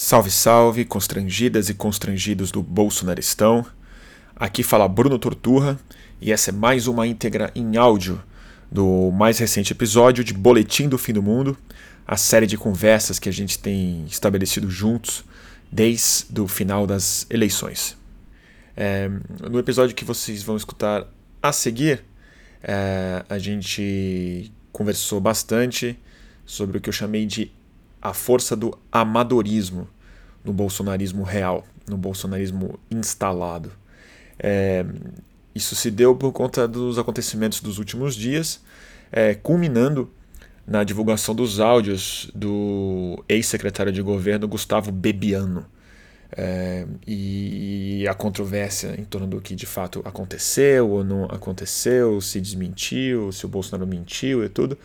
Salve, salve, constrangidas e constrangidos do Bolsonaristão. Aqui fala Bruno Torturra e essa é mais uma íntegra em áudio do mais recente episódio de Boletim do Fim do Mundo, a série de conversas que a gente tem estabelecido juntos desde o final das eleições. É, no episódio que vocês vão escutar a seguir, é, a gente conversou bastante sobre o que eu chamei de a força do amadorismo no bolsonarismo real, no bolsonarismo instalado. É, isso se deu por conta dos acontecimentos dos últimos dias, é, culminando na divulgação dos áudios do ex-secretário de governo Gustavo Bebiano. É, e a controvérsia em torno do que de fato aconteceu ou não aconteceu, se desmentiu, se o Bolsonaro mentiu e tudo.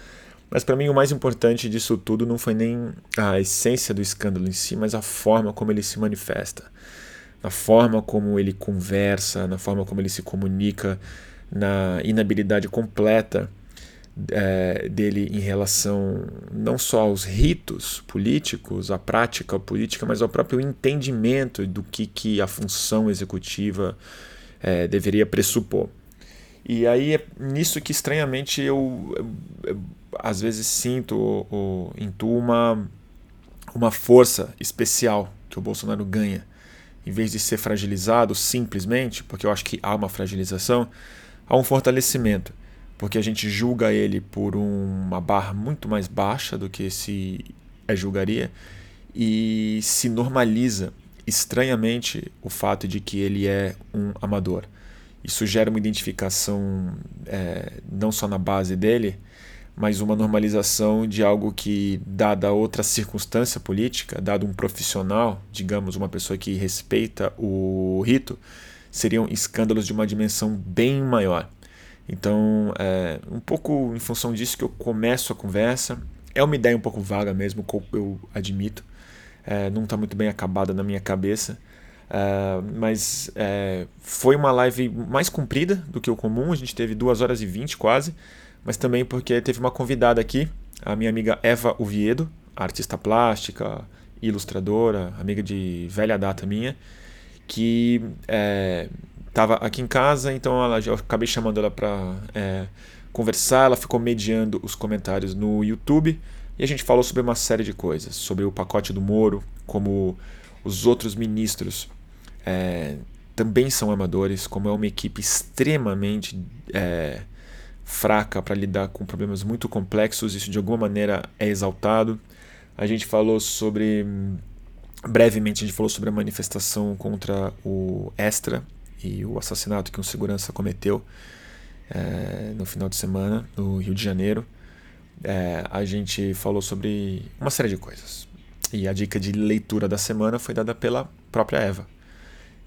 Mas para mim o mais importante disso tudo não foi nem a essência do escândalo em si, mas a forma como ele se manifesta, na forma como ele conversa, na forma como ele se comunica, na inabilidade completa é, dele em relação não só aos ritos políticos, à prática política, mas ao próprio entendimento do que, que a função executiva é, deveria pressupor. E aí é nisso que estranhamente eu, eu, eu às vezes sinto ou, ou intuo uma, uma força especial que o Bolsonaro ganha. Em vez de ser fragilizado simplesmente, porque eu acho que há uma fragilização, há um fortalecimento. Porque a gente julga ele por uma barra muito mais baixa do que se é julgaria e se normaliza estranhamente o fato de que ele é um amador. Isso gera uma identificação é, não só na base dele, mas uma normalização de algo que, dada outra circunstância política, dado um profissional, digamos, uma pessoa que respeita o rito, seriam escândalos de uma dimensão bem maior. Então, é um pouco em função disso que eu começo a conversa. É uma ideia um pouco vaga mesmo, eu admito. É, não está muito bem acabada na minha cabeça. É, mas é, foi uma live mais comprida do que o comum, a gente teve 2 horas e 20 quase mas também porque teve uma convidada aqui, a minha amiga Eva Oviedo, artista plástica, ilustradora, amiga de velha data minha, que estava é, aqui em casa, então ela, eu acabei chamando ela para é, conversar, ela ficou mediando os comentários no YouTube e a gente falou sobre uma série de coisas, sobre o pacote do Moro, como os outros ministros é, também são amadores, como é uma equipe extremamente é, fraca para lidar com problemas muito complexos, isso de alguma maneira é exaltado. A gente falou sobre. Brevemente, a gente falou sobre a manifestação contra o Extra e o assassinato que um segurança cometeu é, no final de semana no Rio de Janeiro. É, a gente falou sobre uma série de coisas. E a dica de leitura da semana foi dada pela própria Eva.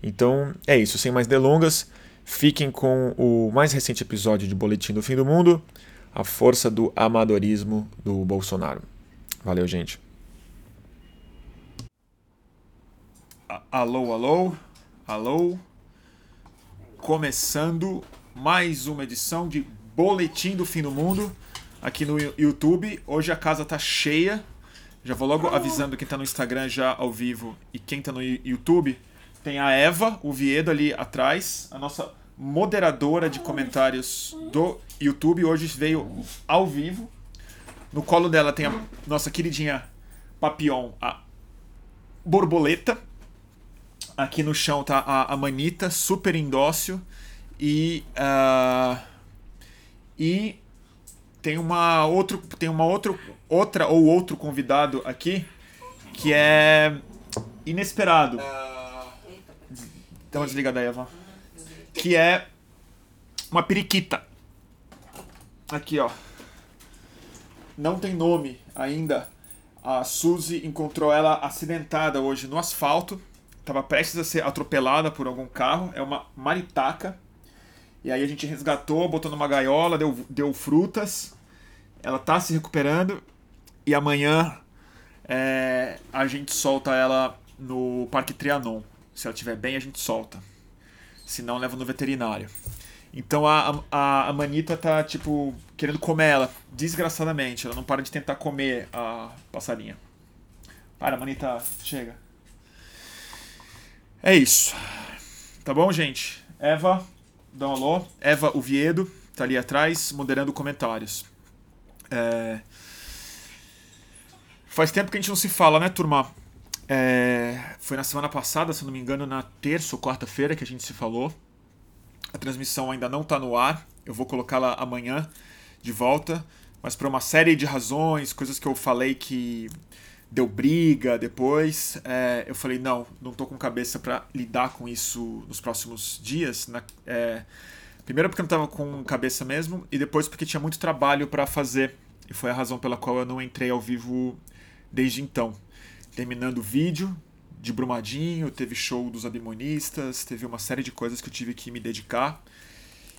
Então é isso, sem mais delongas. Fiquem com o mais recente episódio de Boletim do Fim do Mundo, a força do amadorismo do Bolsonaro. Valeu, gente. Alô, alô, alô. Começando mais uma edição de Boletim do Fim do Mundo aqui no YouTube. Hoje a casa tá cheia. Já vou logo avisando quem tá no Instagram já ao vivo e quem tá no YouTube tem a Eva, o Viedo ali atrás, a nossa moderadora de comentários do YouTube. Hoje veio ao vivo. No colo dela tem a nossa queridinha Papillon, a borboleta. Aqui no chão tá a, a Manita, super indócil. E. Uh, e tem uma outro tem uma outro, outra ou outro convidado aqui que é inesperado. Dá uma desligada aí, Eva. Que é uma periquita. Aqui, ó. Não tem nome ainda. A Suzy encontrou ela acidentada hoje no asfalto. Estava prestes a ser atropelada por algum carro. É uma maritaca. E aí a gente resgatou, botou numa gaiola, deu, deu frutas. Ela tá se recuperando. E amanhã é, a gente solta ela no Parque Trianon. Se ela estiver bem, a gente solta. Se não, leva no veterinário. Então a, a, a Manita tá, tipo, querendo comer ela, desgraçadamente. Ela não para de tentar comer a passarinha. Para, Manita, chega. É isso. Tá bom, gente? Eva, dá um alô. Eva Oviedo, tá ali atrás, moderando comentários. É... Faz tempo que a gente não se fala, né, turma? É... Foi na semana passada, se não me engano, na terça ou quarta-feira que a gente se falou. A transmissão ainda não tá no ar. Eu vou colocá-la amanhã de volta. Mas por uma série de razões, coisas que eu falei que deu briga depois, é, eu falei, não, não tô com cabeça para lidar com isso nos próximos dias. Na, é, primeiro porque eu não tava com cabeça mesmo, e depois porque tinha muito trabalho para fazer. E foi a razão pela qual eu não entrei ao vivo desde então. Terminando o vídeo de Brumadinho, teve show dos Abimonistas, teve uma série de coisas que eu tive que me dedicar.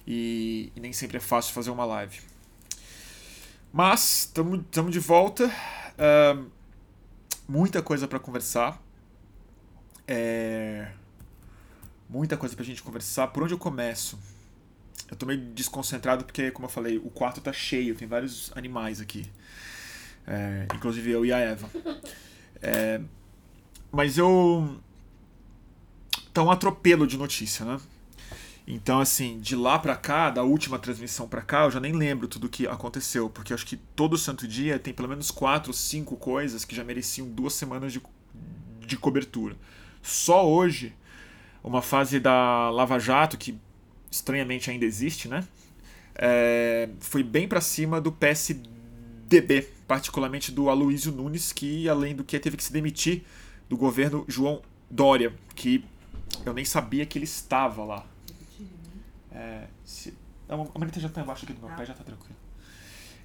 E, e nem sempre é fácil fazer uma live. Mas, estamos de volta. Uh, muita coisa para conversar. É... Muita coisa pra gente conversar. Por onde eu começo? Eu tô meio desconcentrado porque, como eu falei, o quarto tá cheio, tem vários animais aqui. É... Inclusive eu e a Eva. É... Mas eu. Tá um atropelo de notícia, né? Então, assim, de lá para cá, da última transmissão para cá, eu já nem lembro tudo o que aconteceu, porque acho que todo santo dia tem pelo menos quatro, cinco coisas que já mereciam duas semanas de, de cobertura. Só hoje, uma fase da Lava Jato, que estranhamente ainda existe, né? É, foi bem para cima do PSDB, particularmente do Aloysio Nunes, que além do que teve que se demitir do governo João Dória, que eu nem sabia que ele estava lá. É, se, a maneta já está embaixo aqui do meu pé, já está tranquilo.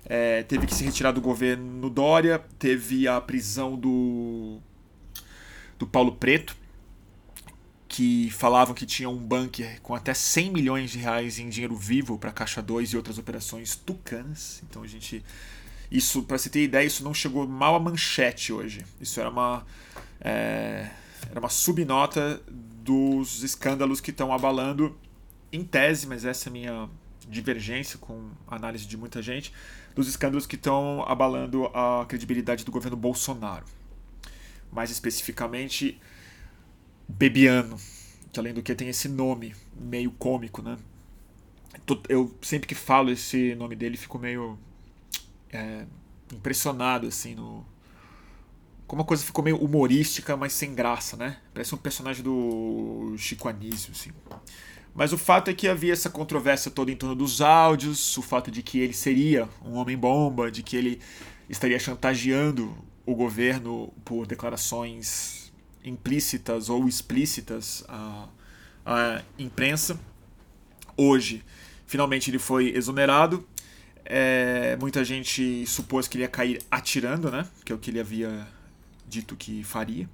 É, teve que se retirar do governo Dória, teve a prisão do, do Paulo Preto, que falavam que tinha um bunker com até 100 milhões de reais em dinheiro vivo para Caixa 2 e outras operações tucanas. Então a gente. Isso, para você ter ideia, isso não chegou mal à manchete hoje. Isso era uma. É, era uma subnota dos escândalos que estão abalando em tese, mas essa é a minha divergência com a análise de muita gente, dos escândalos que estão abalando a credibilidade do governo Bolsonaro. Mais especificamente, Bebiano, que além do que tem esse nome meio cômico, né? Eu sempre que falo esse nome dele fico meio é, impressionado assim no como a coisa ficou meio humorística, mas sem graça, né? Parece um personagem do Chico Anísio, assim. Mas o fato é que havia essa controvérsia toda em torno dos áudios, o fato de que ele seria um homem-bomba, de que ele estaria chantageando o governo por declarações implícitas ou explícitas à, à imprensa. Hoje, finalmente ele foi exonerado. É, muita gente supôs que ele ia cair atirando, né? Que é o que ele havia dito que faria.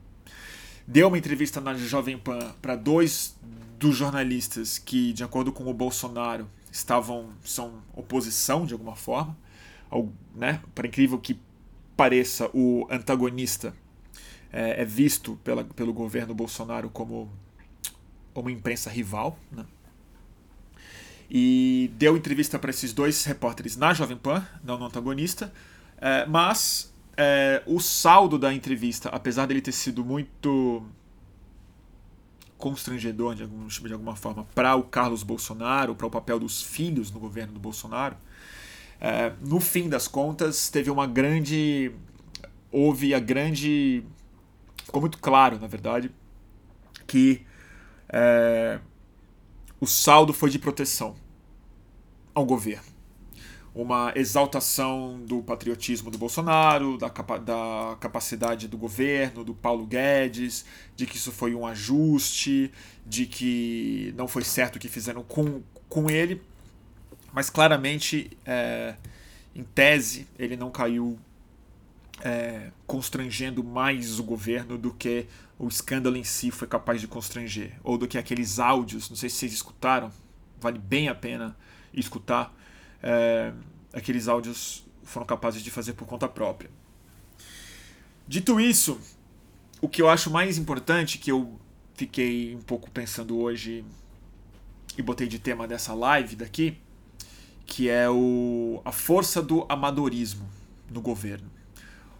Deu uma entrevista na Jovem Pan para dois dos jornalistas que, de acordo com o Bolsonaro, estavam são oposição de alguma forma, né, para incrível que pareça, o antagonista é, é visto pela, pelo governo Bolsonaro como uma imprensa rival, né? E deu entrevista para esses dois repórteres na Jovem Pan, não no antagonista, é, mas é, o saldo da entrevista, apesar dele ter sido muito constrangedor de, algum, de alguma forma para o Carlos Bolsonaro, para o papel dos filhos no governo do Bolsonaro, é, no fim das contas teve uma grande. Houve a grande. Ficou muito claro, na verdade, que é, o saldo foi de proteção ao governo. Uma exaltação do patriotismo do Bolsonaro, da, capa da capacidade do governo, do Paulo Guedes, de que isso foi um ajuste, de que não foi certo o que fizeram com, com ele, mas claramente, é, em tese, ele não caiu é, constrangendo mais o governo do que o escândalo em si foi capaz de constranger, ou do que aqueles áudios, não sei se vocês escutaram, vale bem a pena escutar é, aqueles áudios foram capazes de fazer por conta própria. Dito isso, o que eu acho mais importante, que eu fiquei um pouco pensando hoje e botei de tema dessa live daqui, que é o, a força do amadorismo no governo.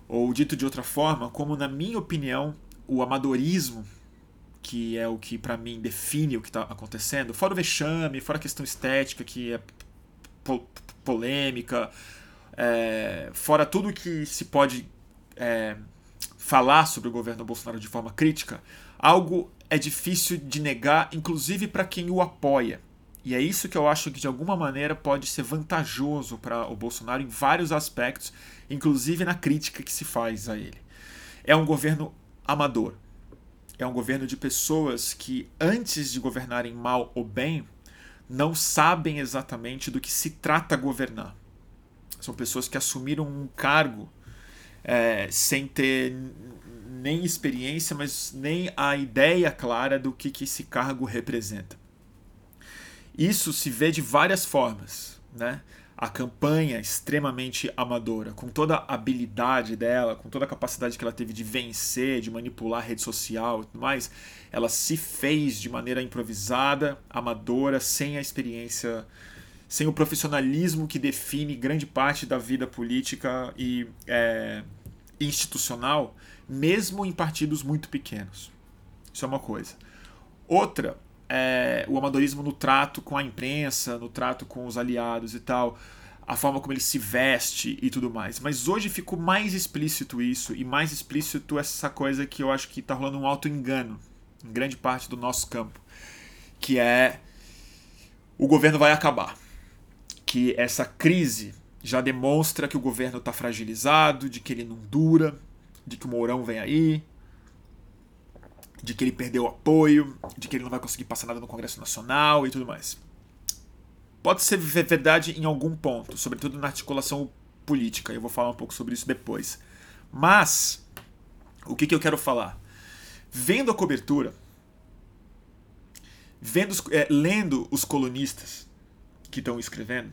Ou dito de outra forma, como na minha opinião, o amadorismo que é o que para mim define o que está acontecendo, fora o vexame, fora a questão estética que é po polêmica, é, fora tudo que se pode é, falar sobre o governo Bolsonaro de forma crítica, algo é difícil de negar, inclusive para quem o apoia. E é isso que eu acho que de alguma maneira pode ser vantajoso para o Bolsonaro em vários aspectos, inclusive na crítica que se faz a ele. É um governo amador. É um governo de pessoas que, antes de governarem mal ou bem, não sabem exatamente do que se trata governar. São pessoas que assumiram um cargo é, sem ter nem experiência, mas nem a ideia clara do que, que esse cargo representa. Isso se vê de várias formas, né? A campanha extremamente amadora, com toda a habilidade dela, com toda a capacidade que ela teve de vencer, de manipular a rede social e tudo mais, ela se fez de maneira improvisada, amadora, sem a experiência, sem o profissionalismo que define grande parte da vida política e é, institucional, mesmo em partidos muito pequenos. Isso é uma coisa. Outra é, o amadorismo no trato com a imprensa, no trato com os aliados e tal, a forma como ele se veste e tudo mais. Mas hoje ficou mais explícito isso e mais explícito essa coisa que eu acho que está rolando um alto engano em grande parte do nosso campo, que é o governo vai acabar, que essa crise já demonstra que o governo está fragilizado, de que ele não dura, de que o Mourão vem aí, de que ele perdeu o apoio, de que ele não vai conseguir passar nada no Congresso Nacional e tudo mais. Pode ser verdade em algum ponto, sobretudo na articulação política, eu vou falar um pouco sobre isso depois. Mas, o que, que eu quero falar? Vendo a cobertura, vendo, é, lendo os colunistas que estão escrevendo,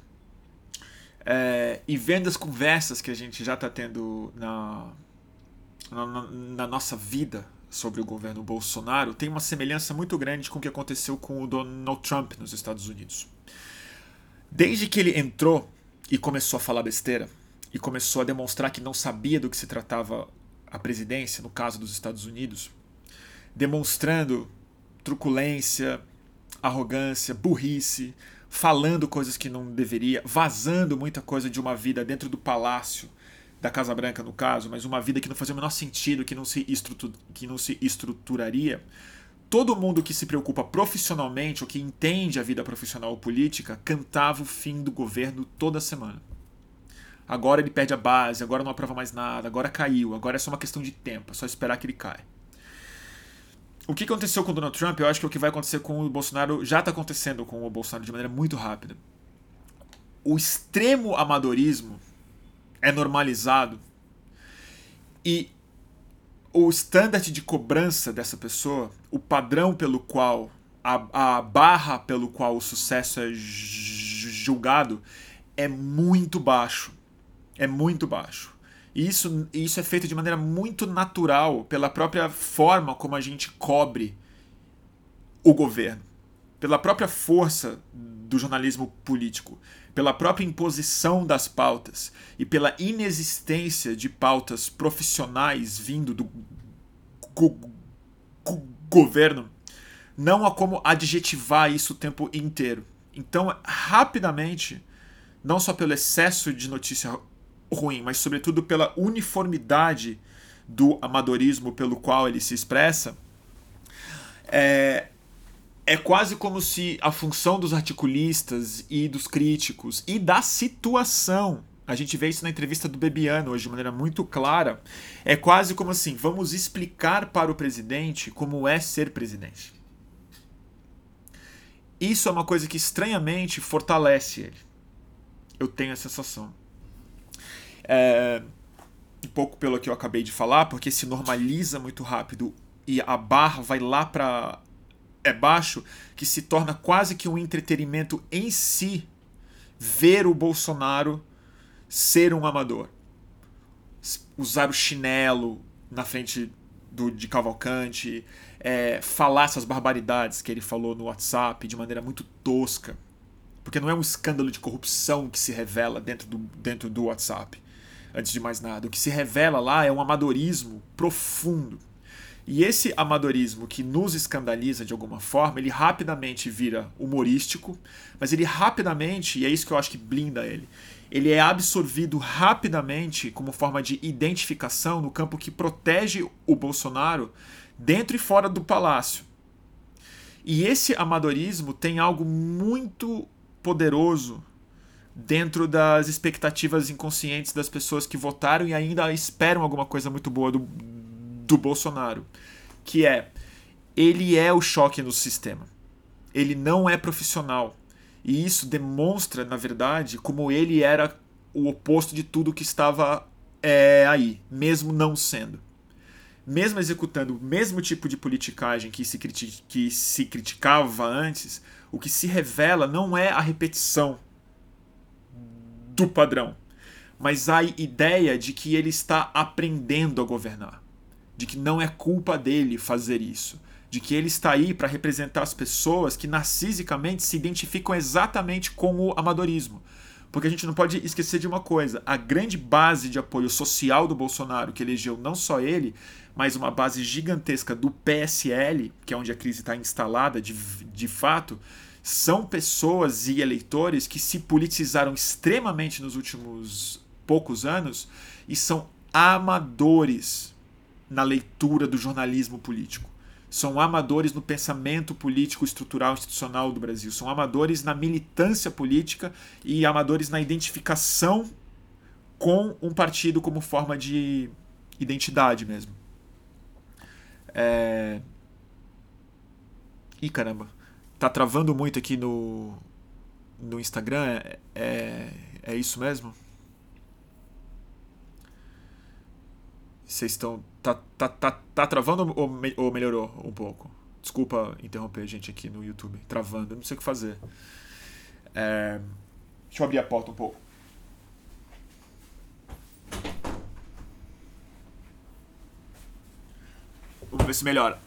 é, e vendo as conversas que a gente já está tendo na, na, na nossa vida sobre o governo Bolsonaro tem uma semelhança muito grande com o que aconteceu com o Donald Trump nos Estados Unidos. Desde que ele entrou e começou a falar besteira e começou a demonstrar que não sabia do que se tratava a presidência, no caso dos Estados Unidos, demonstrando truculência, arrogância, burrice, falando coisas que não deveria, vazando muita coisa de uma vida dentro do palácio da Casa Branca, no caso, mas uma vida que não fazia o menor sentido, que não se, que não se estruturaria. Todo mundo que se preocupa profissionalmente ou que entende a vida profissional ou política cantava o fim do governo toda semana. Agora ele perde a base, agora não aprova mais nada, agora caiu, agora é só uma questão de tempo, é só esperar que ele caia. O que aconteceu com o Donald Trump, eu acho que é o que vai acontecer com o Bolsonaro já está acontecendo com o Bolsonaro de maneira muito rápida. O extremo amadorismo é normalizado e o standard de cobrança dessa pessoa, o padrão pelo qual, a, a barra pelo qual o sucesso é julgado, é muito baixo. É muito baixo. E isso, isso é feito de maneira muito natural pela própria forma como a gente cobre o governo, pela própria força do jornalismo político pela própria imposição das pautas e pela inexistência de pautas profissionais vindo do go go governo, não há como adjetivar isso o tempo inteiro. Então, rapidamente, não só pelo excesso de notícia ruim, mas sobretudo pela uniformidade do amadorismo pelo qual ele se expressa, é, é quase como se a função dos articulistas e dos críticos e da situação a gente vê isso na entrevista do Bebiano hoje de maneira muito clara. É quase como assim: vamos explicar para o presidente como é ser presidente. Isso é uma coisa que estranhamente fortalece ele. Eu tenho a sensação. É, um pouco pelo que eu acabei de falar, porque se normaliza muito rápido e a barra vai lá para é baixo que se torna quase que um entretenimento em si ver o Bolsonaro ser um amador. Usar o chinelo na frente do, de Cavalcante, é, falar essas barbaridades que ele falou no WhatsApp de maneira muito tosca. Porque não é um escândalo de corrupção que se revela dentro do, dentro do WhatsApp, antes de mais nada. O que se revela lá é um amadorismo profundo E esse amadorismo que nos escandaliza de alguma forma, ele rapidamente vira humorístico, mas ele rapidamente, e é isso que eu acho que blinda ele, ele é absorvido rapidamente como forma de identificação no campo que protege o Bolsonaro dentro e fora do palácio. E esse amadorismo tem algo muito poderoso dentro das expectativas inconscientes das pessoas que votaram e ainda esperam alguma coisa muito boa do, do Bolsonaro, que é ele é o choque no sistema. Ele não é profissional. E isso demonstra, na verdade, como ele era o oposto de tudo que estava é, aí, mesmo não sendo. Mesmo executando o mesmo tipo de politicagem que se, que se criticava antes, o que se revela não é a repetição do padrão, mas a ideia de que ele está aprendendo a governar, de que não é culpa dele fazer isso, de que ele está aí para representar as pessoas que narcisicamente se identificam exatamente com o amadorismo. Porque a gente não pode esquecer de uma coisa: a grande base de apoio social do Bolsonaro, que elegeu não só ele, mas uma base gigantesca do PSL, que é onde a crise está instalada de, de fato, são pessoas e eleitores que se politizaram extremamente nos últimos poucos anos e são amadores na leitura do jornalismo político. São amadores no pensamento político estrutural institucional do Brasil. São amadores na militância política e amadores na identificação com um partido como forma de identidade mesmo. É... Ih, caramba tá travando muito aqui no, no Instagram. É, é, é isso mesmo? Vocês estão. Tá, tá, tá, tá travando ou, ou melhorou um pouco? Desculpa interromper a gente aqui no YouTube. Travando, não sei o que fazer. É, deixa eu abrir a porta um pouco. Vamos ver se melhora.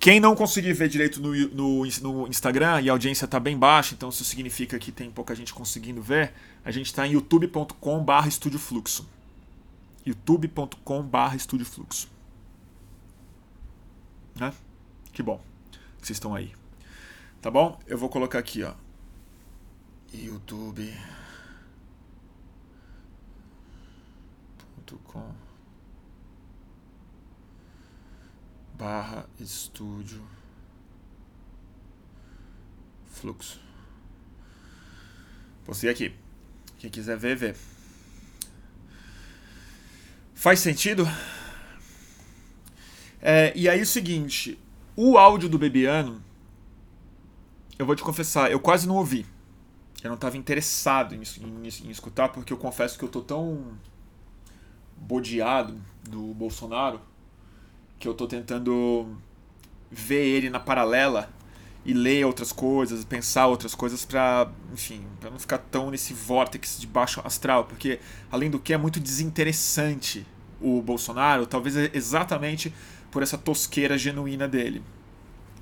Quem não conseguir ver direito no, no, no Instagram e a audiência está bem baixa, então isso significa que tem pouca gente conseguindo ver, a gente está em youtube.com/barra Estúdio Fluxo. youtube.com/barra. Né? Que bom que vocês estão aí. Tá bom? Eu vou colocar aqui, ó. youtube.com barra estúdio fluxo. Postei aqui. Quem quiser ver, vê. Faz sentido? É, e aí o seguinte, o áudio do Bebiano, eu vou te confessar, eu quase não ouvi. Eu não estava interessado em, em, em, escutar, porque eu confesso que eu tô tão bodeado do Bolsonaro que eu tô tentando ver ele na paralela e ler outras coisas, pensar outras coisas para, enfim, para não ficar tão nesse vórtice de baixo astral, porque além do que é muito desinteressante o Bolsonaro, talvez exatamente por essa tosqueira genuína dele.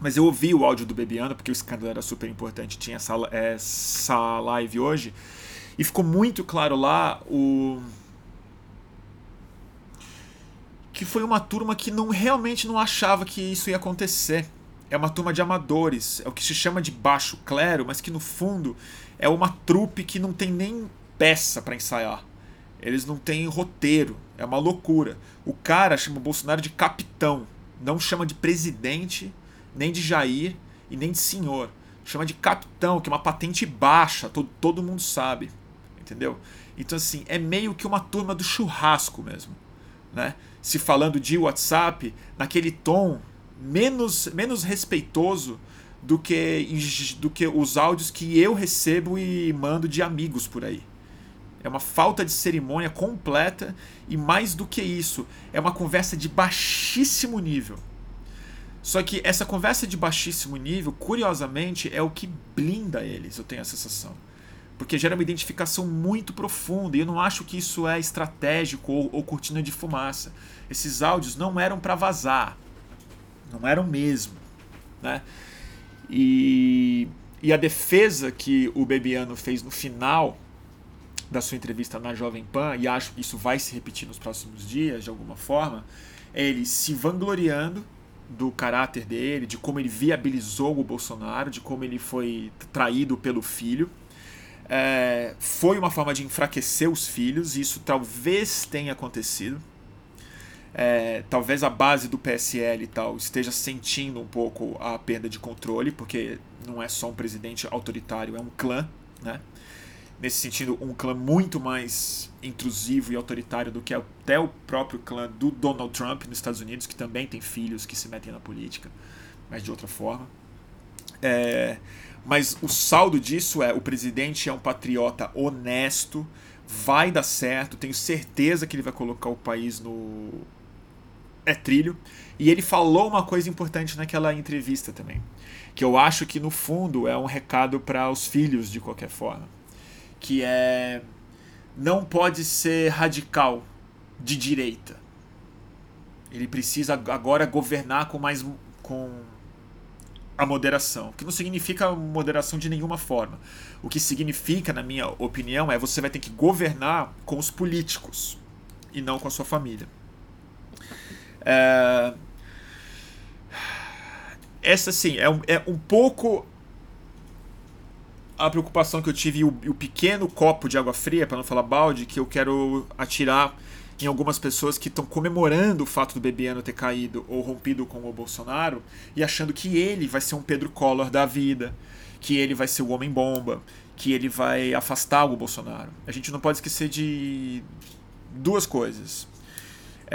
Mas eu ouvi o áudio do Bebiano, porque o escândalo era super importante, tinha essa, essa live hoje, e ficou muito claro lá o que foi uma turma que não realmente não achava que isso ia acontecer. É uma turma de amadores, é o que se chama de baixo clero, mas que no fundo é uma trupe que não tem nem peça para ensaiar. Eles não têm roteiro, é uma loucura. O cara chama o Bolsonaro de capitão, não chama de presidente, nem de Jair e nem de senhor. Chama de capitão, que é uma patente baixa, todo, todo mundo sabe. Entendeu? Então, assim, é meio que uma turma do churrasco mesmo. Né? se falando de WhatsApp naquele tom menos, menos respeitoso do que, do que os áudios que eu recebo e mando de amigos por aí. É uma falta de cerimônia completa e mais do que isso, é uma conversa de baixíssimo nível. Só que essa conversa de baixíssimo nível, curiosamente, é o que blinda eles, eu tenho a sensação porque gera uma identificação muito profunda e eu não acho que isso é estratégico ou, ou cortina de fumaça. Esses áudios não eram para vazar, não eram mesmo, né? E, e a defesa que o Bebiano fez no final da sua entrevista na Jovem Pan, e acho que isso vai se repetir nos próximos dias, de alguma forma, é ele se vangloriando do caráter dele, de como ele viabilizou o Bolsonaro, de como ele foi traído pelo filho. É, foi uma forma de enfraquecer os filhos, e isso talvez tenha acontecido. É, talvez a base do PSL e tal esteja sentindo um pouco a perda de controle, porque não é só um presidente autoritário, é um clã, né? Nesse sentido, um clã muito mais intrusivo e autoritário do que até o próprio clã do Donald Trump nos Estados Unidos, que também tem filhos que se metem na política, mas de outra forma. É, mas o saldo disso é: o presidente é um patriota honesto, vai dar certo, tenho certeza que ele vai colocar o país no, é trilho. E ele falou uma coisa importante naquela entrevista também, que eu acho que no fundo é um recado para os filhos de qualquer forma, que é não pode ser radical de direita. Ele precisa agora governar com mais com a moderação, que não significa moderação de nenhuma forma. O que significa, na minha opinião, é você vai ter que governar com os políticos e não com a sua família. É... Essa, sim, é um, é um pouco a preocupação que eu tive e o, o pequeno copo de água fria, para não falar balde, que eu quero atirar em algumas pessoas que estão comemorando o fato do Bebiano ter caído ou rompido com o Bolsonaro e achando que ele vai ser um Pedro Collor da vida, que ele vai ser o homem-bomba, que ele vai afastar o Bolsonaro. A gente não pode esquecer de duas coisas.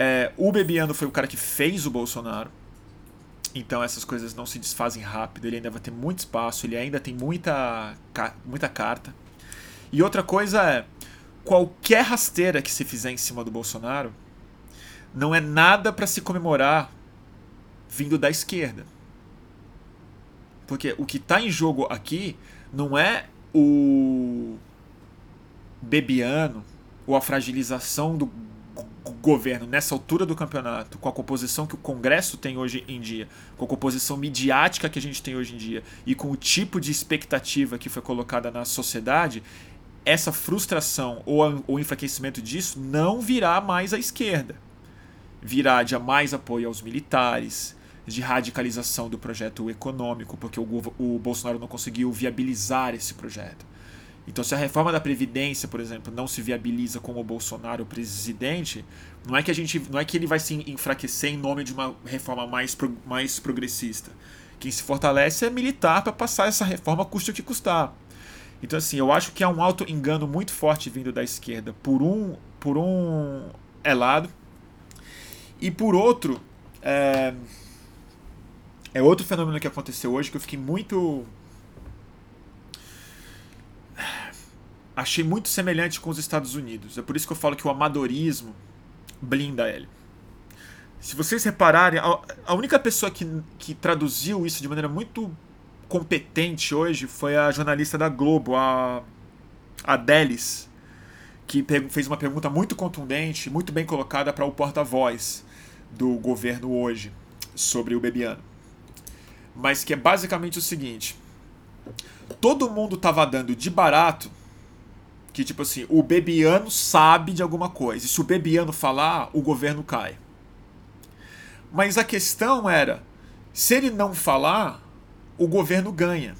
É, o Bebiano foi o cara que fez o Bolsonaro. Então essas coisas não se desfazem rápido. Ele ainda vai ter muito espaço. Ele ainda tem muita, muita carta. E outra coisa é: qualquer rasteira que se fizer em cima do Bolsonaro não é nada para se comemorar vindo da esquerda. Porque o que está em jogo aqui não é o Bebiano ou a fragilização do governo nessa altura do campeonato, com a composição que o Congresso tem hoje em dia, com a composição midiática que a gente tem hoje em dia e com o tipo de expectativa que foi colocada na sociedade, essa frustração ou o enfraquecimento disso não virá mais à esquerda. Virá de mais apoio aos militares, de radicalização do projeto econômico, porque o, o Bolsonaro não conseguiu viabilizar esse projeto então, se a reforma da Previdência, por exemplo, não se viabiliza com o Bolsonaro presidente, não é que a gente, não é que ele vai se enfraquecer em nome de uma reforma mais, mais progressista. Quem se fortalece é militar para passar essa reforma custe o que custar. Então, assim, eu acho que há um auto engano muito forte vindo da esquerda por um, por um é lado e por outro é, é outro fenômeno que aconteceu hoje que eu fiquei muito achei muito semelhante com os Estados Unidos. É por isso que eu falo que o amadorismo blinda ele. Se vocês repararem, a única pessoa que, que traduziu isso de maneira muito competente hoje foi a jornalista da Globo, a, a Delis, que fez uma pergunta muito contundente, muito bem colocada para o porta-voz do governo hoje sobre o Bebiano. Mas que é basicamente o seguinte: todo mundo estava dando de barato que, tipo assim, o Bebiano sabe de alguma coisa. E se o Bebiano falar, o governo cai. Mas a questão era: se ele não falar, o governo ganha.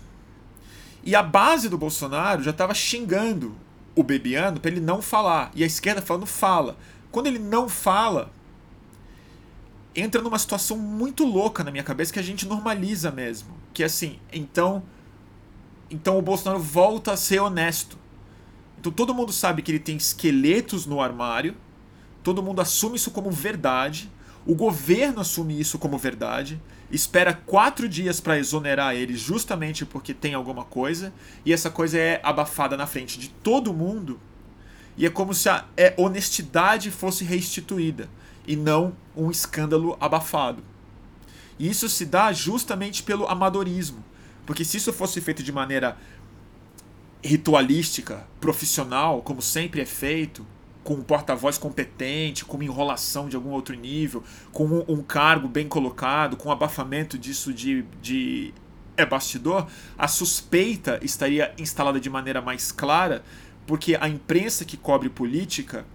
E a base do Bolsonaro já estava xingando o Bebiano para ele não falar. E a esquerda falando fala. Quando ele não fala, entra numa situação muito louca na minha cabeça que a gente normaliza mesmo. Que é assim, então. Então o Bolsonaro volta a ser honesto. Então todo mundo sabe que ele tem esqueletos no armário, todo mundo assume isso como verdade, o governo assume isso como verdade, espera quatro dias para exonerar ele justamente porque tem alguma coisa, e essa coisa é abafada na frente de todo mundo, e é como se a é, honestidade fosse restituída, e não um escândalo abafado. E isso se dá justamente pelo amadorismo, porque se isso fosse feito de maneira ritualística, profissional, como sempre é feito, com um porta-voz competente, com uma enrolação de algum outro nível, com um, um cargo bem colocado, com um abafamento disso de, de é bastidor, a suspeita estaria instalada de maneira mais clara porque a imprensa que cobre política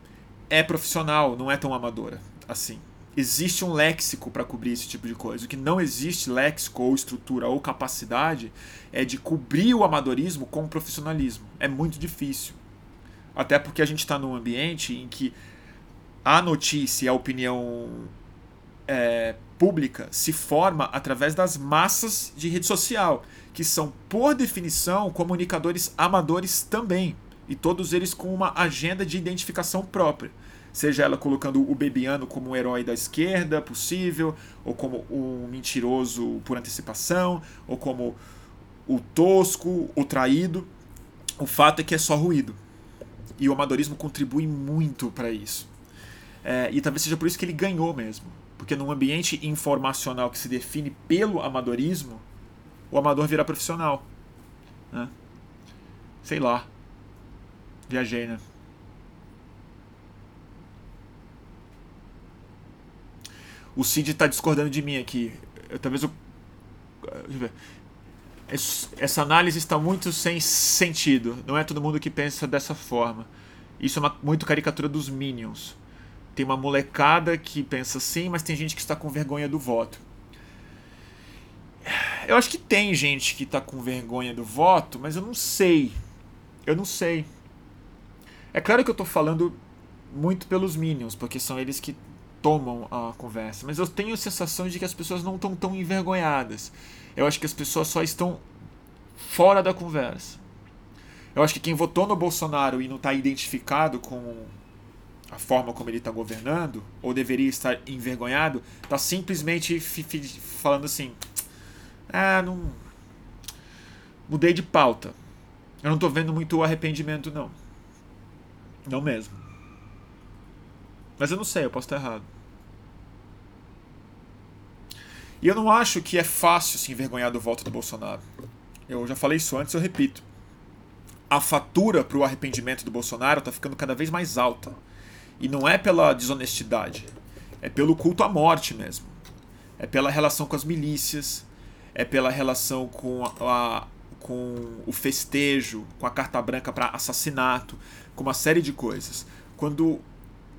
é profissional, não é tão amadora assim. Existe um léxico para cobrir esse tipo de coisa. O que não existe léxico ou estrutura ou capacidade é de cobrir o amadorismo com o profissionalismo. É muito difícil. Até porque a gente está num ambiente em que a notícia e a opinião é, pública se forma através das massas de rede social, que são, por definição, comunicadores amadores também, e todos eles com uma agenda de identificação própria seja ela colocando o Bebiano como um herói da esquerda possível, ou como um mentiroso por antecipação, ou como o tosco, o traído. O fato é que é só ruído. E o amadorismo contribui muito para isso. É, e talvez seja por isso que ele ganhou mesmo. Porque num ambiente informacional que se define pelo amadorismo, o amador vira profissional. Né? Sei lá. Viajei, né? O Cid está discordando de mim aqui. Eu, talvez eu. Essa análise está muito sem sentido. Não é todo mundo que pensa dessa forma. Isso é uma, muito caricatura dos Minions. Tem uma molecada que pensa assim, mas tem gente que está com vergonha do voto. Eu acho que tem gente que está com vergonha do voto, mas eu não sei. Eu não sei. É claro que eu estou falando muito pelos Minions, porque são eles que tomam a conversa, mas eu tenho a sensação de que as pessoas não estão tão envergonhadas. Eu acho que as pessoas só estão fora da conversa. Eu acho que quem votou no Bolsonaro e não está identificado com a forma como ele está governando, ou deveria estar envergonhado, está simplesmente falando assim: ah, não. Mudei de pauta. Eu não estou vendo muito arrependimento, não. Não mesmo. Mas eu não sei, eu posso estar errado. E eu não acho que é fácil se envergonhar do voto do Bolsonaro. Eu já falei isso antes, eu repito. A fatura para o arrependimento do Bolsonaro está ficando cada vez mais alta. E não é pela desonestidade, é pelo culto à morte mesmo. É pela relação com as milícias, é pela relação com, a, com o festejo, com a carta branca para assassinato, com uma série de coisas. Quando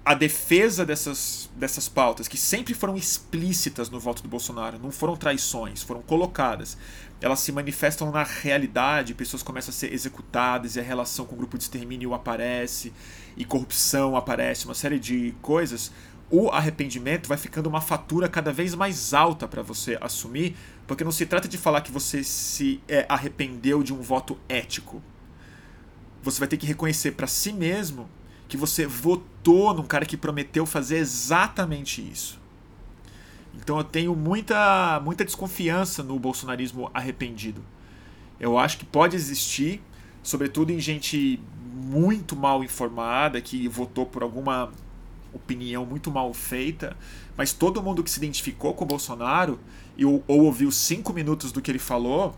a defesa dessas, dessas pautas, que sempre foram explícitas no voto do Bolsonaro, não foram traições, foram colocadas, elas se manifestam na realidade, pessoas começam a ser executadas e a relação com o grupo de extermínio aparece, e corrupção aparece, uma série de coisas. O arrependimento vai ficando uma fatura cada vez mais alta para você assumir, porque não se trata de falar que você se é, arrependeu de um voto ético. Você vai ter que reconhecer para si mesmo que você votou num cara que prometeu fazer exatamente isso. Então eu tenho muita, muita desconfiança no bolsonarismo arrependido. Eu acho que pode existir, sobretudo em gente muito mal informada, que votou por alguma opinião muito mal feita, mas todo mundo que se identificou com o Bolsonaro e, ou, ou ouviu cinco minutos do que ele falou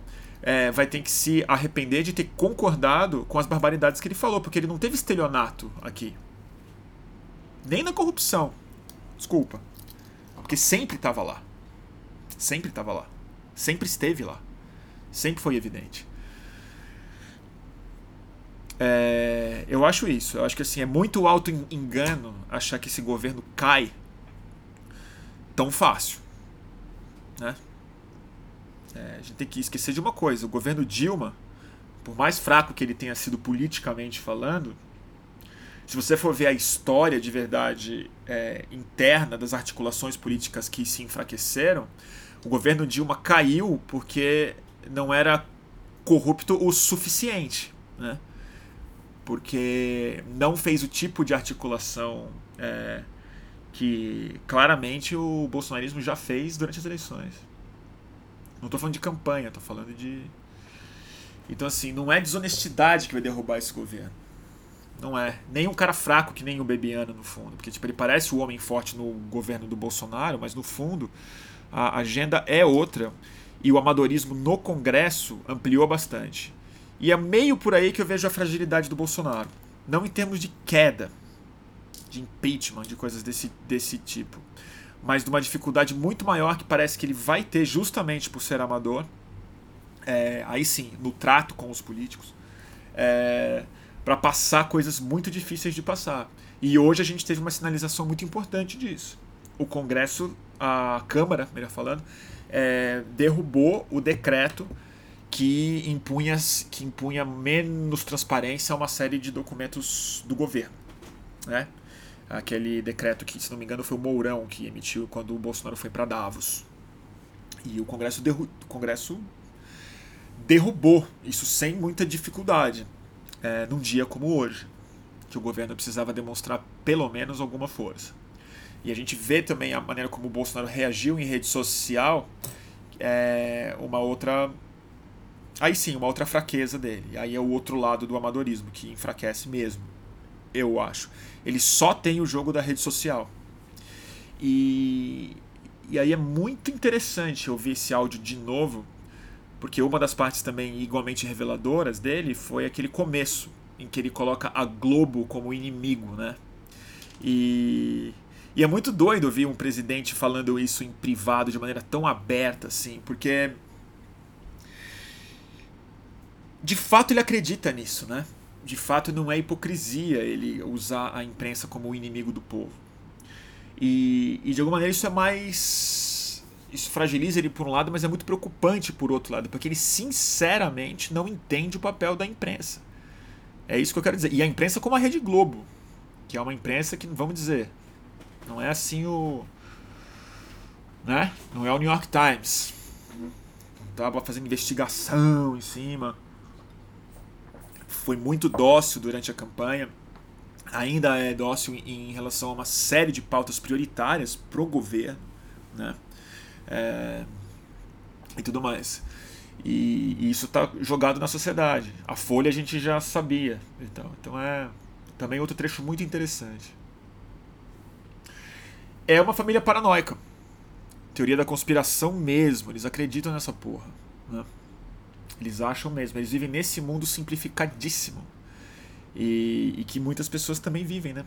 é, vai ter que se arrepender de ter concordado com as barbaridades que ele falou, porque ele não teve estelionato aqui. Nem na corrupção. Desculpa. Porque sempre estava lá. Sempre estava lá. Sempre esteve lá. Sempre foi evidente. É, eu acho isso. Eu acho que assim, é muito alto engano achar que esse governo cai tão fácil. Né? É, a gente tem que esquecer de uma coisa: o governo Dilma, por mais fraco que ele tenha sido politicamente falando, se você for ver a história de verdade é, interna das articulações políticas que se enfraqueceram, o governo Dilma caiu porque não era corrupto o suficiente, né? porque não fez o tipo de articulação é, que claramente o bolsonarismo já fez durante as eleições. Não estou falando de campanha, estou falando de. Então, assim, não é desonestidade que vai derrubar esse governo. Não é. Nem um cara fraco que nem o Bebiano, no fundo. Porque, tipo, ele parece o homem forte no governo do Bolsonaro, mas no fundo a agenda é outra. E o amadorismo no Congresso ampliou bastante. E é meio por aí que eu vejo a fragilidade do Bolsonaro. Não em termos de queda, de impeachment, de coisas desse, desse tipo mas de uma dificuldade muito maior que parece que ele vai ter justamente por ser amador. É, aí sim, no trato com os políticos. É, para passar coisas muito difíceis de passar. E hoje a gente teve uma sinalização muito importante disso. O Congresso, a Câmara, melhor falando, é, derrubou o decreto que impunha, que impunha menos transparência a uma série de documentos do governo. Né? Aquele decreto que, se não me engano, foi o Mourão que emitiu quando o Bolsonaro foi para Davos. E o Congresso, derru o Congresso derrubou isso sem muita dificuldade é, num dia como hoje, que o governo precisava demonstrar pelo menos alguma força. E a gente vê também a maneira como o Bolsonaro reagiu em rede social, é, uma outra. Aí sim, uma outra fraqueza dele. Aí é o outro lado do amadorismo, que enfraquece mesmo, eu acho. Ele só tem o jogo da rede social. E, e aí é muito interessante ouvir esse áudio de novo, porque uma das partes também igualmente reveladoras dele foi aquele começo em que ele coloca a Globo como inimigo, né? E, e é muito doido ouvir um presidente falando isso em privado de maneira tão aberta assim, porque de fato ele acredita nisso, né? De fato não é hipocrisia ele usar a imprensa como o inimigo do povo. E, e de alguma maneira isso é mais isso fragiliza ele por um lado, mas é muito preocupante por outro lado, porque ele sinceramente não entende o papel da imprensa. É isso que eu quero dizer. E a imprensa como a Rede Globo, que é uma imprensa que, vamos dizer, não é assim o. Né? Não é o New York Times. Não estava fazendo investigação em cima. Foi muito dócil durante a campanha. Ainda é dócil em relação a uma série de pautas prioritárias pro governo. Né? é, e tudo mais. E, e isso está jogado na sociedade. A Folha a gente já sabia. Então, então é também outro trecho muito interessante. É uma família paranoica. Teoria da conspiração mesmo. Eles acreditam nessa porra. Né? Eles acham mesmo. Eles vivem nesse mundo simplificadíssimo. E, e que muitas pessoas também vivem, né?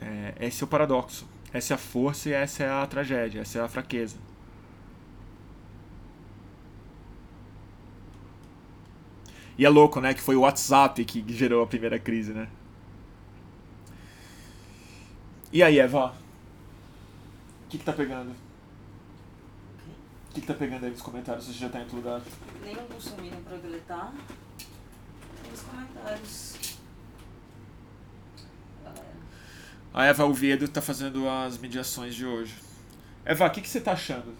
É, esse é o paradoxo. Essa é a força e essa é a tragédia, essa é a fraqueza. E é louco, né? Que foi o WhatsApp que gerou a primeira crise, né? E aí, Eva? O que, que tá pegando? O que, que tá pegando aí nos comentários? Você já tá em outro lugar? Nenhum consumindo pra deletar. Nos comentários. A Eva Oviedo está fazendo as mediações de hoje. Eva, o que, que você está achando?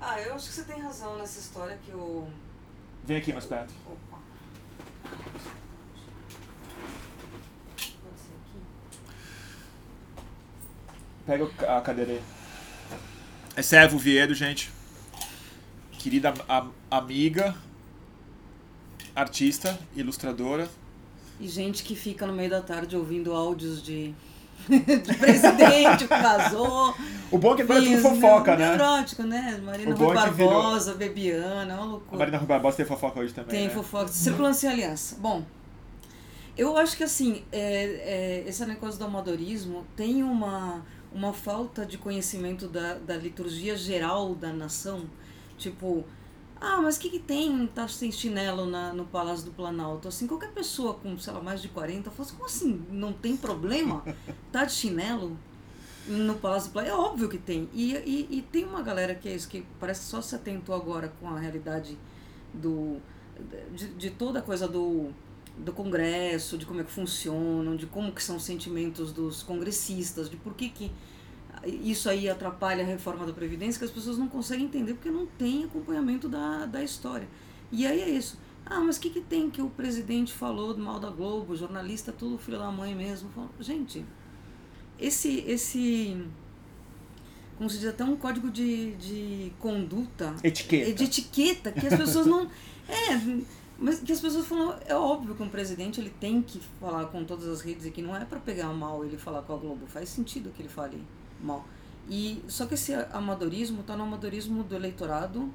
Ah, eu acho que você tem razão nessa história que o. Vem aqui mais perto. Opa. Pode ser aqui? Pega a cadeira aí. É a Eva Oviedo, gente. Querida a, amiga, artista, ilustradora, E gente que fica no meio da tarde ouvindo áudios de, de presidente que vazou. O bom é que agora é tudo fofoca, né? Neurótico, né? Marina bom Rui é que virou- Barbosa, Bebiana, é uma A loucura. Marina Rui Barbosa tem fofoca hoje também. Tem né? fofoca. Circulando sem aliança. Bom, eu acho que assim, é, é, esse negócio do amadorismo tem uma, uma falta de conhecimento da, da liturgia geral da nação. Tipo, ah, mas o que, que tem tá sem chinelo na, no Palácio do Planalto? Assim, qualquer pessoa com, sei lá, mais de 40 fala assim, como assim? Não tem problema? Tá de chinelo? No Palácio do Planalto? É óbvio que tem. E, e, e tem uma galera que é isso, que parece que só se atentou agora com a realidade do de, de toda a coisa do, do Congresso, de como é que funcionam, de como que são os sentimentos dos congressistas, de por que, que isso aí atrapalha a reforma da Previdência, que as pessoas não conseguem entender porque não tem acompanhamento da, da história. E aí é isso. Ah, mas o que, que tem que o presidente falou do mal da Globo, jornalista, tudo filho da mãe mesmo. Gente, esse, esse como se diz, até um código de, de conduta Etiqueta. é de etiqueta que as pessoas não é mas que as pessoas falam é óbvio que um presidente ele tem que falar com todas as redes e que não é para pegar mal ele falar com a Globo faz sentido que ele fale mal e só que esse amadorismo tá no amadorismo do eleitorado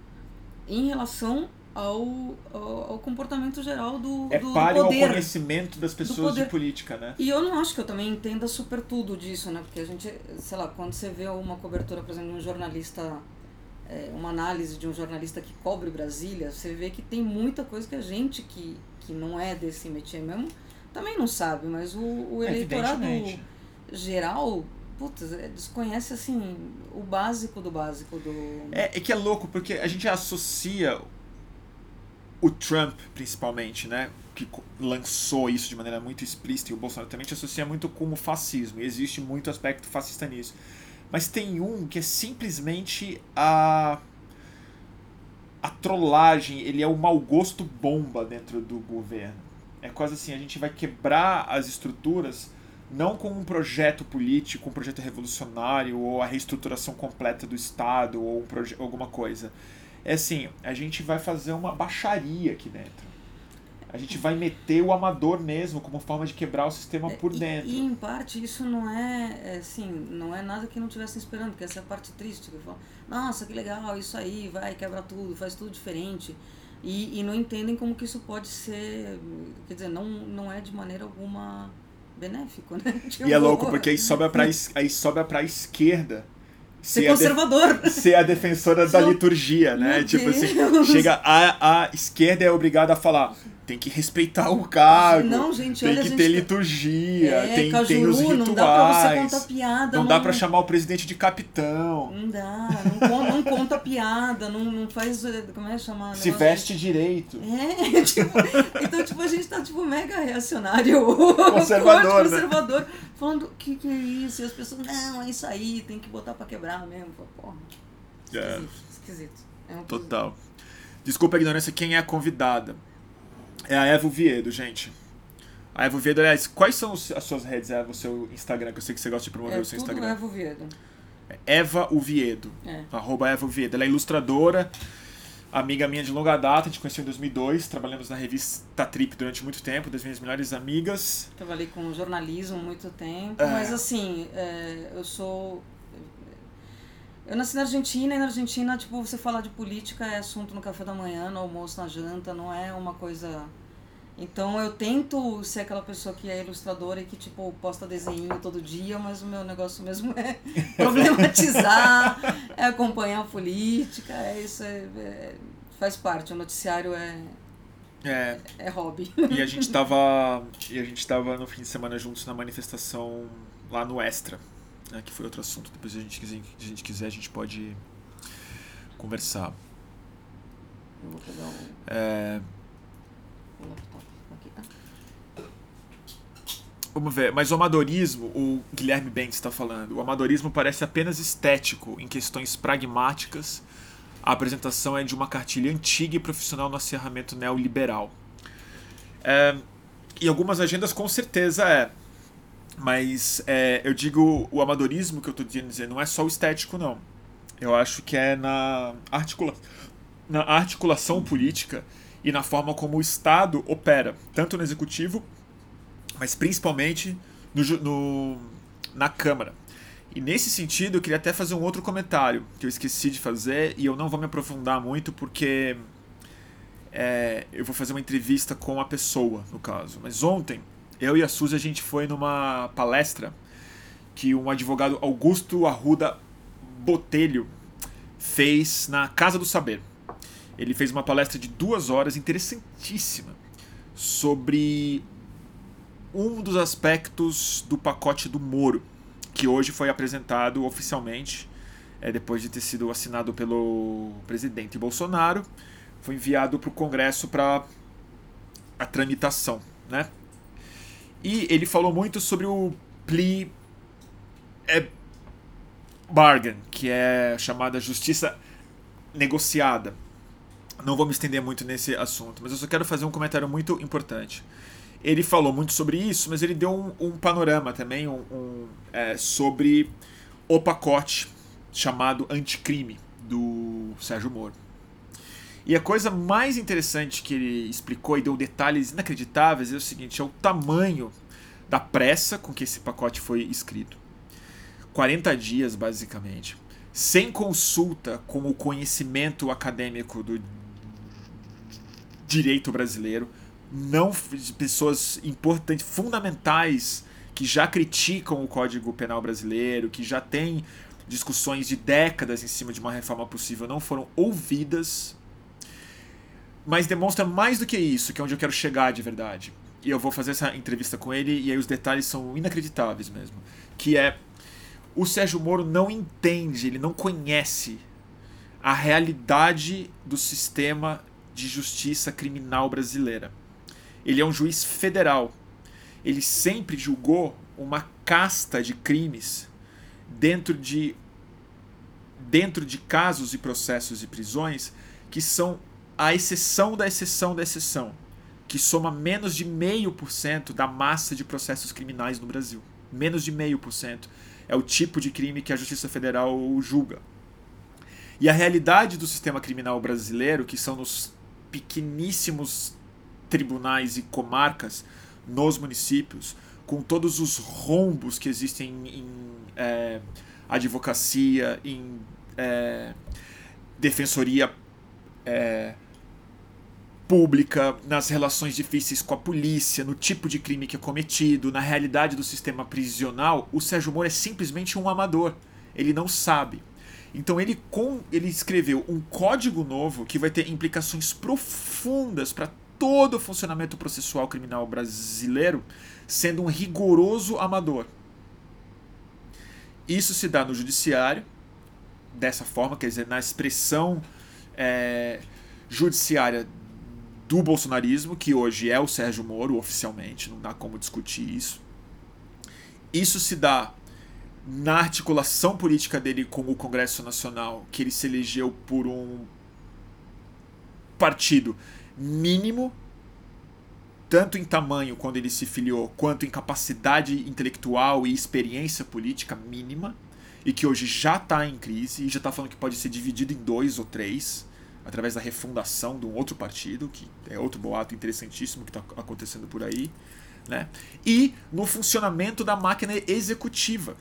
em relação ao, ao, ao comportamento geral do, É do, do palho ao conhecimento das pessoas de política, né? e eu não acho que eu também entenda super tudo disso, né? Porque a gente, sei lá, quando você vê uma cobertura, por exemplo, de um jornalista é, uma análise de um jornalista que cobre Brasília, você vê que tem muita coisa que a gente que, que não é desse métier mesmo também não sabe, mas o, o eleitorado geral putz, é, desconhece assim o básico do básico do. É, é que é louco, porque a gente associa o Trump, principalmente, né? Que lançou isso de maneira muito explícita, e o Bolsonaro também te associa muito com o fascismo, e existe muito aspecto fascista nisso. Mas tem um que é simplesmente a. a trollagem, ele é o mau gosto bomba dentro do governo. É quase assim, a gente vai quebrar as estruturas não com um projeto político, um projeto revolucionário, ou a reestruturação completa do Estado, ou um alguma coisa. É assim, a gente vai fazer uma baixaria aqui dentro. A gente vai meter o amador mesmo como forma de quebrar o sistema por dentro. E, e em parte isso não é, é, assim, não é nada que não estivessem esperando, que essa é a parte triste. Que falo, nossa, que legal, isso aí, vai, quebra tudo, faz tudo diferente. E, e não entendem como que isso pode ser, quer dizer, não, não é de maneira alguma benéfico, né? Tipo, e é louco, porque aí sobra pra, aí sobra pra esquerda ser, ser conservador. A ser a defensora da liturgia, né? Meu tipo assim, Deus. assim, chega a, a esquerda é obrigada a falar tem que respeitar o cargo. Não, gente, tem olha, que ter tá- liturgia, é, tem, Cajuru, tem os rituais. Não dá pra você contar piada. Não, não dá pra chamar o presidente de capitão. Não dá, não, não conta piada, não, não faz. Como é chamar? Se veste de... direito. É, tipo, então, tipo, a gente tá, tipo, mega reacionário. Conservador. né? conservador. Falando, o que, que é isso? E as pessoas, não, é isso aí, tem que botar pra quebrar mesmo. Porra. Esquisito, é. esquisito. É um Total. Desculpa a ignorância, quem é a convidada? É a Evo Viedo, gente. A Evo Viedo, aliás, quais são as suas redes, Eva, o seu Instagram, que eu sei que você gosta de promover é o seu Instagram. Evo Viedo. É Eva Uviedo. É. Arroba Eva Uviedo. Ela é ilustradora, amiga minha de longa data, a gente conheceu em 2002, trabalhamos na revista Trip durante muito tempo, das minhas melhores amigas. Trabalhei com jornalismo muito tempo, é. mas assim, é, eu sou eu nasci na Argentina e na Argentina, tipo, você falar de política é assunto no café da manhã, no almoço, na janta, não é uma coisa. Então eu tento ser aquela pessoa que é ilustradora e que, tipo, posta desenho todo dia, mas o meu negócio mesmo é problematizar, é acompanhar a política, é isso, é, é, faz parte. O noticiário é. É. É hobby. E a gente tava. E a gente tava no fim de semana juntos na manifestação lá no Extra né, que foi outro assunto. Depois, se a gente quiser, a gente, quiser, a gente pode conversar. Eu vou pegar o, é... o laptop aqui, tá? Vamos ver, mas o amadorismo, o Guilherme Bentes está falando, o amadorismo parece apenas estético em questões pragmáticas. A apresentação é de uma cartilha antiga e profissional no acerramento neoliberal. É, e algumas agendas com certeza é. Mas é, eu digo o amadorismo que eu estou dizendo não é só o estético, não. Eu acho que é na, articula na articulação política e na forma como o Estado opera, tanto no executivo, mas principalmente no, no, na Câmara. E nesse sentido, eu queria até fazer um outro comentário que eu esqueci de fazer e eu não vou me aprofundar muito porque é, eu vou fazer uma entrevista com a pessoa, no caso. Mas ontem eu e a Suzy a gente foi numa palestra que um advogado Augusto Arruda Botelho fez na Casa do Saber. Ele fez uma palestra de duas horas interessantíssima sobre um dos aspectos do pacote do Moro, que hoje foi apresentado oficialmente, é, depois de ter sido assinado pelo presidente Bolsonaro, foi enviado para o Congresso para a tramitação, né? E ele falou muito sobre o plea é, bargain, que é chamada justiça negociada. Não vou me estender muito nesse assunto, mas eu só quero fazer um comentário muito importante. Ele falou muito sobre isso, mas ele deu um, um panorama também um, um é, sobre o pacote chamado anticrime do Sérgio Moro. E a coisa mais interessante que ele explicou e deu detalhes inacreditáveis é o seguinte: é o tamanho da pressa com que esse pacote foi escrito. 40 dias, basicamente. Sem consulta com o conhecimento acadêmico do direito brasileiro, não pessoas importantes, fundamentais, que já criticam o Código Penal brasileiro, que já têm discussões de décadas em cima de uma reforma possível não foram ouvidas. Mas demonstra mais do que isso, que é onde eu quero chegar de verdade. E eu vou fazer essa entrevista com ele e aí os detalhes são inacreditáveis mesmo. Que é o Sérgio Moro não entende, ele não conhece a realidade do sistema de justiça criminal brasileira. Ele é um juiz federal. Ele sempre julgou uma casta de crimes dentro de dentro de casos e processos e prisões que são a exceção da exceção da exceção, que soma menos de meio por cento da massa de processos criminais no Brasil. Menos de meio por cento é o tipo de crime que a Justiça Federal julga. E a realidade do sistema criminal brasileiro, que são nos pequeníssimos tribunais e comarcas nos municípios, com todos os rombos que existem em é, advocacia, em é, defensoria é, pública, nas relações difíceis com a polícia, no tipo de crime que é cometido, na realidade do sistema prisional, o Sérgio Moro é simplesmente um amador. Ele não sabe. Então ele, com, ele escreveu um código novo que vai ter implicações profundas para todo o funcionamento processual criminal brasileiro, sendo um rigoroso amador. Isso se dá no judiciário, dessa forma, quer dizer, na expressão é, judiciária do bolsonarismo, que hoje é o Sérgio Moro oficialmente, não dá como discutir isso. Isso se dá na articulação política dele com o Congresso Nacional, que ele se elegeu por um partido mínimo, tanto em tamanho quando ele se filiou, quanto em capacidade intelectual e experiência política mínima, e que hoje já está em crise e já está falando que pode ser dividido em dois ou três, através da refundação de um outro partido, que é outro boato interessantíssimo que está acontecendo por aí. Né? E no funcionamento da máquina executiva,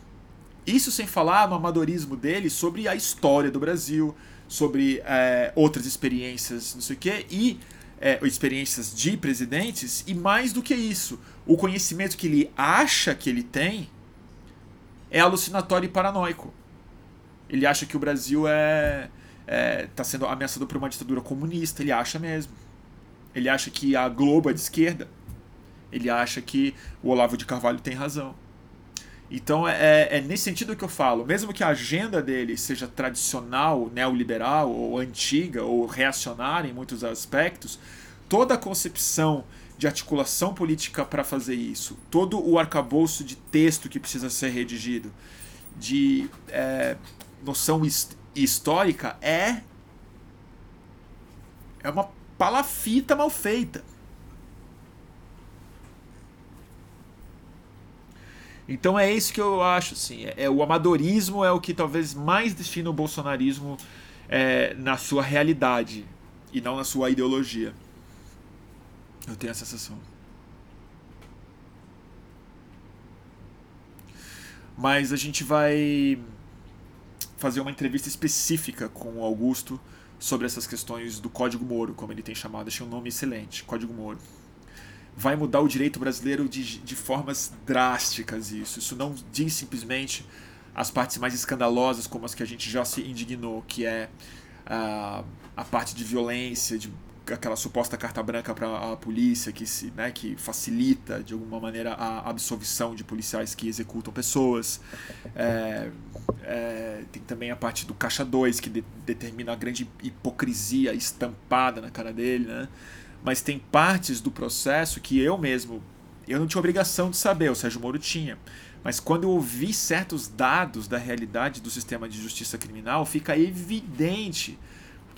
isso sem falar no amadorismo dele sobre a história do Brasil, sobre é, outras experiências, não sei o quê, e é, experiências de presidentes, e mais do que isso, o conhecimento que ele acha que ele tem é alucinatório e paranoico. Ele acha que o Brasil é está é, tá sendo ameaçado por uma ditadura comunista, ele acha mesmo. Ele acha que a Globo é de esquerda. Ele acha que o Olavo de Carvalho tem razão. Então é, é, nesse sentido que eu falo, mesmo que a agenda dele seja tradicional, neoliberal, ou antiga, ou reacionária em muitos aspectos, toda a concepção de articulação política para fazer isso, todo o arcabouço de texto que precisa ser redigido, de é, noção histórica, é, é uma palafita mal feita. Então é isso que eu acho, assim. É, é, o amadorismo é o que talvez mais define o bolsonarismo é, na sua realidade e não na sua ideologia. Eu tenho a sensação. Mas a gente vai fazer uma entrevista específica com o Augusto sobre essas questões do Código Moro, como ele tem chamado. Achei um nome excelente, Código Moro vai mudar o direito brasileiro de, de formas drásticas isso. Isso não diz simplesmente as partes mais escandalosas como as que a gente já se indignou, que é a, a parte de violência, de aquela suposta carta branca para a polícia que se, né, que facilita de alguma maneira a absolvição de policiais que executam pessoas. É, é, tem também a parte do caixa 2 que de, determina a grande hipocrisia estampada na cara dele, né? mas tem partes do processo que eu mesmo eu não tinha obrigação de saber, o Sérgio Moro tinha. Mas quando eu ouvi certos dados da realidade do sistema de justiça criminal, fica evidente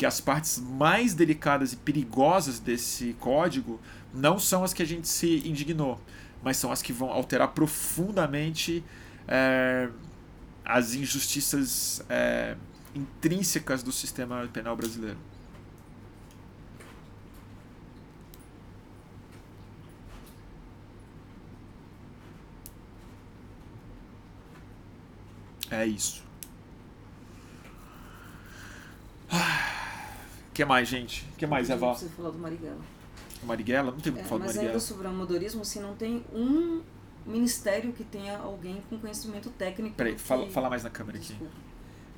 que as partes mais delicadas e perigosas desse código não são as que a gente se indignou, mas são as que vão alterar profundamente é, as injustiças é, intrínsecas do sistema penal brasileiro. É isso. Ah, que mais, gente? O que mais, Eva? Você falou do Marighella. Marighella? Não tem muito é, falar do Marighella. Mas ainda sobre o amadorismo, se não tem um ministério que tenha alguém com conhecimento técnico. Peraí, que... fala, fala mais na câmera aqui.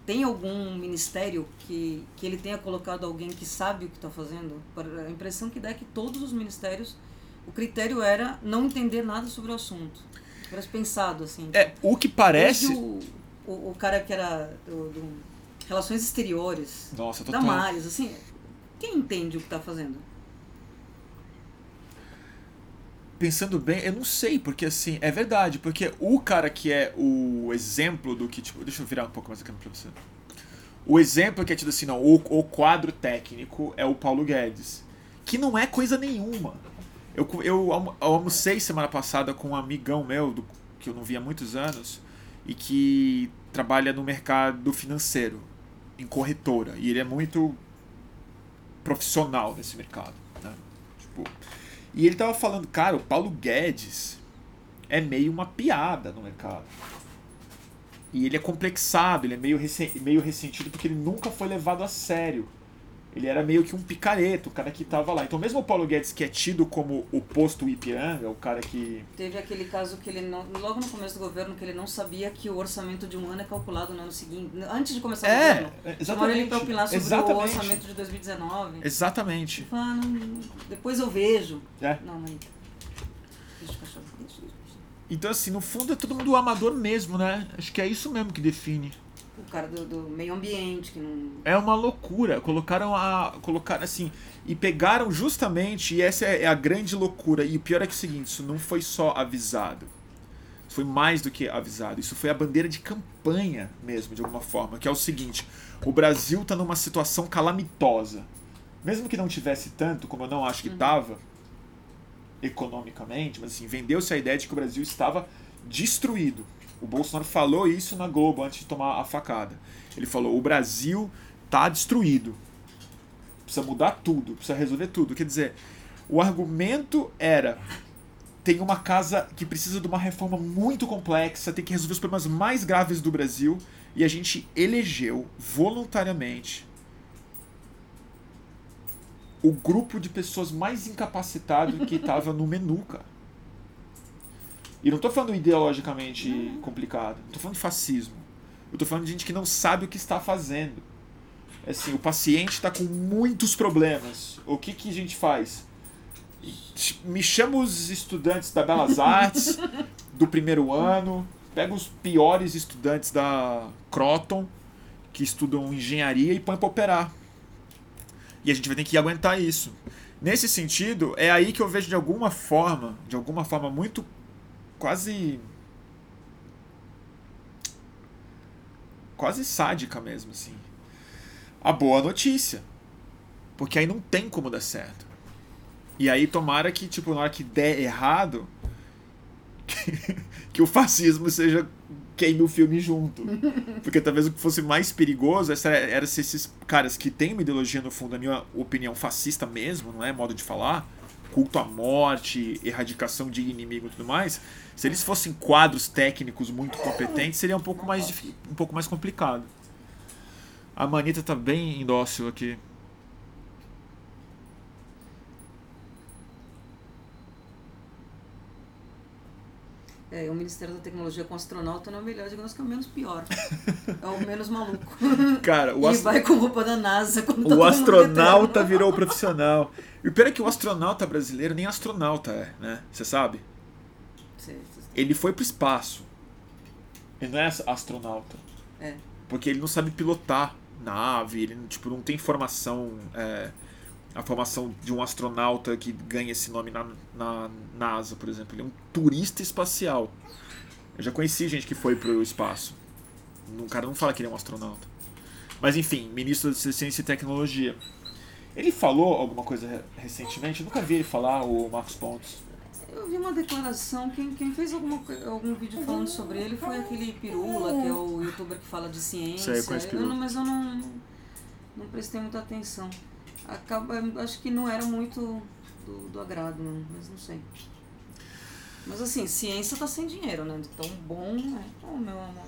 tem algum ministério que, que ele tenha colocado alguém que sabe o que está fazendo? A impressão que dá é que todos os ministérios, o critério era não entender nada sobre o assunto. Era pensado, assim. É, o que parece... O, o, o, cara que era do, do Relações Exteriores, Nossa, da Mares, assim, quem entende o que está fazendo? pensando bem, eu não sei, porque assim, é verdade, porque o cara que é o exemplo do que, tipo, deixa eu virar um pouco mais aqui pra você. O exemplo que é tido assim, não, o, o quadro técnico é o Paulo Guedes, que não é coisa nenhuma. Eu, eu, almocei semana passada com um amigão meu, do, que eu não via há muitos anos, e que trabalha no mercado financeiro, em corretora, e ele é muito profissional nesse mercado. Né? Tipo, e ele tava falando, cara, o Paulo Guedes é meio uma piada no mercado. E ele é complexado, ele é meio, meio ressentido porque ele nunca foi levado a sério. Ele era meio que um picareta, o cara que tava lá. Então, mesmo o Paulo Guedes, que é tido como o posto Ipiranga, o cara que. Teve aquele caso que ele não. Logo no começo do governo, que ele não sabia que o orçamento de um ano é calculado no ano seguinte. Antes de começar é, o governo. Exatamente. Chamaram ele pra opinar sobre exatamente. o orçamento de 2019. Exatamente. Depois eu vejo. É. Não, não. Deixa o cachorro. Deixa, deixa. Então, assim, no fundo é todo mundo amador mesmo, né? Acho que é isso mesmo que define o cara do, do, meio ambiente que não é uma loucura. Colocaram a colocaram assim e pegaram justamente e essa é a grande loucura. E o pior é que é o seguinte isso não foi só avisado. Isso foi mais do que avisado. Isso foi a bandeira de campanha mesmo de alguma forma que é o seguinte o Brasil está numa situação calamitosa. Mesmo que não tivesse tanto como eu não acho que estava uhum. economicamente mas assim vendeu-se a ideia de que o Brasil estava destruído o Bolsonaro falou isso na Globo antes de tomar a facada. Ele falou: o Brasil tá destruído. Precisa mudar tudo, precisa resolver tudo. Quer dizer, o argumento era: tem uma casa que precisa de uma reforma muito complexa, tem que resolver os problemas mais graves do Brasil, e a gente elegeu voluntariamente o grupo de pessoas mais incapacitado que estava no menu, cara. E não estou falando ideologicamente uhum. complicado. Não tô falando de fascismo. Eu estou falando de gente que não sabe o que está fazendo. Assim, o paciente está com muitos problemas. O que, que a gente faz? Me chama os estudantes da Belas Artes do primeiro ano, pega os piores estudantes da Croton, que estudam engenharia, e põe para operar. E a gente vai ter que aguentar isso. Nesse sentido, é aí que eu vejo de alguma forma, de alguma forma muito quase. quase sádica mesmo, assim. A boa notícia. Porque aí não tem como dar certo. E aí tomara que, tipo, na hora que der errado, que, que o fascismo seja queime o filme junto. Porque talvez o que fosse mais perigoso era, era se esses caras que têm uma ideologia, no fundo, na minha opinião, fascista mesmo, não é modo de falar, culto à morte, erradicação de inimigo e tudo mais, se eles fossem quadros técnicos muito competentes, seria um pouco mais, um pouco mais complicado. A Manita tá bem indócil aqui. É, o Ministério da Tecnologia com astronauta não é o melhor, que é o menos pior. É o menos maluco. Cara, o E vai com roupa da NASA. O astronauta virou profissional. E o pior é que o astronauta brasileiro nem astronauta é, né? Você sabe? Ele foi pro espaço. Ele não é astronauta. É. Porque ele não sabe pilotar nave, ele tipo, não tem formação. É, a formação de um astronauta que ganha esse nome na, na NASA, por exemplo. Ele é um turista espacial. Eu já conheci gente que foi pro espaço. O cara não fala que ele é um astronauta. Mas enfim, ministro da Ciência e Tecnologia. Ele falou alguma coisa recentemente? Eu nunca vi ele falar, o Marcos Pontes. Eu vi uma declaração, quem, quem fez alguma, algum vídeo falando sobre ele foi aquele Pirula, que é o youtuber que fala de ciência. Sei, eu eu não, mas eu não, não prestei muita atenção acaba, acho que não era muito do, do agrado, não, mas não sei. Mas assim, ciência tá sem dinheiro, né? Tão bom, né? Oh, meu amor.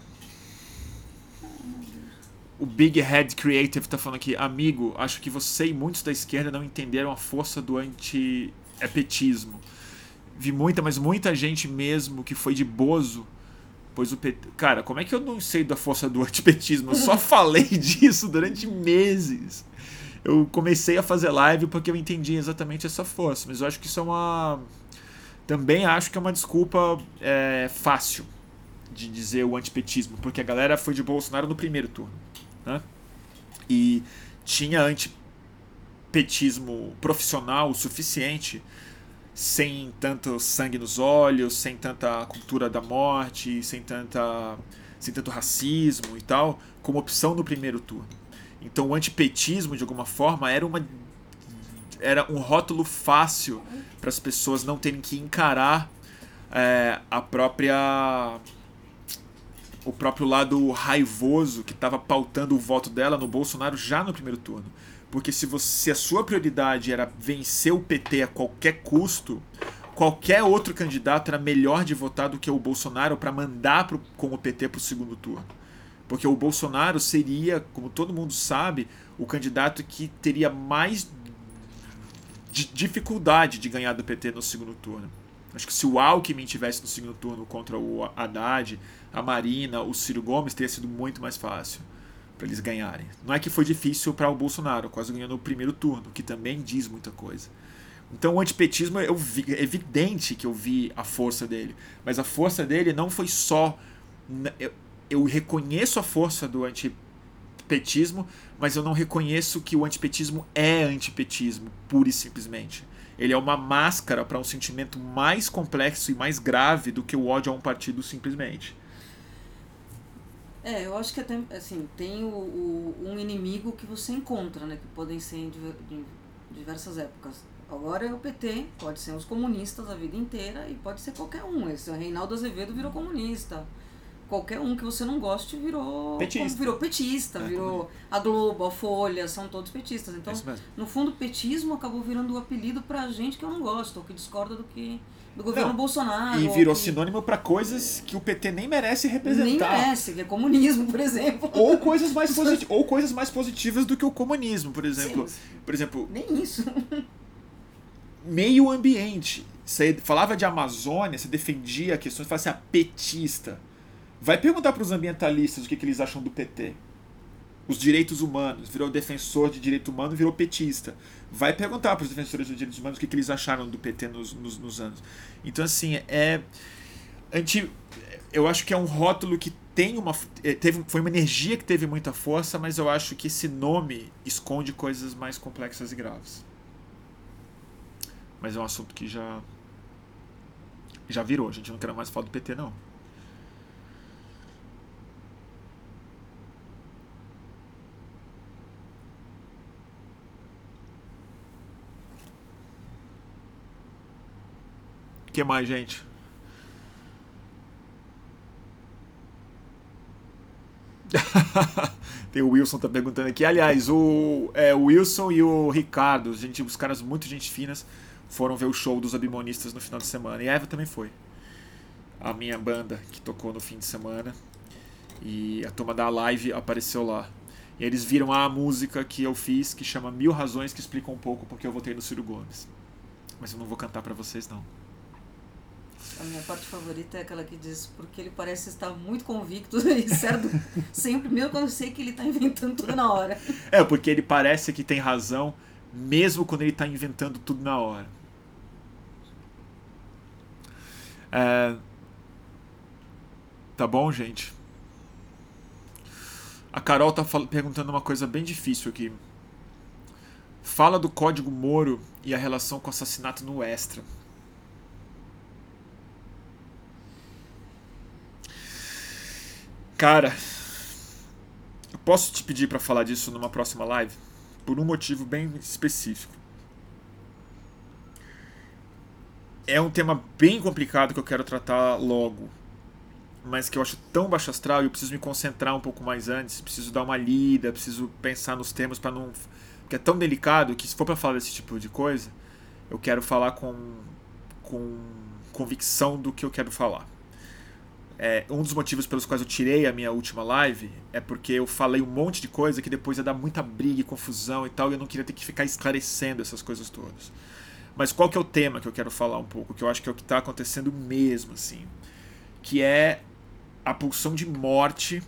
O Big Head Creative tá falando aqui, amigo, acho que você e muitos da esquerda não entenderam a força do anti-epetismo. Vi muita, mas muita gente mesmo que foi de Bozo Pois o PT. Cara, como é que eu não sei da força do antipetismo? Eu só falei disso durante meses. Eu comecei a fazer live porque eu entendi exatamente essa força, mas eu acho que isso é uma. Também acho que é uma desculpa é, fácil de dizer o antipetismo, porque a galera foi de Bolsonaro no primeiro turno. Né? E tinha antipetismo profissional o suficiente sem tanto sangue nos olhos, sem tanta cultura da morte, sem tanta sem tanto racismo e tal, como opção no primeiro turno. Então o antipetismo de alguma forma era uma era um rótulo fácil para as pessoas não terem que encarar é, a própria o próprio lado raivoso que estava pautando o voto dela no Bolsonaro já no primeiro turno. Porque se, você, se a sua prioridade era vencer o PT a qualquer custo, qualquer outro candidato era melhor de votar do que o Bolsonaro para mandar pro, com o PT para o segundo turno. Porque o Bolsonaro seria, como todo mundo sabe, o candidato que teria mais dificuldade de ganhar do PT no segundo turno. Acho que se o Alckmin tivesse no segundo turno contra o Haddad, a Marina, o Ciro Gomes, teria sido muito mais fácil para eles ganharem. Não é que foi difícil para o Bolsonaro, quase ganhou no primeiro turno, que também diz muita coisa. Então o antipetismo eu vi, é evidente que eu vi a força dele, mas a força dele não foi só eu, eu reconheço a força do antipetismo, mas eu não reconheço que o antipetismo é antipetismo, pura e simplesmente. Ele é uma máscara para um sentimento mais complexo e mais grave do que o ódio a um partido simplesmente. É, eu acho que até, assim, tem o, o, um inimigo que você encontra, né? Que podem ser em, diversas épocas. Agora é o PT, pode ser os comunistas a vida inteira e pode ser qualquer um. Esse Reinaldo Azevedo virou comunista. Qualquer um que você não goste virou petista, virou, petista, é, virou a Globo, a Folha, são todos petistas. Então, no fundo, o petismo acabou virando o um apelido pra gente que eu não gosto, ou que discorda do que do governo não. Bolsonaro. E virou que... sinônimo para coisas que o PT nem merece representar. Nem merece, que é comunismo, por exemplo. Ou coisas mais, posit... ou coisas mais positivas do que o comunismo, por exemplo. Sim, por exemplo. Nem isso. Meio ambiente. Você falava de Amazônia, você defendia questões, falava assim, ah, petista. Vai perguntar para os ambientalistas o que, que eles acham do PT os direitos humanos, virou defensor de direito humano, virou petista. Vai perguntar para os defensores de direitos humanos o que, que eles acharam do PT nos, nos, nos, anos. Então, assim, é. Anti, eu acho que é um rótulo que tem uma. É, teve, foi uma energia que teve muita força, mas eu acho que esse nome esconde coisas mais complexas e graves. Mas é um assunto que já. Já virou, a gente não quer mais falar do PT, não. Que mais, gente? Tem o Wilson tá perguntando aqui. Aliás, o, é, o Wilson e o Ricardo, gente, os caras muito gente finas, foram ver o show dos Abimonistas no final de semana. E a Eva também foi. A minha banda que tocou no fim de semana. E a turma da live apareceu lá. E eles viram a música que eu fiz, que chama Mil Razões, que explica um pouco porque eu votei no Ciro Gomes. Mas eu não vou cantar para vocês, não. A minha parte favorita é aquela que diz porque ele parece estar muito convicto e certo sempre, mesmo quando eu sei que ele está inventando tudo na hora. É, porque ele parece que tem razão, mesmo quando ele está inventando tudo na hora. É... Tá bom, gente? A Carol tá perguntando uma coisa bem difícil aqui. Fala do código Moro e a relação com o assassinato no Extra. Cara, eu posso te pedir para falar disso numa próxima live? Por um motivo bem específico. É um tema bem complicado que eu quero tratar logo, mas que eu acho tão baixo astral e eu preciso me concentrar um pouco mais antes, preciso dar uma lida, preciso pensar nos termos para não. Porque é tão delicado que se for para falar desse tipo de coisa, eu quero falar com, com convicção do que eu quero falar. É, um dos motivos pelos quais eu tirei a minha última live é porque eu falei um monte de coisa que depois ia dar muita briga e confusão e tal, e eu não queria ter que ficar esclarecendo essas coisas todas. Mas qual que é o tema que eu quero falar um pouco, que eu acho que é o que está acontecendo mesmo, assim, que é a pulsão de morte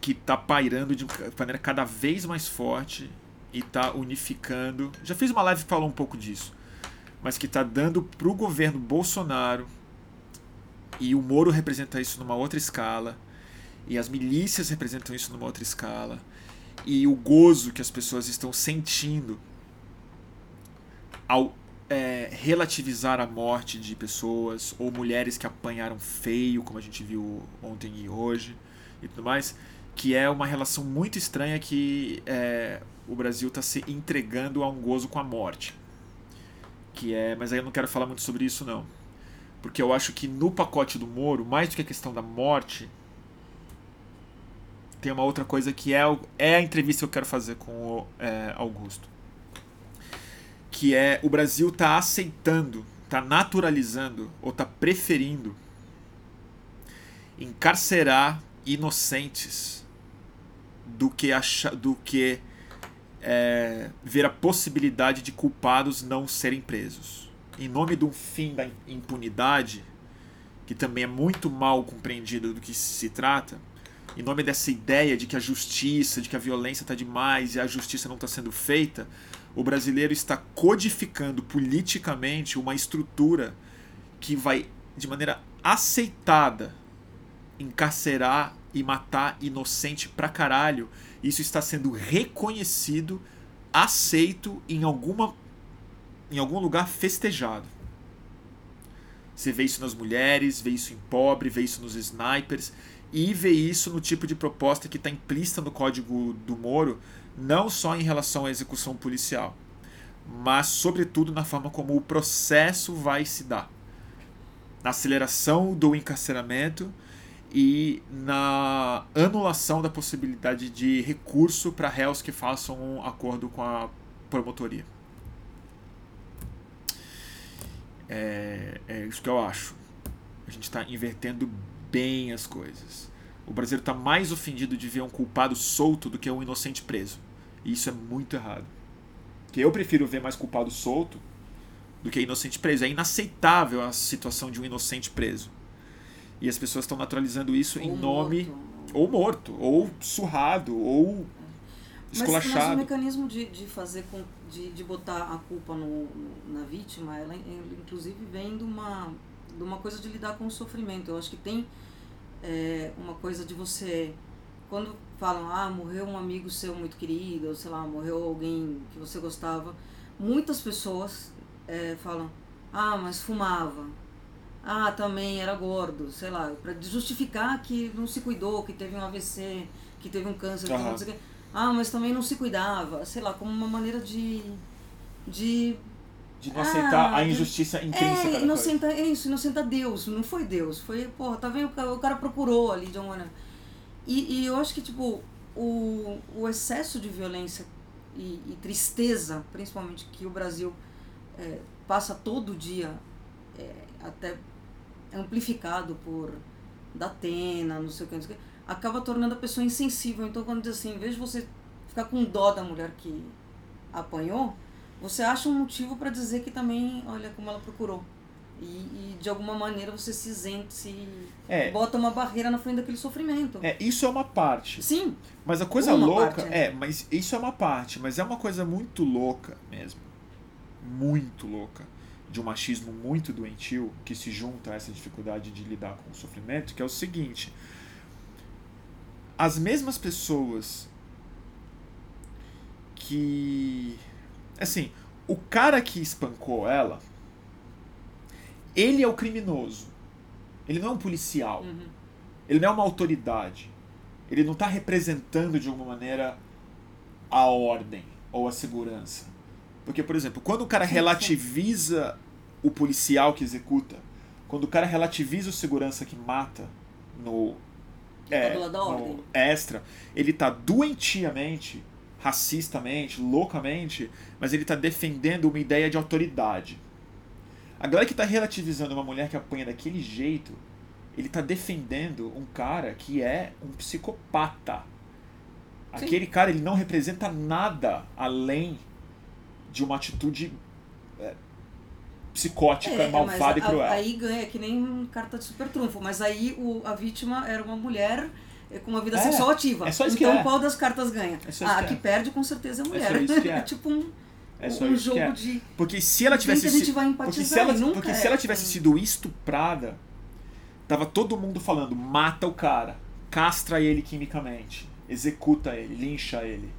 que está pairando de maneira cada vez mais forte e está unificando. Já fiz uma live que falou um pouco disso, mas que está dando para o governo Bolsonaro e o Moro representa isso numa outra escala. E as milícias representam isso numa outra escala. E o gozo que as pessoas estão sentindo ao é, relativizar a morte de pessoas ou mulheres que apanharam feio, como a gente viu ontem e hoje e tudo mais, que é uma relação muito estranha que é, o Brasil está se entregando a um gozo com a morte. Que é, mas aí eu não quero falar muito sobre isso não, porque eu acho que no pacote do Moro, mais do que a questão da morte, tem uma outra coisa que é, é a entrevista que eu quero fazer com o é, Augusto. Que é o Brasil tá aceitando, tá naturalizando ou tá preferindo encarcerar inocentes do que achar, do que é, ver a possibilidade de culpados não serem presos. Em nome do fim da impunidade, que também é muito mal compreendido do que se trata, em nome dessa ideia de que a justiça, de que a violência está demais e a justiça não está sendo feita, o brasileiro está codificando politicamente uma estrutura que vai, de maneira aceitada, encarcerar e matar inocente pra caralho. Isso está sendo reconhecido, aceito em alguma em algum lugar festejado. Você vê isso nas mulheres, vê isso em pobre, vê isso nos snipers e ver isso no tipo de proposta que está implícita no código do Moro, não só em relação à execução policial, mas sobretudo na forma como o processo vai se dar. Na aceleração do encarceramento e na anulação da possibilidade de recurso para réus que façam um acordo com a promotoria. É, é isso que eu acho. A gente está invertendo bem as coisas. O brasileiro está mais ofendido de ver um culpado solto do que um inocente preso. E isso é muito errado. Que eu prefiro ver mais culpado solto do que inocente preso. É inaceitável a situação de um inocente preso. E as pessoas estão naturalizando isso ou em nome. Morto. Ou morto, ou surrado, ou esculachado. Mas, mas o mecanismo de, de fazer com, de, de botar a culpa no, na vítima, ela inclusive vem de uma de uma coisa de lidar com o sofrimento. Eu acho que tem é, uma coisa de você. Quando falam, ah, morreu um amigo seu muito querido, ou sei lá, morreu alguém que você gostava, muitas pessoas é, falam, ah, mas fumava. Ah, também era gordo, sei lá, para justificar que não se cuidou, que teve um AVC, que teve um câncer, uhum. que ah, mas também não se cuidava, sei lá, como uma maneira de, de de não aceitar ah, a injustiça intrínseca. É, inocenta, é isso, inocenta Deus, não foi Deus. Foi, porra, tá vendo? O cara procurou ali de uma maneira. E, e eu acho que, tipo, o, o excesso de violência e, e tristeza, principalmente, que o Brasil é, passa todo dia, é, até amplificado por Datena, não sei o que, não sei o que, acaba tornando a pessoa insensível. Então, quando diz assim, em vez de você ficar com dó da mulher que apanhou, você acha um motivo para dizer que também, olha como ela procurou. E, e, de alguma maneira você se isente, se é. bota uma barreira na frente daquele sofrimento. É, isso é uma parte. Sim. Mas a coisa uma louca, parte, é. é, mas isso é uma parte, mas é uma coisa muito louca mesmo. Muito louca. De um machismo muito doentio que se junta a essa dificuldade de lidar com o sofrimento, que é o seguinte: as mesmas pessoas que Assim, o cara que espancou ela, ele é o criminoso. Ele não é um policial. Uhum. Ele não é uma autoridade. Ele não está representando de alguma maneira a ordem ou a segurança. Porque, por exemplo, quando o cara relativiza o policial que executa, quando o cara relativiza o segurança que mata no, é, no extra, ele está doentiamente racistamente, loucamente, mas ele está defendendo uma ideia de autoridade. A galera que está relativizando uma mulher que apanha daquele jeito, ele está defendendo um cara que é um psicopata. Sim. Aquele cara ele não representa nada além de uma atitude psicótica, é, malvada e cruel. Aí ganha, que nem carta de super trunfo, mas aí o, a vítima era uma mulher é, com uma vida é, sexual ativa. É só isso então que é. qual das cartas ganha? É ah, a que, que perde com certeza é a mulher. É, só isso que é. tipo um, é só um jogo é. de. Porque se ela tivesse a gente vai porque se ela, nunca porque é. se ela tivesse sido estuprada, tava todo mundo falando, mata o cara, castra ele quimicamente, executa ele, lincha ele.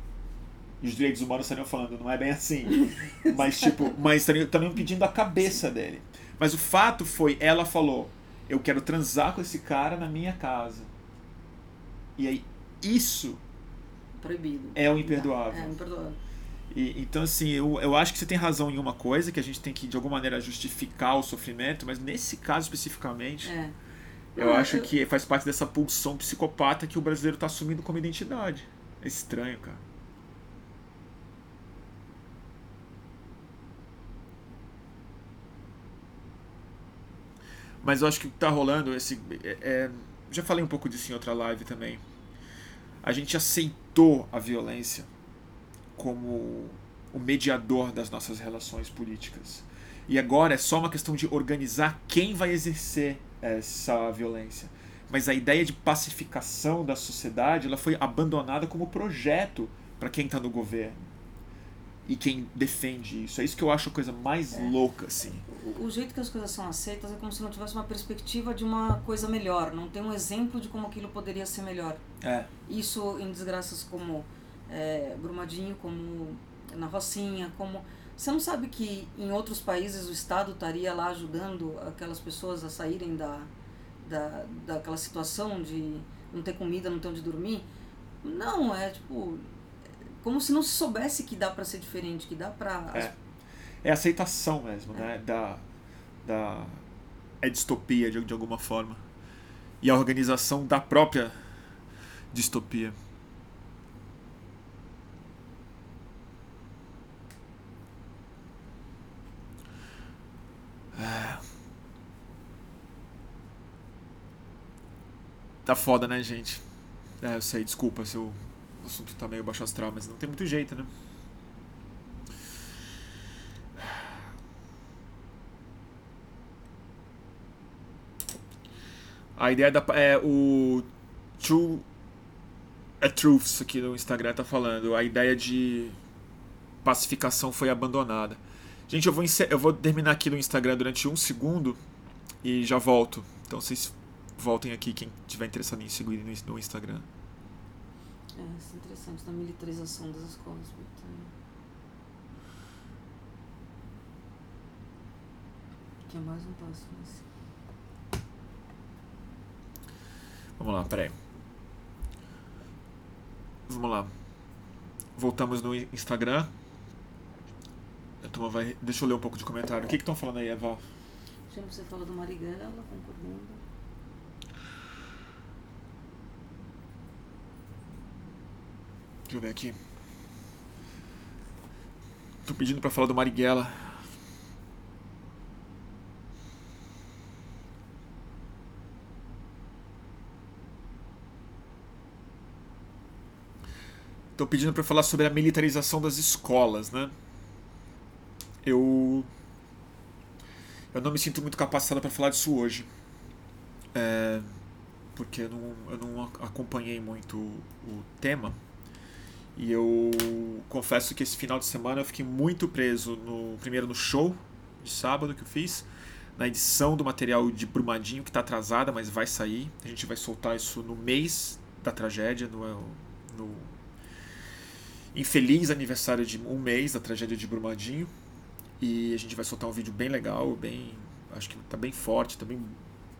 E os direitos humanos estariam falando, não é bem assim. mas tipo, mas estariam, estariam pedindo a cabeça dele. Mas o fato foi, ela falou, eu quero transar com esse cara na minha casa. E aí, isso Proibido. é o imperdoável. É, imperdoável. E, então, assim, eu, eu acho que você tem razão em uma coisa, que a gente tem que, de alguma maneira, justificar o sofrimento, mas nesse caso especificamente, É. eu Não, acho eu- que faz parte dessa pulsão psicopata que o brasileiro está assumindo como identidade. É estranho, cara. Mas eu acho que tá rolando, esse. é- é- já falei um pouco disso em outra live também. A gente aceitou a violência como o mediador das nossas relações políticas. E agora é só uma questão de organizar quem vai exercer essa violência. Mas a ideia de pacificação da sociedade ela foi abandonada como projeto para quem está no governo e quem defende isso. É isso que eu acho a coisa mais louca, assim. O, jeito que as coisas são aceitas é como se não tivesse uma perspectiva de uma coisa melhor. Não tem um exemplo de como aquilo poderia ser melhor. É, Isso em desgraças como é, Brumadinho, como na Rocinha, como... Você não sabe que em outros países o Estado estaria lá ajudando aquelas pessoas a saírem da, da, daquela situação de não ter comida, não ter onde dormir? Não, é tipo... Como se não se soubesse que dá pra ser diferente, que dá pra... É. é aceitação mesmo, né? Da, da é distopia de, de alguma forma. E a organização da própria distopia. É. Tá foda, né, gente? É, eu sei, desculpa se o assunto tá meio baixo astral, mas não tem muito jeito, né? A ideia da. É, o. True. É Truths aqui no Instagram tá falando. A ideia de pacificação foi abandonada. Gente, eu vou, eu vou terminar aqui no Instagram durante um segundo e já volto. Então vocês voltem aqui, quem tiver interessado em seguir no, Instagram. É, isso é interessante, da militarização das escolas. Que é mais um passo nesse. Vamos lá, peraí. Vamos lá. Voltamos no Instagram. A turma vai. Deixa eu ler um pouco de comentário. O que estão falando aí, Eva? Gente, você fala do Marighella, concordando. Deixa eu ver aqui. Tô pedindo pra falar do Marighella. Tô pedindo pra falar sobre a militarização das escolas, né? Eu. Eu não me sinto muito capacitado pra falar disso hoje. É, porque eu não, eu não acompanhei muito o, o tema. E eu confesso que esse final de semana eu fiquei muito preso no primeiro no show de sábado que eu fiz, na edição do material de Brumadinho que está atrasada, mas vai sair. A gente vai soltar isso no mês da tragédia, no, no infeliz aniversário de um mês da tragédia de Brumadinho. E a gente vai soltar um vídeo bem legal, bem, acho que tá bem forte, também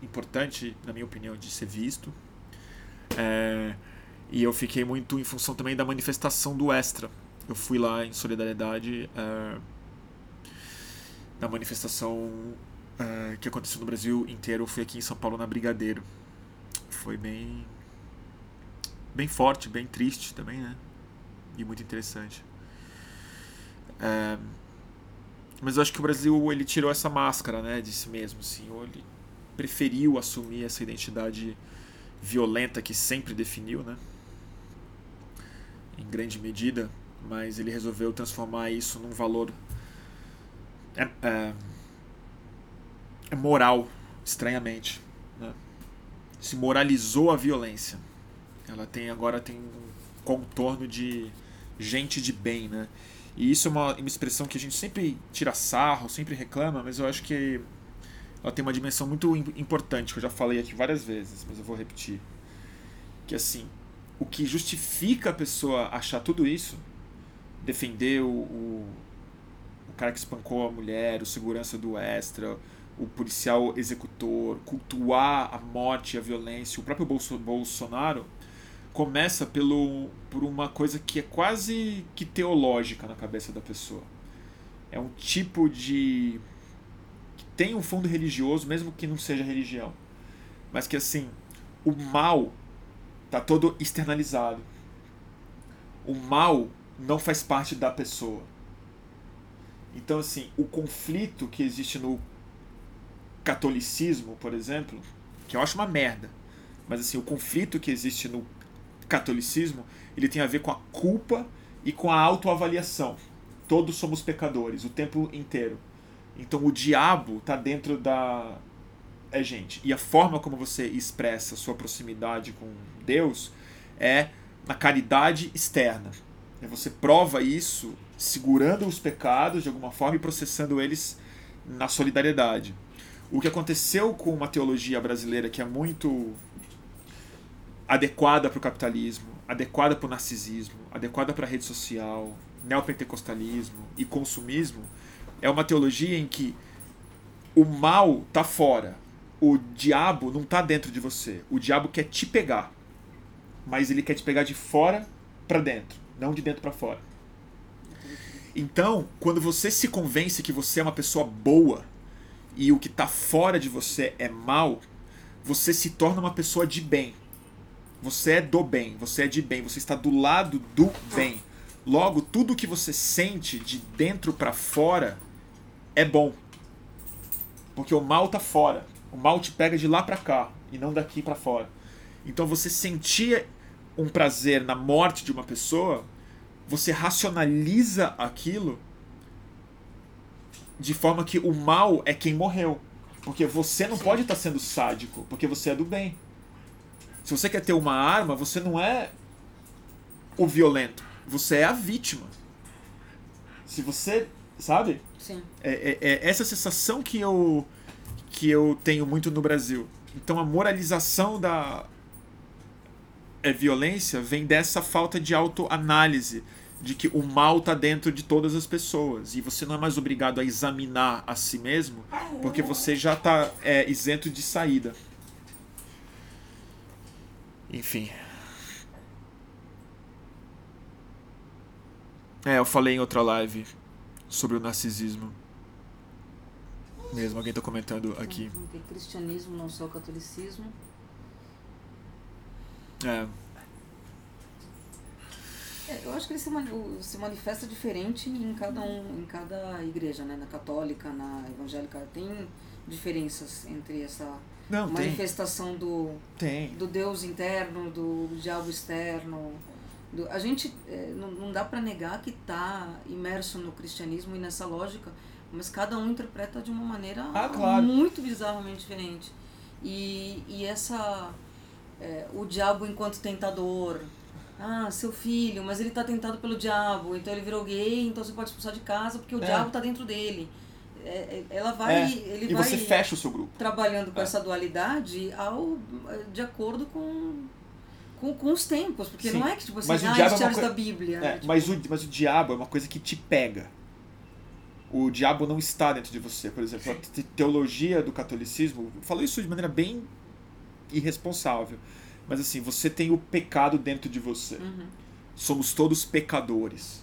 importante, na minha opinião, de ser visto. É, e eu fiquei muito em função também da manifestação do Extra. Eu fui lá em solidariedade é, na manifestação é, que aconteceu no Brasil inteiro. Eu fui aqui em São Paulo na Brigadeiro. Foi bem bem forte, bem triste também, né? E muito interessante. É, mas eu acho que o Brasil ele tirou essa máscara, né, de si mesmo, assim, ou ele preferiu assumir essa identidade violenta que sempre definiu, né? Em grande medida, mas ele resolveu transformar isso num valor é, é, é moral, estranhamente. Né? Se moralizou a violência. Ela tem agora tem um contorno de gente de bem, né? E isso é uma, uma expressão que a gente sempre tira sarro, sempre reclama, mas eu acho que ela tem uma dimensão muito importante, que eu já falei aqui várias vezes, mas eu vou repetir. Que assim, o que justifica a pessoa achar tudo isso, defender o, o, o cara que espancou a mulher, o segurança do extra, o policial executor, cultuar a morte a violência, o próprio Bolso, Bolsonaro, começa pelo, por uma coisa que é quase que teológica na cabeça da pessoa. É um tipo de. que tem um fundo religioso, mesmo que não seja religião. Mas que assim, o mal tá todo externalizado. O mal não faz parte da pessoa. Então, assim, o conflito que existe no catolicismo, por exemplo, que eu acho uma merda, mas assim, o conflito que existe no catolicismo, ele tem a ver com a culpa e com a autoavaliação. Todos somos pecadores o tempo inteiro. Então o diabo está dentro da é gente. E a forma como você expressa sua proximidade com Deus é na caridade externa. É você prova isso segurando os pecados de alguma forma e processando eles na solidariedade. O que aconteceu com uma teologia brasileira que é muito adequada para o capitalismo, adequada para o narcisismo, adequada para a rede social, neopentecostalismo e consumismo, é uma teologia em que o mal está fora, o diabo não está dentro de você. O diabo quer te pegar, mas ele quer te pegar de fora para dentro, não de dentro para fora. Então, quando você se convence que você é uma pessoa boa e o que está fora de você é mal, você se torna uma pessoa de bem. Você é do bem, você é de bem, você está do lado do bem. Logo, tudo que você sente de dentro para fora é bom. Porque o mal tá fora. O mal te pega de lá para cá e não daqui para fora. Então você sentia um prazer na morte de uma pessoa, você racionaliza aquilo de forma que o mal é quem morreu. Porque você não pode estar tá sendo sádico, porque você é do bem. Se você quer ter uma arma, você não é o violento, você é a vítima. Se você, sabe? Sim. É, é, é essa sensação que eu que eu tenho muito no Brasil. Então a moralização da é, violência vem dessa falta de autoanálise de que o mal está dentro de todas as pessoas e você não é mais obrigado a examinar a si mesmo porque você já está é, isento de saída. Enfim. É, eu falei em outra live sobre o narcisismo. Mesmo, alguém tá comentando aqui. Cristianismo, não só catolicismo. É. é eu acho que ele se, se manifesta diferente em cada um, em cada igreja, né? Na católica, na evangélica, tem diferenças entre essa não, manifestação tem. do tem. do Deus interno, do diabo externo. Do, a gente é, não, não dá para negar que está imerso no cristianismo e nessa lógica, mas cada um interpreta de uma maneira ah, claro. muito bizarramente diferente. E, e essa é, o diabo enquanto tentador, ah, seu filho, mas ele está tentado pelo diabo, então ele virou gay, então você pode expulsar de casa porque o é. diabo está dentro dele. É, é, ela vai. É, ele e vai você fecha o seu grupo. Trabalhando com é. essa dualidade ao, de acordo com, com, com os tempos. Porque Sim. não é que tipo assim, mas ah, diabo é da Bíblia. É, né? tipo... mas, o, mas o diabo é uma coisa que te pega. O diabo não está dentro de você. Por exemplo, a teologia do catolicismo. Falou isso de maneira bem irresponsável. Mas assim, você tem o pecado dentro de você. Uhum. Somos todos pecadores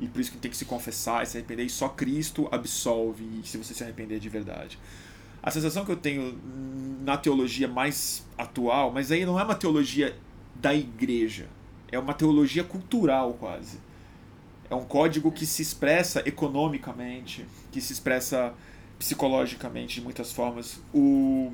e por isso que tem que se confessar e se arrepender, e só Cristo absolve se você se arrepender de verdade. A sensação que eu tenho na teologia mais atual, mas aí não é uma teologia da igreja, é uma teologia cultural quase. É um código que se expressa economicamente, que se expressa psicologicamente de muitas formas. O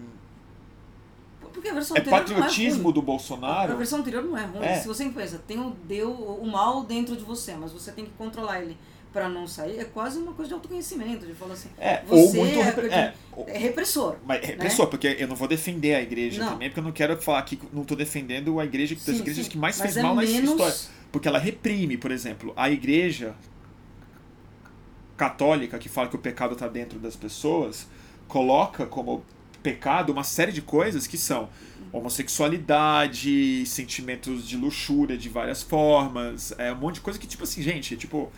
porque a versão é patriotismo é do Bolsonaro. A versão anterior não é ruim. É. Se você pensa, tem o, deu, o mal dentro de você, mas você tem que controlar ele para não sair é quase uma coisa de autoconhecimento, de falar assim, É, você ou muito é, repre- é, é repressor. Mas repressor, porque eu não vou defender a igreja Não. também, porque eu não quero falar que não tô defendendo a igreja, das Sim, igrejas sim. que mais Mas fez é mal na menos- história. Porque ela reprime, por exemplo, a igreja católica que fala que o pecado está dentro das pessoas, coloca como pecado uma série de coisas que são homossexualidade, sentimentos de luxúria de várias formas, é um monte de coisa que, tipo assim, gente, tipo,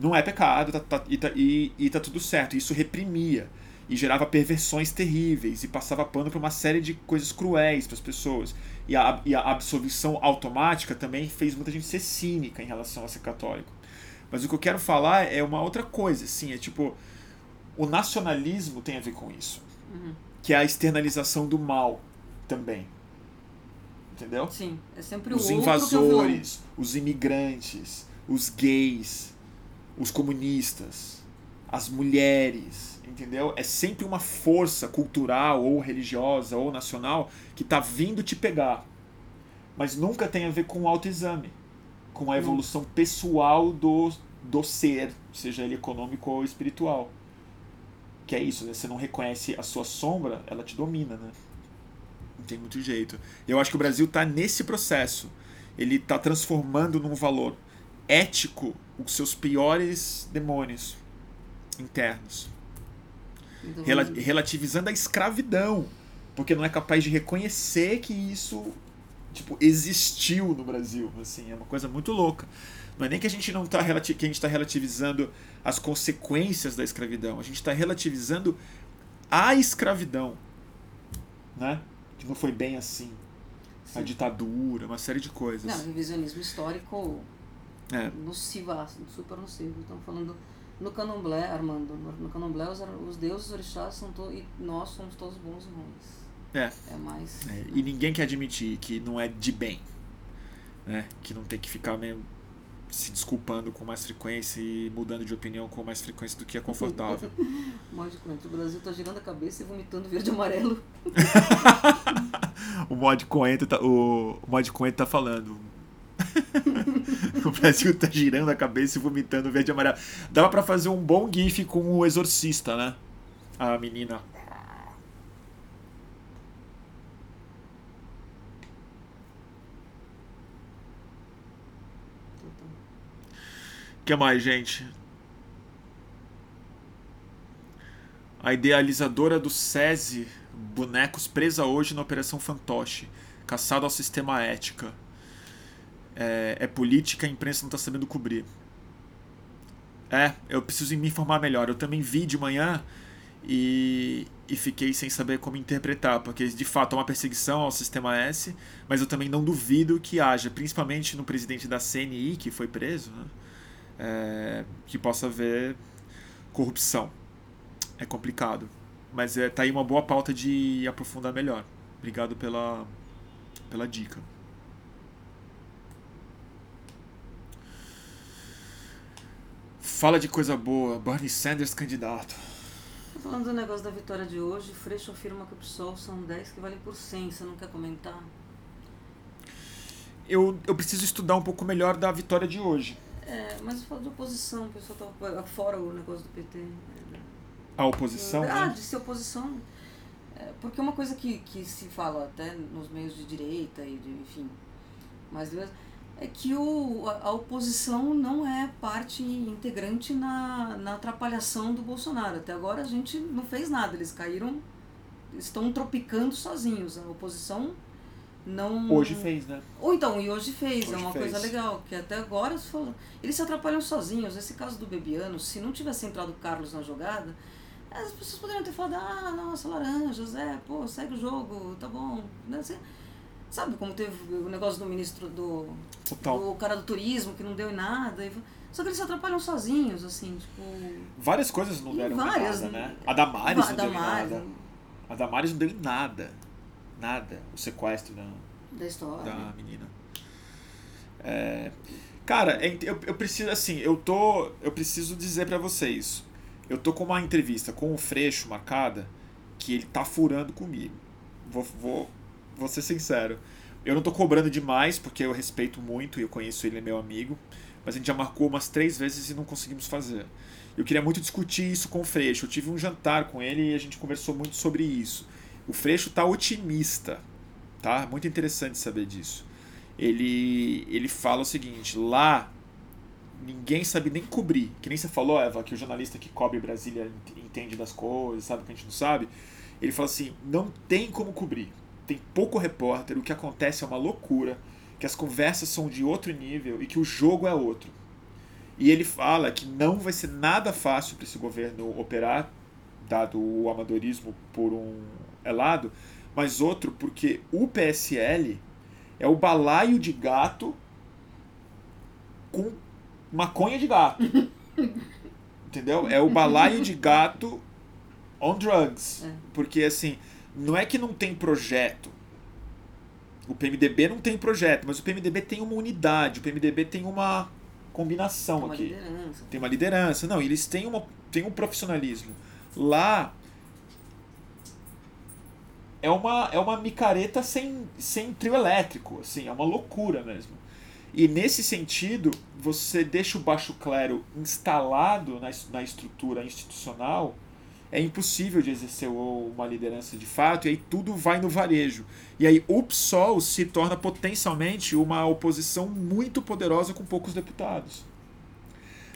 não é pecado tá, tá- e, tá, e, e tá tudo certo. Isso reprimia e gerava perversões terríveis e passava pano para uma série de coisas cruéis para as pessoas. E a, e a absolvição automática também fez muita gente ser cínica em relação a ser católico. Mas o que eu quero falar é uma outra coisa, assim, é tipo, o nacionalismo tem a ver com isso, Uhum. Que é a externalização do mal também. Entendeu? Sim, é sempre Os o outro que o vilão. invasores, os imigrantes, os gays, os comunistas, as mulheres, entendeu? É sempre uma força cultural ou religiosa ou nacional que tá vindo te pegar. Mas nunca tem a ver com o autoexame, com a evolução pessoal do, do ser, seja ele econômico ou espiritual. Que é isso, né? Você não reconhece a sua sombra, ela te domina, né? Não tem muito jeito. Eu acho que o Brasil está nesse processo. Ele está transformando num valor ético os seus piores demônios internos. Rela- relativizando a escravidão. Porque não é capaz de reconhecer que isso tipo, existiu no Brasil. Assim, é uma coisa muito louca. Não é nem que a gente não tá relati- que a gente está relativizando as consequências da escravidão. A gente está relativizando a escravidão. Né? Que não foi bem assim. A Sim. ditadura, uma série de coisas. Não, revisionismo histórico É. nocivaço, super nocivo. Estão falando no candomblé, Armando, no, candomblé os, os deuses orixás são to, e nós somos todos bons e ruins. É. É mais. É, e ninguém quer admitir que não é de bem. Né? Que não tem que ficar mesmo se desculpando com mais frequência e mudando de opinião com mais frequência do que é confortável. Mod Coentro. O Brasil tá girando a cabeça e vomitando verde e amarelo. o Mod Coentro tá, o, o Mod Coentro tá falando. o Brasil tá girando a cabeça e vomitando verde e amarelo. Dava pra fazer um bom gif com o exorcista, né? A menina. O que mais, gente? A idealizadora do SESI Bonecos presa hoje na Operação Fantoche, caçado ao sistema ética. É, é política, a imprensa não está sabendo cobrir. É, eu preciso me informar melhor. Eu também vi de manhã e, e fiquei sem saber como interpretar, porque de fato é uma perseguição ao sistema S, mas eu também não duvido que haja, principalmente no presidente da CNI, que foi preso, né, é, que possa haver corrupção. É complicado. Mas é, tá aí uma boa pauta de aprofundar melhor. Obrigado pela, pela dica. Fala de coisa boa. Bernie Sanders candidato. Falando do negócio da vitória de hoje, Freixo afirma que o PSOL são 10 que valem por 100. Você não quer comentar? Eu, eu preciso estudar um pouco melhor da vitória de hoje. É, mas eu falo de oposição, o pessoal tá fora o negócio do PT. A oposição, Ah, né? de ser oposição. É, porque uma coisa que, que se fala até nos meios de direita e de, enfim, mais é que o, a, a oposição não é parte integrante na, na atrapalhação do Bolsonaro. Até agora a gente não fez nada, eles caíram, estão tropicando sozinhos. A oposição não. Hoje fez, né? Ou então, e hoje fez, é Hoje uma fez. coisa legal, que até agora falou, eles se atrapalham sozinhos. Esse caso do Bebiano, se não tivesse entrado o Carlos na jogada, as pessoas poderiam ter falado, ah, nossa, laranjas, é, pô, segue o jogo, tá bom. Né? Você- Sabe como teve o negócio do ministro do. Total. do cara do turismo que não deu em nada. e- Só que eles se atrapalham sozinhos, assim, tipo. Várias coisas não deram várias, nada, né? né? A Damares a não deu em nada. A Damares não deu em nada. Nada. O sequestro da, Da história. da menina. É, cara, é- eu, eu preciso, assim, eu tô. Eu preciso dizer pra vocês. Eu tô com uma entrevista com o Freixo marcada que ele tá furando comigo. Vou, vou, vou ser sincero. Eu não tô cobrando demais, porque eu respeito muito e eu conheço ele, é meu amigo. Mas a gente já marcou umas três vezes e não conseguimos fazer. Eu queria muito discutir isso com o Freixo. Eu tive um jantar com ele e a gente conversou muito sobre isso. O Freixo tá otimista, tá? Muito interessante saber disso. Ele, ele fala o seguinte: lá ninguém sabe nem cobrir. Que nem você falou, Eva, que o jornalista que cobre Brasília entende das coisas, sabe que a gente não sabe. Ele fala assim: não tem como cobrir tem pouco repórter, o que acontece é uma loucura, que as conversas são de outro nível e que o jogo é outro. E ele fala que não vai ser nada fácil para esse governo operar, dado o amadorismo por um lado, mas outro porque o PSL é o balaio de gato com maconha de gato. Entendeu? É o balaio de gato on drugs. É. Porque assim, não é que não tem projeto. O PMDB não tem projeto, mas o PMDB tem uma unidade, o PMDB tem uma combinação tem uma aqui. Liderança. Tem uma liderança. Não, eles têm, uma, têm um profissionalismo. Lá é uma, é uma micareta sem, sem trio elétrico, assim, é uma loucura mesmo. E nesse sentido, você deixa o baixo clero instalado na, na estrutura institucional é impossível de exercer uma liderança de fato, e aí tudo vai no varejo. E aí o PSOL se torna potencialmente uma oposição muito poderosa com poucos deputados.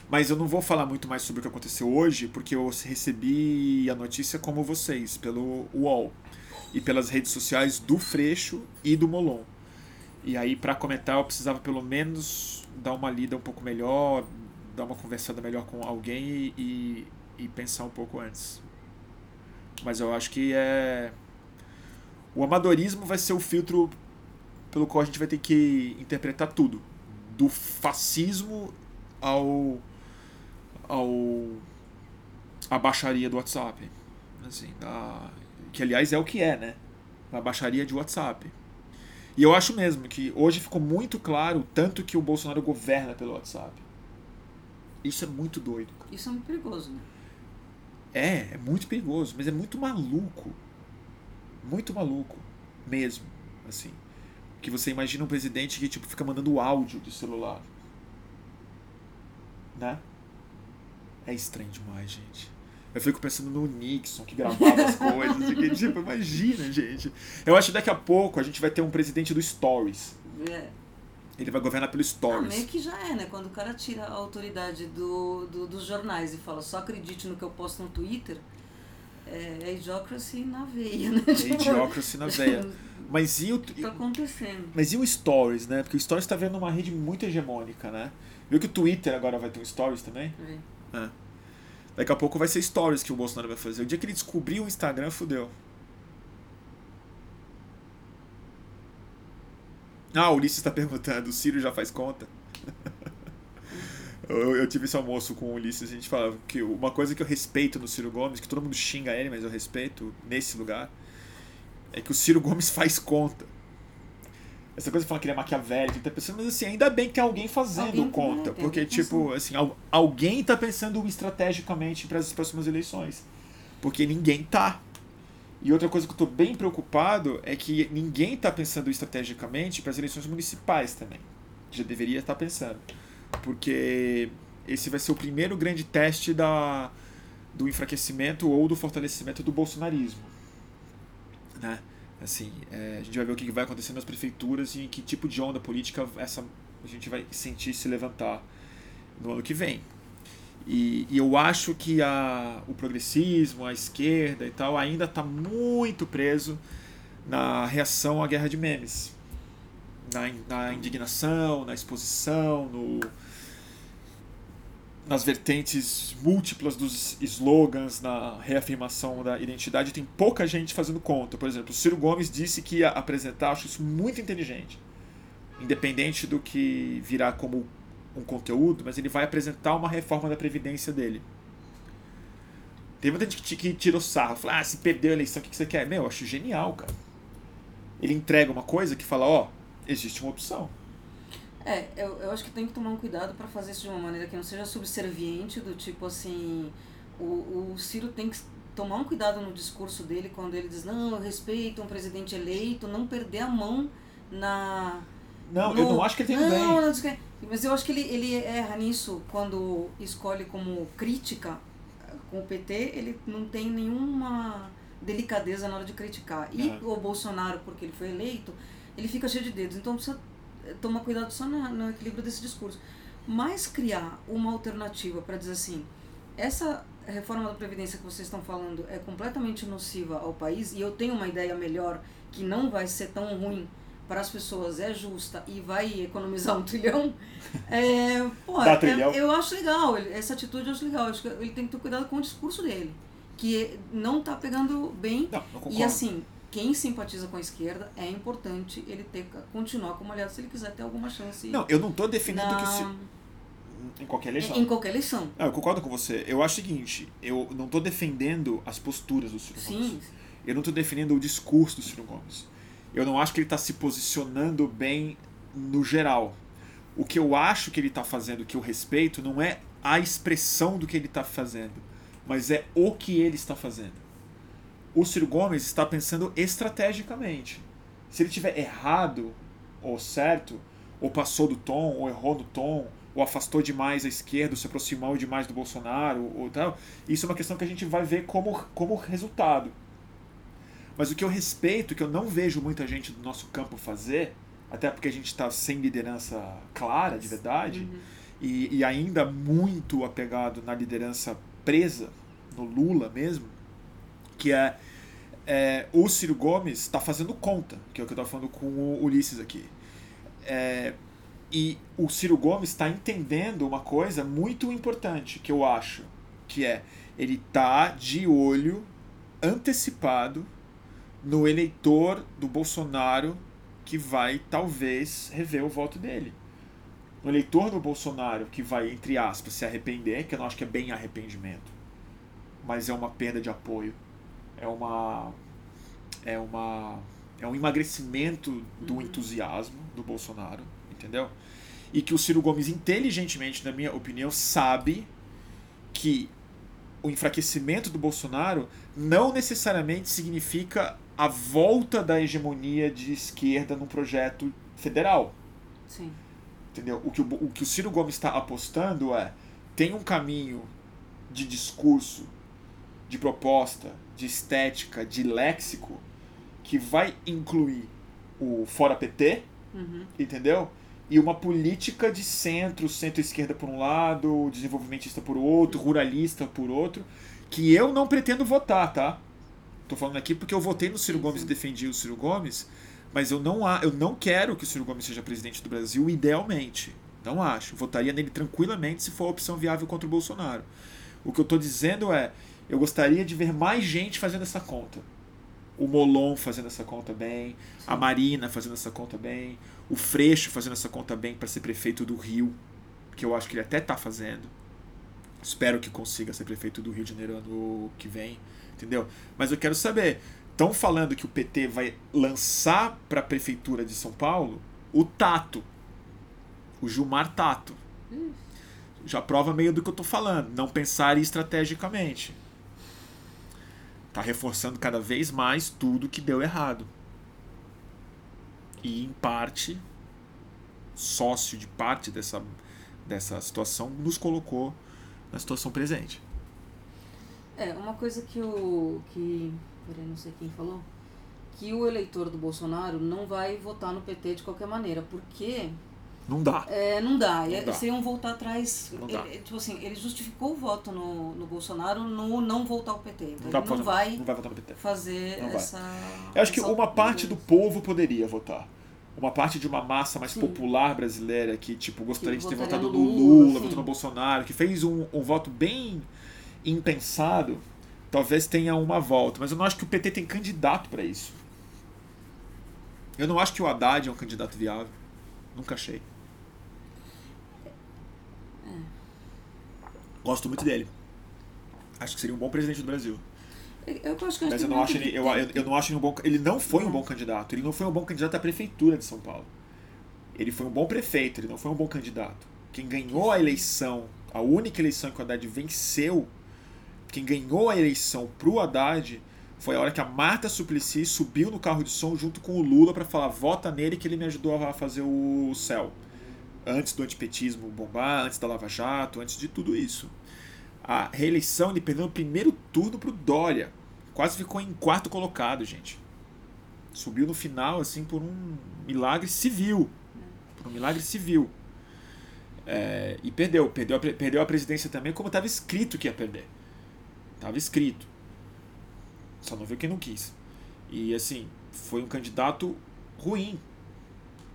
Mas eu não vou falar muito mais sobre o que aconteceu hoje, porque eu recebi a notícia como vocês, pelo UOL e pelas redes sociais do Freixo e do Molon. E aí, para comentar, eu precisava pelo menos dar uma lida um pouco melhor, dar uma conversada melhor com alguém e, e pensar um pouco antes. Mas eu acho que é. O amadorismo vai ser o filtro pelo qual a gente vai ter que interpretar tudo. Do fascismo ao. ao. a baixaria do WhatsApp. Assim, a, que aliás é o que é, né? A baixaria de WhatsApp. E eu acho mesmo que hoje ficou muito claro tanto que o Bolsonaro governa pelo WhatsApp. Isso é muito doido. Cara. Isso é muito perigoso, né? É, é muito perigoso, mas é muito maluco. Muito maluco. Mesmo. Assim. Que você imagina um presidente que tipo, fica mandando áudio de celular. Né? É estranho demais, gente. Eu fico pensando no Nixon que gravava as coisas. e que, tipo, imagina, gente. Eu acho que daqui a pouco a gente vai ter um presidente do Stories. É. Ele vai governar pelo Stories. Ah, meio que já é, né? Quando o cara tira a autoridade do, do, dos jornais e fala só acredite no que eu posto no Twitter, é, é idiocracy na veia, né? É idiocracy na veia. Mas e o. tá acontecendo? Mas e o Stories, né? Porque o Stories tá vendo uma rede muito hegemônica, né? Viu que o Twitter agora vai ter um Stories também? É. é. Daqui a pouco vai ser Stories que o Bolsonaro vai fazer. O dia que ele descobrir o Instagram, fudeu. Ah, o Ulisses está perguntando, o Ciro já faz conta? eu, eu, tive esse almoço com o Ulisses, a gente falava que uma coisa que eu respeito no Ciro Gomes, que todo mundo xinga ele, mas eu respeito nesse lugar, é que o Ciro Gomes faz conta. Essa coisa de falar que ele é maquiavélico, tá pensando, mas assim, ainda bem que tem alguém fazendo alguém conta. porque, tipo, assim, alguém tá pensando estrategicamente para as próximas eleições. Porque ninguém tá. E outra coisa que eu estou bem preocupado é que ninguém está pensando estrategicamente para as eleições municipais também. Já deveria estar pensando. Porque esse vai ser o primeiro grande teste da, do enfraquecimento ou do fortalecimento do bolsonarismo. Né? Assim, é, a gente vai ver o que vai acontecer nas prefeituras e que tipo de onda política essa, a gente vai sentir se levantar no ano que vem. E, e, eu acho que a, o progressismo, a esquerda e tal, ainda está muito preso na reação à guerra de memes. Na, na indignação, na exposição, no, nas vertentes múltiplas dos slogans, na reafirmação da identidade, tem pouca gente fazendo conta. Por exemplo, o Ciro Gomes disse que ia apresentar, acho isso muito inteligente. Independente do que virá como um conteúdo, mas ele vai apresentar uma reforma da Previdência dele. Tem muita gente que tirou sarro, falou, ah, se perdeu a eleição, o que você quer? Meu, eu acho genial, cara. Ele entrega uma coisa que fala, ó, oh, existe uma opção. É, eu, eu acho que tem que tomar um cuidado para fazer isso de uma maneira que não seja subserviente, do tipo assim, o, o Ciro tem que tomar um cuidado no discurso dele quando ele diz, não, eu respeito um presidente eleito, não perder a mão na. Não, no... eu não acho que ele tem não, bem. Não, não, mas eu acho que ele, ele erra nisso quando escolhe como crítica com o PT, ele não tem nenhuma delicadeza na hora de criticar. E É. o Bolsonaro, porque ele foi eleito, ele fica cheio de dedos. Então precisa tomar cuidado só na, no equilíbrio desse discurso. Mas criar uma alternativa para dizer assim, essa reforma da Previdência que vocês estão falando é completamente nociva ao país e eu tenho uma ideia melhor que não vai ser tão ruim para as pessoas, é justa e vai economizar um trilhão, é, pô, é- trilhão. eu acho legal, essa atitude eu acho legal. Eu acho que ele tem que ter cuidado com o discurso dele, que não tá pegando bem. Não. E assim, quem simpatiza com a esquerda é importante ele ter continuar como aliado se ele quiser ter alguma chance Não, eu não defendendo que na- se... em qualquer eleição. em, qualquer eleição. Não, eu concordo com você. Eu acho o seguinte, eu não tô defendendo as posturas do Ciro Gomes. Sim, Eu não tô defendendo o discurso do Ciro Gomes. Eu não acho que ele tá se posicionando bem no geral. O que eu acho que ele tá fazendo, que eu respeito, não é a expressão do que ele tá fazendo, mas é o que ele está fazendo. O Ciro Gomes está pensando estrategicamente. Se ele tiver errado ou certo, ou passou do tom, ou errou no tom, ou afastou demais a esquerda, ou se aproximou demais do Bolsonaro, ou tal, isso é uma questão que a gente vai ver como, como resultado. Mas o que eu respeito, que eu não vejo muita gente do nosso campo fazer, até porque a gente está sem liderança clara, de verdade, Uhum. e, e ainda muito apegado na liderança presa, no Lula mesmo, que é, é, o Ciro Gomes está fazendo conta, que é o que eu estava falando com o Ulisses aqui. É, e o Ciro Gomes está entendendo uma coisa muito importante, que eu acho, que é ele tá de olho antecipado no eleitor do Bolsonaro que vai talvez rever o voto dele. No eleitor do Bolsonaro que vai, entre aspas, se arrepender, que eu não acho que é bem arrependimento, mas é uma perda de apoio. É uma. É uma. É um emagrecimento do Uhum. entusiasmo do Bolsonaro, entendeu? E que o Ciro Gomes, inteligentemente, na minha opinião, sabe que o enfraquecimento do Bolsonaro não necessariamente significa a volta da hegemonia de esquerda num projeto federal. Sim. Entendeu? O que o, o que o Ciro Gomes está apostando é tem um caminho de discurso, de proposta, de estética, de léxico que vai incluir o fora PT, Uhum. entendeu? E uma política de centro, centro-esquerda por um lado, desenvolvimentista por outro, ruralista por outro, que eu não pretendo votar, tá? Tô falando aqui porque eu votei no Ciro Sim, Gomes sim. e defendi o Ciro Gomes, mas eu não, a- eu não quero que o Ciro Gomes seja presidente do Brasil idealmente. Não acho. Votaria nele tranquilamente se for a opção viável contra o Bolsonaro. O que eu tô dizendo é, eu gostaria de ver mais gente fazendo essa conta. O Molon fazendo essa conta bem, a Marina fazendo essa conta bem, o Freixo fazendo essa conta bem para ser prefeito do Rio, que eu acho que ele até tá fazendo. Espero que consiga ser prefeito do Rio de Janeiro ano que vem, entendeu? Mas eu quero saber, estão falando que o PT vai lançar para a prefeitura de São Paulo o Tato, o Gilmar Tato. Já prova meio do que eu tô falando, não pensar estrategicamente. Tá reforçando cada vez mais tudo que deu errado. E em parte, sócio de parte dessa, dessa situação, nos colocou na situação presente. É, uma coisa que o. que. Peraí, não sei quem falou. Que o eleitor do Bolsonaro não vai votar no PT de qualquer maneira, porque Não dá. é, não dá. Não é, dá. Seriam voltar atrás. Não ele, dá. tipo assim, ele justificou o voto no, no Bolsonaro no não voltar ao PT. Então Não, ele não vai não vai votar PT. fazer essa. Eu acho que uma parte do povo poderia votar. Uma parte de uma massa mais Sim. popular brasileira que, tipo, gostaria Que de ter votado no Lula, Lula, votou no Bolsonaro, que fez um, um voto bem impensado, talvez tenha uma volta. Mas eu não acho que o PT tem candidato para isso. Eu não acho que o Haddad é um candidato viável. Nunca achei. Gosto muito dele. Acho que seria um bom presidente do Brasil. Eu, acho que Mas eu não acho ele, eu, eu, eu não acho ele um bom. Ele não foi um bom candidato. Ele não foi um bom candidato à prefeitura de São Paulo. Ele foi um bom prefeito, ele não foi um bom candidato. Quem ganhou a eleição, a única eleição que o Haddad venceu, quem ganhou a eleição pro Haddad foi a hora que a Marta Suplicy subiu no carro de som junto com o Lula para falar: vota nele que ele me ajudou a fazer o céu. Antes do antipetismo bombar, antes da Lava Jato, antes de tudo isso. A reeleição ele perdeu no primeiro turno pro Dória. Quase ficou em quarto colocado, gente. Subiu no final, assim, por um milagre civil. Por um milagre civil. É, e perdeu. Perdeu a, perdeu a presidência também, como estava escrito que ia perder. Estava escrito. Só não viu quem não quis. E assim, foi um candidato ruim.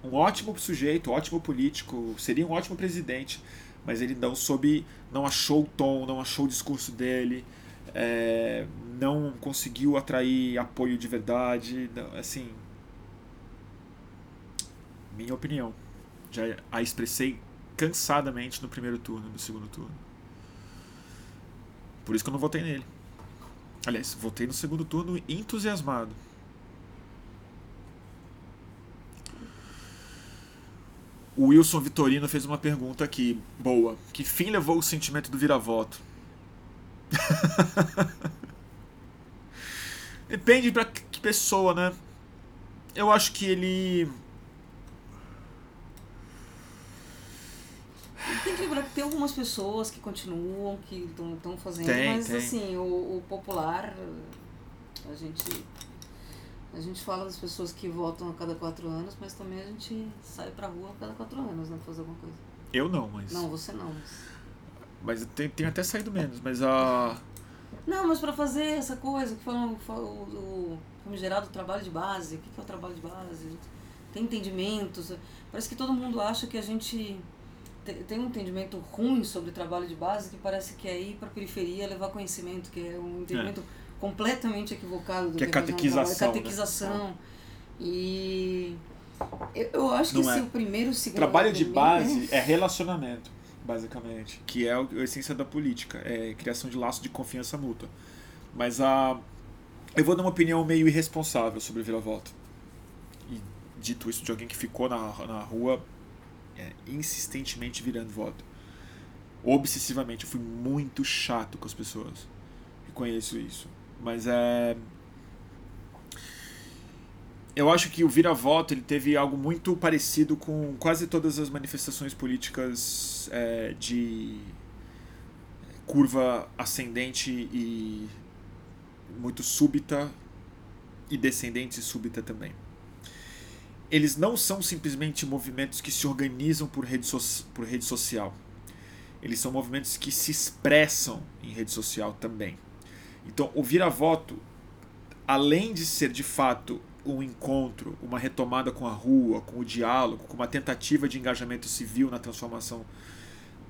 Um ótimo sujeito, ótimo político, seria um ótimo presidente, mas ele não soube, não achou o tom, não achou o discurso dele, é, não conseguiu atrair apoio de verdade, não, assim, minha opinião. Já a expressei cansadamente no primeiro turno, no segundo turno. Por isso que eu não votei nele. Aliás, votei no segundo turno entusiasmado. O Wilson Vitorino fez uma pergunta aqui, boa. Que fim levou o sentimento do vira-voto? Depende pra que pessoa, né? Eu acho que ele Tem que lembrar que tem algumas pessoas que continuam, que estão fazendo, tem, mas tem. assim, o, o, popular, a gente. A gente fala das pessoas que votam a cada quatro anos, mas também a gente sai pra rua a cada quatro anos, né? Fazer alguma coisa. Eu não, mas. Não, você não. Mas, mas tem, tem até saído menos, mas a. Não, mas pra fazer essa coisa que falam, falam o, o gerado trabalho de base, o que é o trabalho de base? Tem entendimentos. Parece que todo mundo acha que a gente tem um entendimento ruim sobre o trabalho de base que parece que é ir para a periferia levar conhecimento, que é um entendimento é. Completamente equivocado do que, é que é catequização. É catequização. Né? E eu, eu acho que Não se é. o primeiro e o segundo. Trabalho de base é relacionamento, basicamente, que é a essência da política, é criação de laço de confiança mútua. Mas a. Eu vou dar uma opinião meio irresponsável sobre vira-volta. E dito isso de alguém que ficou na, na rua é, insistentemente virando voto. Obsessivamente. Eu fui muito chato com as pessoas. Reconheço isso. Mas é. Eu acho que o vira-voto ele teve algo muito parecido com quase todas as manifestações políticas é, de curva ascendente e muito súbita e descendente e súbita também eles não são simplesmente movimentos que se organizam por rede, so por rede social. Eles são movimentos que se expressam em rede social também. Então, o vira-voto, além de ser de fato um encontro, uma retomada com a rua, com o diálogo, com uma tentativa de engajamento civil na transformação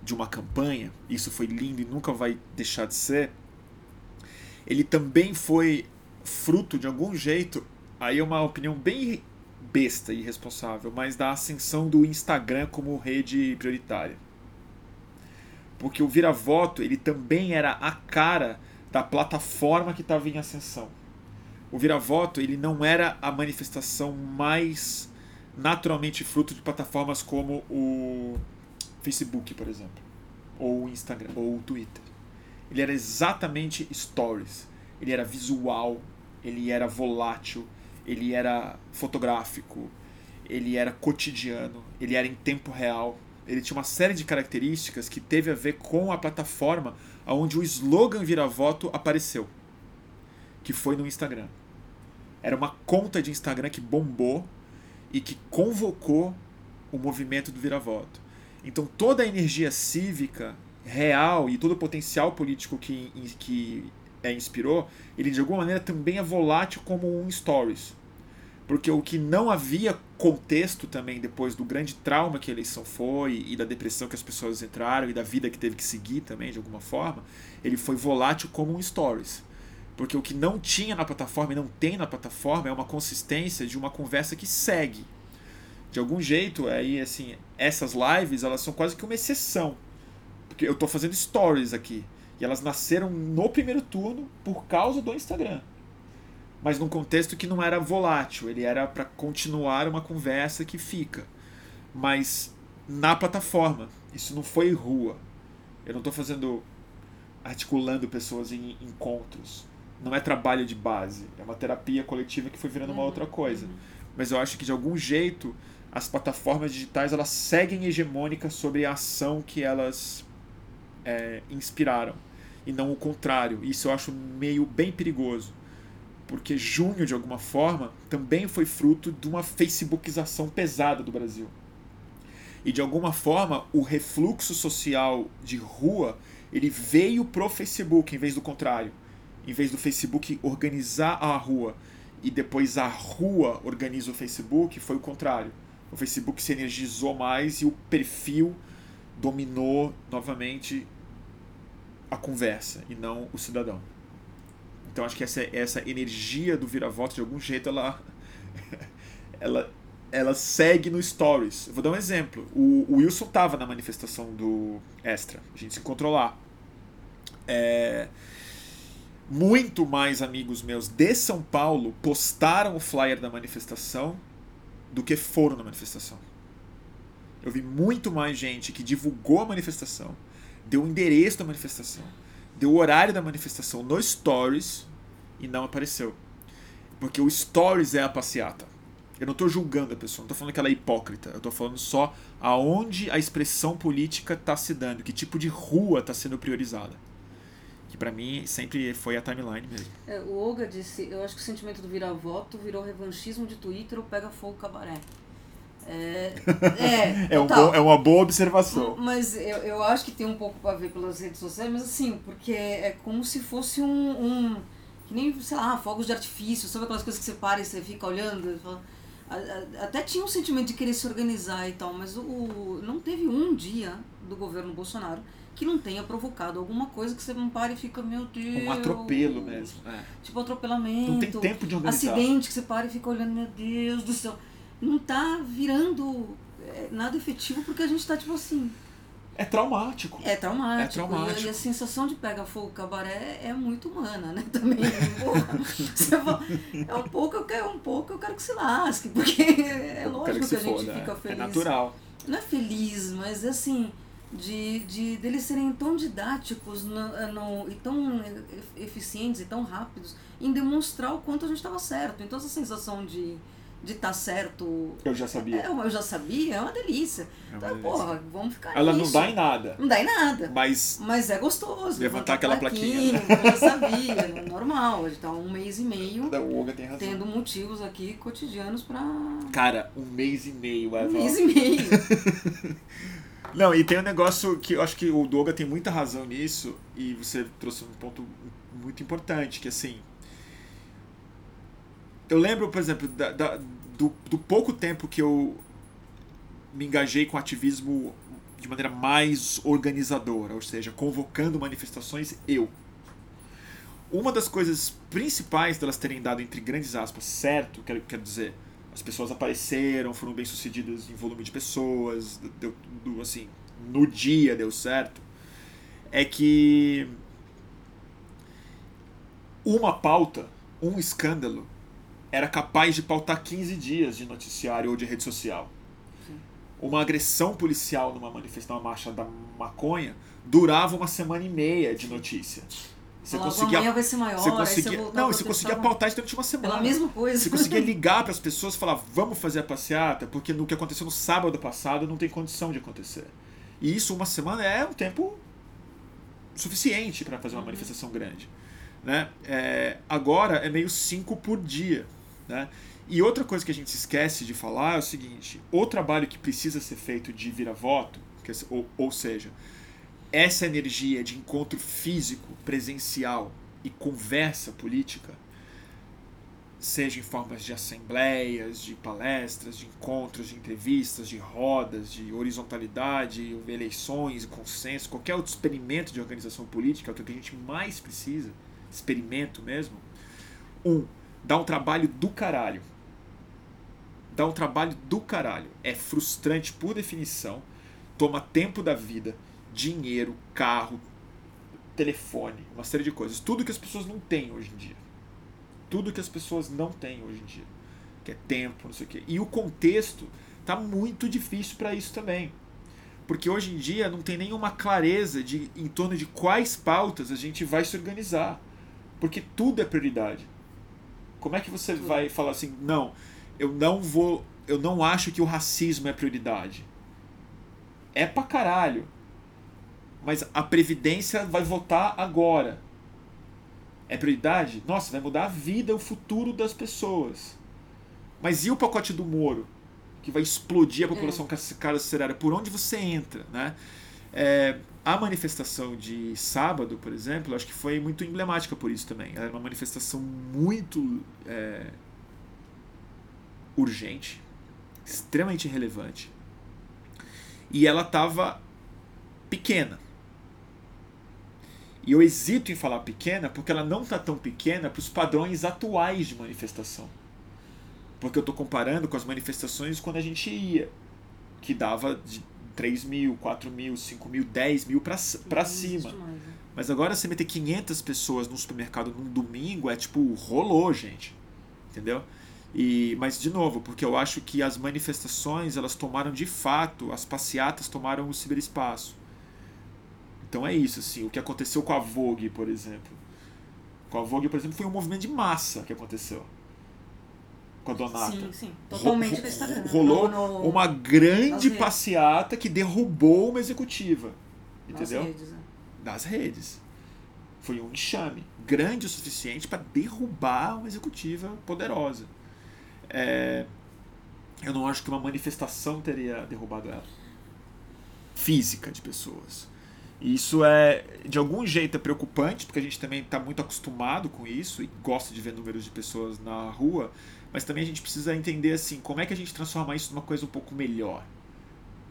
de uma campanha, isso foi lindo e nunca vai deixar de ser. Ele também foi fruto de algum jeito, aí é uma opinião bem besta e irresponsável, mas da ascensão do Instagram como rede prioritária. Porque o vira-voto ele também era a cara da plataforma que estava em ascensão. O vira-voto ele não era a manifestação mais naturalmente fruto de plataformas como o Facebook, por exemplo, ou o Instagram, ou o Twitter. Ele era exatamente stories. Ele era visual, ele era volátil, ele era fotográfico, ele era cotidiano, ele era em tempo real. Ele tinha uma série de características que teve a ver com a plataforma onde o slogan vira-voto apareceu, que foi no Instagram. Era uma conta de Instagram que bombou e que convocou o movimento do vira-voto. Então toda a energia cívica real e todo o potencial político que, que é, inspirou, ele de alguma maneira também é volátil como um stories. Porque o que não havia contexto também depois do grande trauma que a eleição foi e da depressão que as pessoas entraram e da vida que teve que seguir também de alguma forma, ele foi volátil como um stories. Porque o que não tinha na plataforma e não tem na plataforma é uma consistência de uma conversa que segue. De algum jeito, aí assim, essas lives, elas são quase que uma exceção. Porque eu estou fazendo stories aqui. E elas nasceram no primeiro turno por causa do Instagram. Mas num contexto que não era volátil, ele era para continuar uma conversa que fica. Mas na plataforma, isso não foi rua. Eu não estou fazendo articulando pessoas em encontros. não é trabalho de base, é uma terapia coletiva que foi virando uma outra coisa. Mas eu acho que de algum jeito as plataformas digitais elas seguem hegemônicas sobre a ação que elas é, inspiraram e não o contrário. Isso eu acho meio bem perigoso, porque junho de alguma forma também foi fruto de uma facebookização pesada do Brasil. E de alguma forma o refluxo social de rua ele veio pro Facebook em vez do contrário. Em vez do Facebook organizar a rua e depois a rua organiza o Facebook, foi o contrário. O Facebook se energizou mais e o perfil dominou novamente a conversa e não o cidadão. Então acho que essa, essa energia do vira-voto, de algum jeito, ela, ela, ela segue no Stories. Vou dar um exemplo. O, o Wilson estava na manifestação do Extra. A gente se encontrou lá. É, muito mais amigos meus de São Paulo postaram o flyer da manifestação do que foram na manifestação. Eu vi muito mais gente que divulgou a manifestação, deu o endereço da manifestação, deu o horário da manifestação no Stories e não apareceu. Porque o Stories é a passeata. Eu não estou julgando a pessoa, não estou falando que ela é hipócrita. Eu estou falando só aonde a expressão política está se dando, que tipo de rua está sendo priorizada que para mim sempre foi a timeline mesmo. É, o Olga disse, eu acho que o sentimento do virar voto virou revanchismo de Twitter ou pega fogo cabaré. É, é, é, um bom, é uma boa observação. Mas eu, eu acho que tem um pouco a ver pelas redes sociais, mas assim, porque é como se fosse um, um que nem, sei lá, fogos de artifício, sabe aquelas coisas que você para e você fica olhando? Fala, até tinha um sentimento de querer se organizar e tal, mas o, não teve um dia do governo Bolsonaro que não tenha provocado alguma coisa que você não pare e fica, meu Deus. Um atropelo mesmo. É. Tipo atropelamento. Não tem tempo de organizar. Acidente que você para e fica olhando, meu Deus do céu. Não tá virando é, nada efetivo porque a gente tá tipo assim. É traumático. É traumático. É traumático. E, a sensação de pega fogo cabaré é muito humana, né? Também. Porra, é um pouco, eu quero um pouco, eu quero que se lasque, porque é lógico que, que, a gente foda, fica é feliz. É natural. Não é feliz, mas assim de, de deles serem tão didáticos no, no, e tão eficientes e tão rápidos em demonstrar o quanto a gente estava certo. Então essa sensação de de estar tá certo. Eu já sabia. É, eu já sabia, é uma delícia. É uma então, delícia. porra, vamos ficar Ela nisso. não dá em nada. Não dá em nada. Mas. Mas é gostoso. Levantar aquela plaquinha. plaquinha né? Eu já sabia, é normal. A gente tá um mês e meio. Olga tem razão. Tendo motivos aqui cotidianos pra. Cara, um mês e meio, Eva. Um mês e meio. Não, e tem um negócio que eu acho que o Doga tem muita razão nisso, e você trouxe um ponto muito importante, que assim. Eu lembro, por exemplo, da, da, do, do pouco tempo que eu me engajei com ativismo de maneira mais organizadora, ou seja, convocando manifestações, eu. Uma das coisas principais delas terem dado, entre grandes aspas, certo, quero, quero dizer, as pessoas apareceram, foram bem sucedidas em volume de pessoas, deu, deu, assim, no dia deu certo, é que uma pauta, um escândalo, era capaz de pautar 15 dias de noticiário ou de rede social. Sim. Uma agressão policial numa manifestação, uma marcha da maconha, durava uma semana e meia de notícia. Você conseguia, amanhã vai ser maior, você conseguia, não, você conseguia pautar isso durante uma semana. Pela mesma coisa. Você conseguia ligar para as pessoas e falar, vamos fazer a passeata, porque no que aconteceu no sábado passado não tem condição de acontecer. E isso, uma semana, é um tempo suficiente para fazer uma uhum. manifestação grande. Né? É, agora é meio cinco por dia. Né? E outra coisa que a gente esquece de falar é o seguinte: o trabalho que precisa ser feito de vira-voto, ou, ou seja, essa energia de encontro físico, presencial e conversa política, seja em formas de assembleias, de palestras, de encontros, de entrevistas, de rodas, de horizontalidade, eleições, consenso, qualquer outro experimento de organização política, é o que a gente mais precisa, experimento mesmo. Um, dá um trabalho do caralho. Dá um trabalho do caralho. É frustrante por definição, toma tempo da vida dinheiro, carro, telefone, uma série de coisas. Tudo que as pessoas não têm hoje em dia. Tudo que as pessoas não têm hoje em dia. Que é tempo, não sei o quê. E o contexto tá muito difícil para isso também. Porque hoje em dia não tem nenhuma clareza de em torno de quais pautas a gente vai se organizar. Porque tudo é prioridade. Como é que você vai falar assim, não, eu não vou, eu não acho que o racismo é prioridade. É pra caralho. Mas a previdência vai votar agora. É prioridade? Nossa, vai mudar a vida, o futuro das pessoas. Mas e o pacote do Moro? Que vai explodir a população é. carcerária. Por onde você entra, né? É, a manifestação de sábado, por exemplo, acho que foi muito emblemática por isso também. Era uma manifestação muito é, urgente, extremamente relevante. E ela estava pequena. E eu hesito em falar pequena porque ela não está tão pequena para os padrões atuais de manifestação. Porque eu estou comparando com as manifestações quando a gente ia, que dava de 3 mil, 4 mil, 5 mil, 10 mil para cima. Mais, né? Mas agora você meter 500 pessoas num supermercado num domingo é tipo, rolou, gente. Entendeu? E, mas, de novo, porque eu acho que as manifestações, elas tomaram de fato, as passeatas tomaram o ciberespaço. Então é isso, assim, o que aconteceu com a Vogue, por exemplo. Com a Vogue, por exemplo, foi um movimento de massa que aconteceu com a Donata. Sim, sim. Totalmente Ro Instagram. Rolou no, no... uma grande passeata que derrubou uma executiva. Entendeu? Das redes. Né? Das redes. Foi um enxame grande o suficiente para derrubar uma executiva poderosa. É, eu não acho que uma manifestação teria derrubado ela. Física de pessoas. E isso é, de algum jeito, é preocupante, porque a gente também está muito acostumado com isso e gosta de ver números de pessoas na rua, mas também a gente precisa entender assim, como é que a gente transforma isso numa coisa um pouco melhor.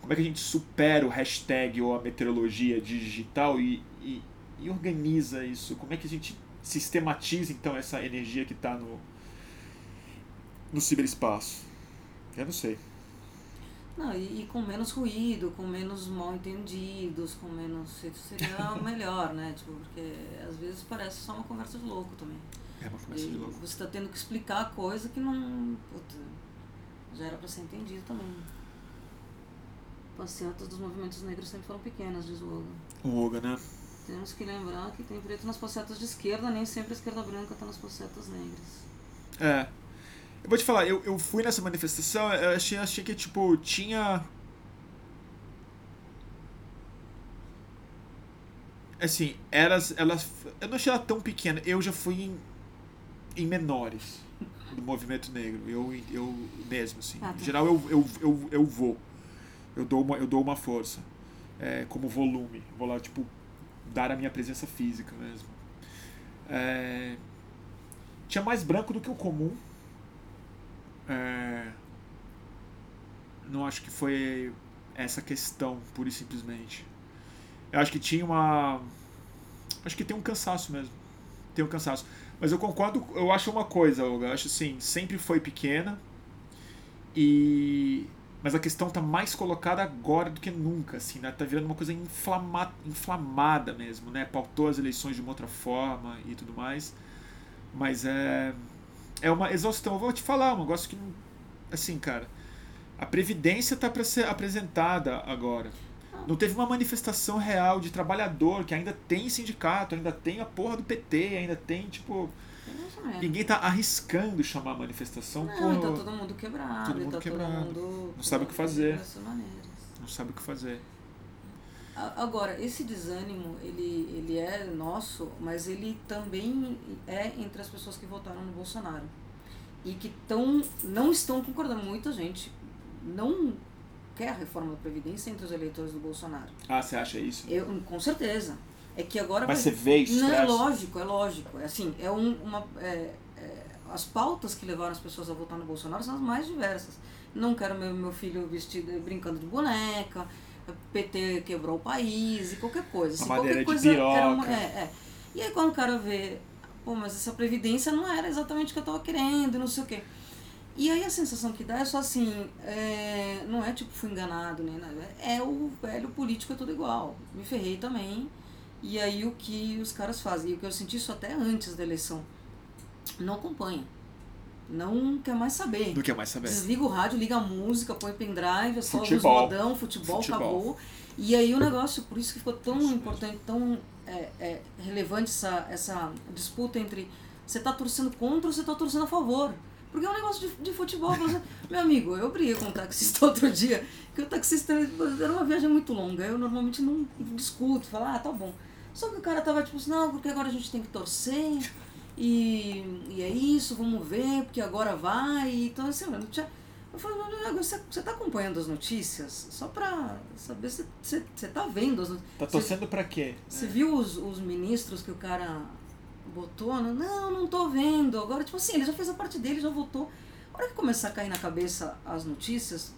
Como é que a gente supera o hashtag ou a meteorologia digital e, e, e organiza isso? Como é que a gente sistematiza então essa energia que está no, no ciberespaço? Eu não sei. Não, e, e, com menos ruído, com menos mal entendidos, com menos. Seria melhor, né? Tipo, porque às vezes parece só uma conversa de louco também. É conversa e de louco. Você está tendo que explicar coisa que não. Puta, já era para ser entendido também. Passeatas dos movimentos negros sempre foram pequenas, diz o Oga. O Oga, né? Temos que lembrar que tem preto nas passeatas de esquerda, nem sempre a esquerda branca está nas passeatas negras. É. Eu vou te falar, eu, eu fui nessa manifestação, eu achei, achei que, tipo, tinha. Assim, elas, elas. Eu não achei ela tão pequena. Eu já fui em, em menores do movimento negro. Eu, eu mesmo, assim. Ah, tá. Em geral, eu, eu, eu, eu vou. Eu dou uma, eu dou uma força. É, como volume. Vou lá, tipo, dar a minha presença física mesmo. É, tinha mais branco do que o comum é, não acho que foi essa questão, pura e simplesmente. Eu acho que tinha uma. Acho que tem um cansaço mesmo. Tem um cansaço. Mas eu concordo, eu acho uma coisa, Olga. Eu acho assim, sempre foi pequena. E. Mas a questão tá mais colocada agora do que nunca, assim, né? Tá virando uma coisa inflama... inflamada mesmo, né? Pautou as eleições de uma outra forma e tudo mais. Mas é é uma exaustão. Eu vou te falar um negócio que, assim, cara, a Previdência tá para ser apresentada agora. Não teve uma manifestação real de trabalhador que ainda tem sindicato, ainda tem a porra do PT, ainda tem, tipo. Ninguém tá arriscando chamar a manifestação. Não, por... tá todo mundo quebrado. Todo mundo tá quebrado. Todo mundo não sabe o que fazer. Não sabe o que fazer. Agora, esse desânimo, ele, ele é nosso, mas ele também é entre as pessoas que votaram no Bolsonaro. E que tão, não estão concordando. Muita gente não quer a reforma da Previdência entre os eleitores do Bolsonaro. Ah, você acha isso? Eu, com certeza. É que agora... Mas vai... você vê isso? Não, é lógico, é lógico. É assim, é um, uma... É, é, as pautas que levaram as pessoas a votar no Bolsonaro são as mais diversas. Não quero meu, meu filho vestido brincando de boneca PT quebrou o país e qualquer coisa. Assim, qualquer coisa era uma, é, é. E aí quando o cara vê, pô, mas essa previdência não era exatamente o que eu estava querendo, não sei o quê. E aí a sensação que dá é só assim, é, não é tipo fui enganado nem nada, é o velho político é tudo igual. Me ferrei também. E aí o que os caras fazem, e o que eu senti isso até antes da eleição, não acompanha não quer mais saber. Não quer mais saber. Desliga o rádio, liga a música, põe pendrive, é só futebol. modão, futebol, futebol, acabou. E aí o negócio, por isso que ficou tão importante, tão é, é, relevante essa, essa disputa entre você tá torcendo contra ou você tá torcendo a favor. Porque é um negócio de, de futebol. Você, meu amigo, eu briguei com um taxista outro dia, que o taxista era uma viagem muito longa. Eu normalmente não discuto, falo, ah, tá bom. Só que o cara tava tipo assim, não, porque agora a gente tem que torcer. E, e é isso, vamos ver, porque agora vai. Então, assim, eu, tinha, eu falei, você, você tá acompanhando as notícias? Só pra saber se você, você tá vendo as notícias. Tá torcendo você, pra quê? Você é. viu os, os ministros que o cara botou? Não, não tô vendo. Agora, tipo assim, ele já fez a parte dele, já votou. A hora que começar a cair na cabeça as notícias,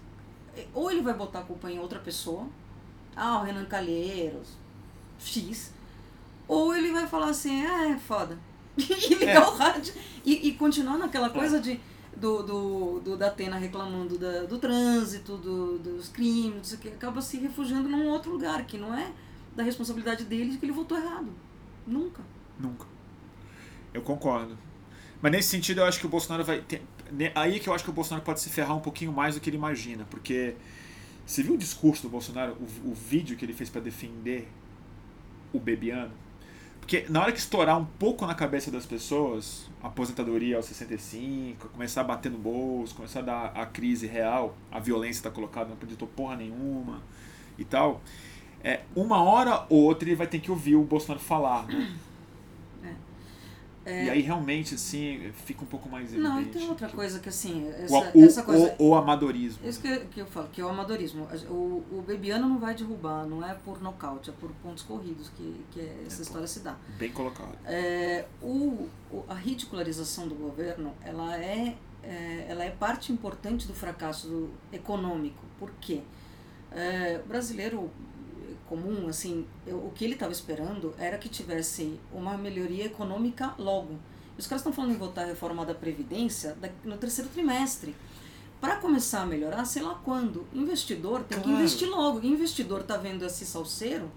é, ou ele vai botar a culpa em outra pessoa, ah, o Renan Calheiros, X, ou ele vai falar assim, ah, é foda e ligar é. o rádio e, e continuar naquela coisa é. de do, do, do da Atena reclamando da, do trânsito, do, dos crimes, que acaba se refugiando num outro lugar, que não é da responsabilidade dele de que ele votou errado. Nunca. Nunca. Eu concordo. Mas nesse sentido eu acho que o Bolsonaro vai. Ter, aí que eu acho que o Bolsonaro pode se ferrar um pouquinho mais do que ele imagina, porque você viu o discurso do Bolsonaro, o, o vídeo que ele fez para defender o Bebiano? Porque na hora que estourar um pouco na cabeça das pessoas, aposentadoria aos 65, começar a bater no bolso, começar a dar a crise real, a violência está colocada, não acreditou porra nenhuma e tal, é, uma hora ou outra ele vai ter que ouvir o Bolsonaro falar, né? É. E aí realmente, assim, fica um pouco mais evidente. Não, e tem outra coisa que, assim, essa, o, essa coisa... O, o amadorismo. Isso que, que eu falo, que é o amadorismo. O, o Bebiano não vai derrubar, não é por nocaute, é por pontos corridos que, que essa é, história se dá. Bem colocado. É, o, a ridicularização do governo, ela é, é, ela é parte importante do fracasso econômico. Por quê? É, o brasileiro comum, assim, eu, o que ele estava esperando era que tivesse uma melhoria econômica logo. Os caras estão falando em votar a reforma da Previdência no terceiro trimestre. Para começar a melhorar, sei lá quando. Investidor tem claro. que investir logo. Investidor tá vendo esse salseiro,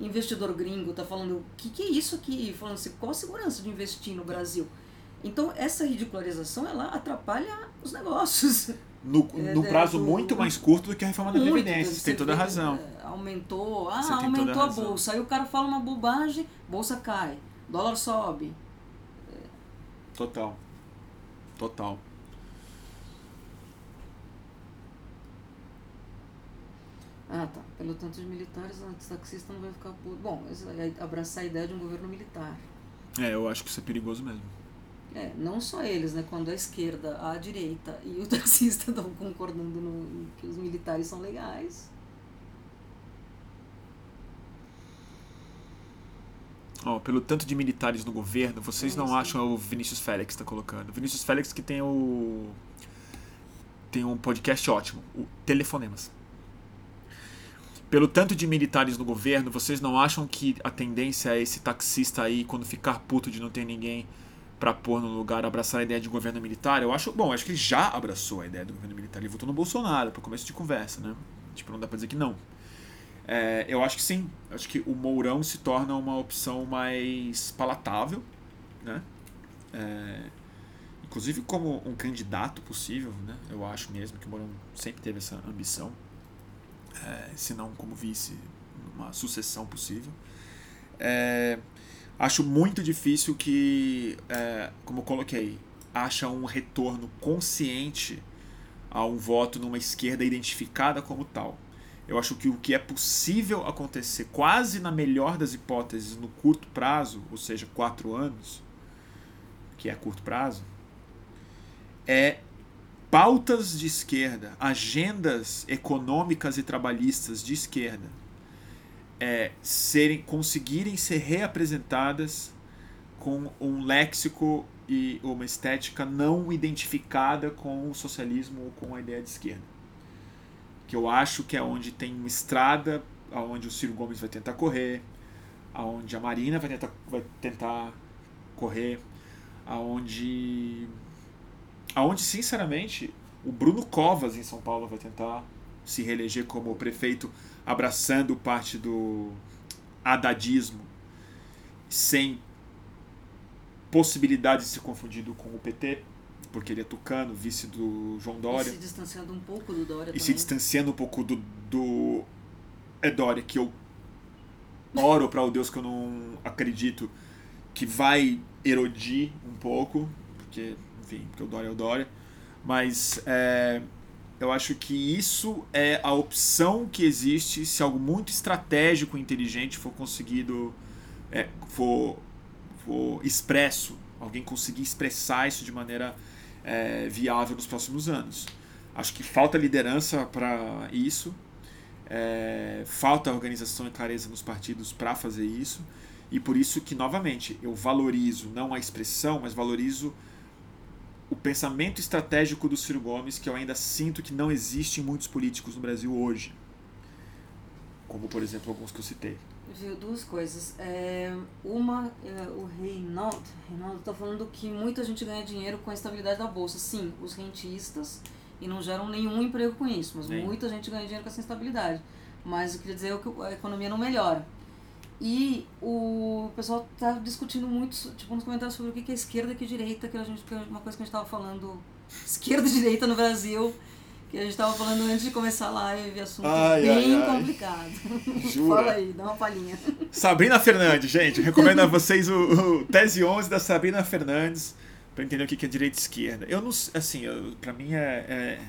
investidor gringo tá falando, o que, que é isso aqui? Falando assim, qual a segurança de investir no Brasil? Então, essa ridicularização, ela atrapalha os negócios. No, é, no prazo muito mais curto do que a reforma da Previdência. Tem toda a razão. É, aumentou, ah, aumentou a, a bolsa. Aí o cara fala uma bobagem, bolsa cai, dólar sobe. Total. Total. Ah, tá. Pelo tanto de militares, o taxista não vai ficar puto. Bom, abraçar a ideia de um governo militar. É, eu acho que isso é perigoso mesmo. É, não só eles, né? Quando a esquerda, a direita e o taxista estão concordando no, que os militares são legais. Oh, pelo tanto de militares no governo, vocês é não acham o Vinícius Félix está colocando? Vinícius Félix que tem o tem um podcast ótimo, o Telefonemas. Pelo tanto de militares no governo, vocês não acham que a tendência é esse taxista aí, quando ficar puto de não ter ninguém, para pôr no lugar, abraçar a ideia de governo militar, eu acho, bom, acho que ele já abraçou a ideia do governo militar, ele votou no Bolsonaro para começo de conversa, né? Tipo, não dá para dizer que não. É, eu acho que sim, acho que o Mourão se torna uma opção mais palatável, né? É, inclusive como um candidato possível, né? Eu acho mesmo que o Mourão sempre teve essa ambição, é, se não como vice, uma sucessão possível. É, Acho muito difícil que, é, como eu coloquei, acha um retorno consciente a um voto numa esquerda identificada como tal. Eu acho que o que é possível acontecer, quase na melhor das hipóteses, no curto prazo, ou seja, quatro anos, que é curto prazo, é pautas de esquerda, agendas econômicas e trabalhistas de esquerda é, serem, conseguirem ser reapresentadas com um léxico e uma estética não identificada com o socialismo ou com a ideia de esquerda. Que eu acho que é onde tem uma estrada, aonde o Ciro Gomes vai tentar correr, aonde a Marina vai tentar, vai tentar correr, aonde aonde sinceramente o Bruno Covas em São Paulo vai tentar se reeleger como prefeito abraçando parte do adadismo sem possibilidade de ser confundido com o PT, porque ele é tucano, vice do João Dória. E se distanciando um pouco do Dória E também. se distanciando um pouco do, do é Dória, que eu oro para o Deus que eu não acredito que vai erodir um pouco, porque, enfim, porque o Dória é o Dória, mas é, eu acho que isso é a opção que existe se algo muito estratégico e inteligente for conseguido, é, for, for expresso, alguém conseguir expressar isso de maneira é, viável nos próximos anos. Acho que falta liderança para isso, é, falta organização e clareza nos partidos para fazer isso, e por isso que, novamente, eu valorizo não a expressão, mas valorizo o pensamento estratégico do Ciro Gomes, que eu ainda sinto que não existe em muitos políticos no Brasil hoje. Como, por exemplo, alguns que eu citei. Viu, duas coisas. É, uma, é, o Reinaldo, Reinaldo está falando que muita gente ganha dinheiro com a estabilidade da Bolsa. Sim, os rentistas, e não geram nenhum emprego com isso, mas Sim. muita gente ganha dinheiro com essa instabilidade. Mas eu queria dizer é que a economia não melhora. E o pessoal tá discutindo muito, tipo, nos comentários sobre o que é esquerda e que é direita, que a gente, uma coisa que a gente estava falando, esquerda e direita no Brasil, que a gente estava falando antes de começar a live, assunto ai, bem ai, ai. complicado. Jura? Fala aí, dá uma palhinha. Sabrina Fernandes, gente, recomendo a vocês o, o Tese 11 da Sabrina Fernandes, para entender o que é direita e esquerda. Eu não, assim, para mim é, é...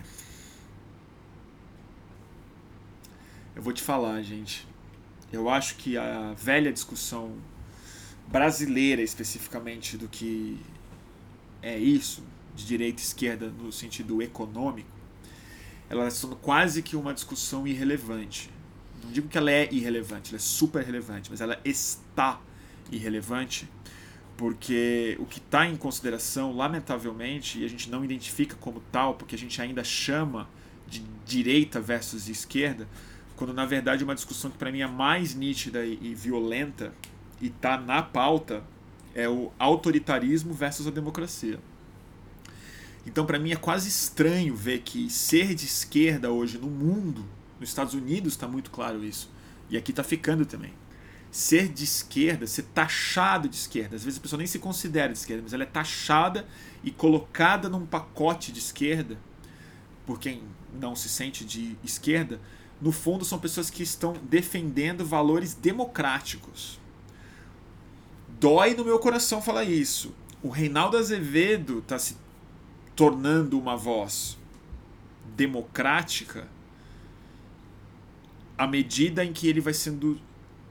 Eu vou te falar, gente eu acho que a velha discussão brasileira, especificamente, do que é isso, de direita e esquerda no sentido econômico, ela está sendo quase que uma discussão irrelevante. Não digo que ela é irrelevante, ela é super relevante, mas ela está irrelevante porque o que está em consideração, lamentavelmente, e a gente não identifica como tal, porque a gente ainda chama de direita versus esquerda, quando na verdade uma discussão que para mim é mais nítida e violenta e está na pauta é o autoritarismo versus a democracia. Então, para mim é quase estranho ver que ser de esquerda hoje no mundo, nos Estados Unidos está muito claro isso, e aqui está ficando também. Ser de esquerda, ser taxado de esquerda, às vezes a pessoa nem se considera de esquerda, mas ela é taxada e colocada num pacote de esquerda, por quem não se sente de esquerda, no fundo, são pessoas que estão defendendo valores democráticos. Dói no meu coração falar isso. O Reinaldo Azevedo está se tornando uma voz democrática à medida em que ele vai sendo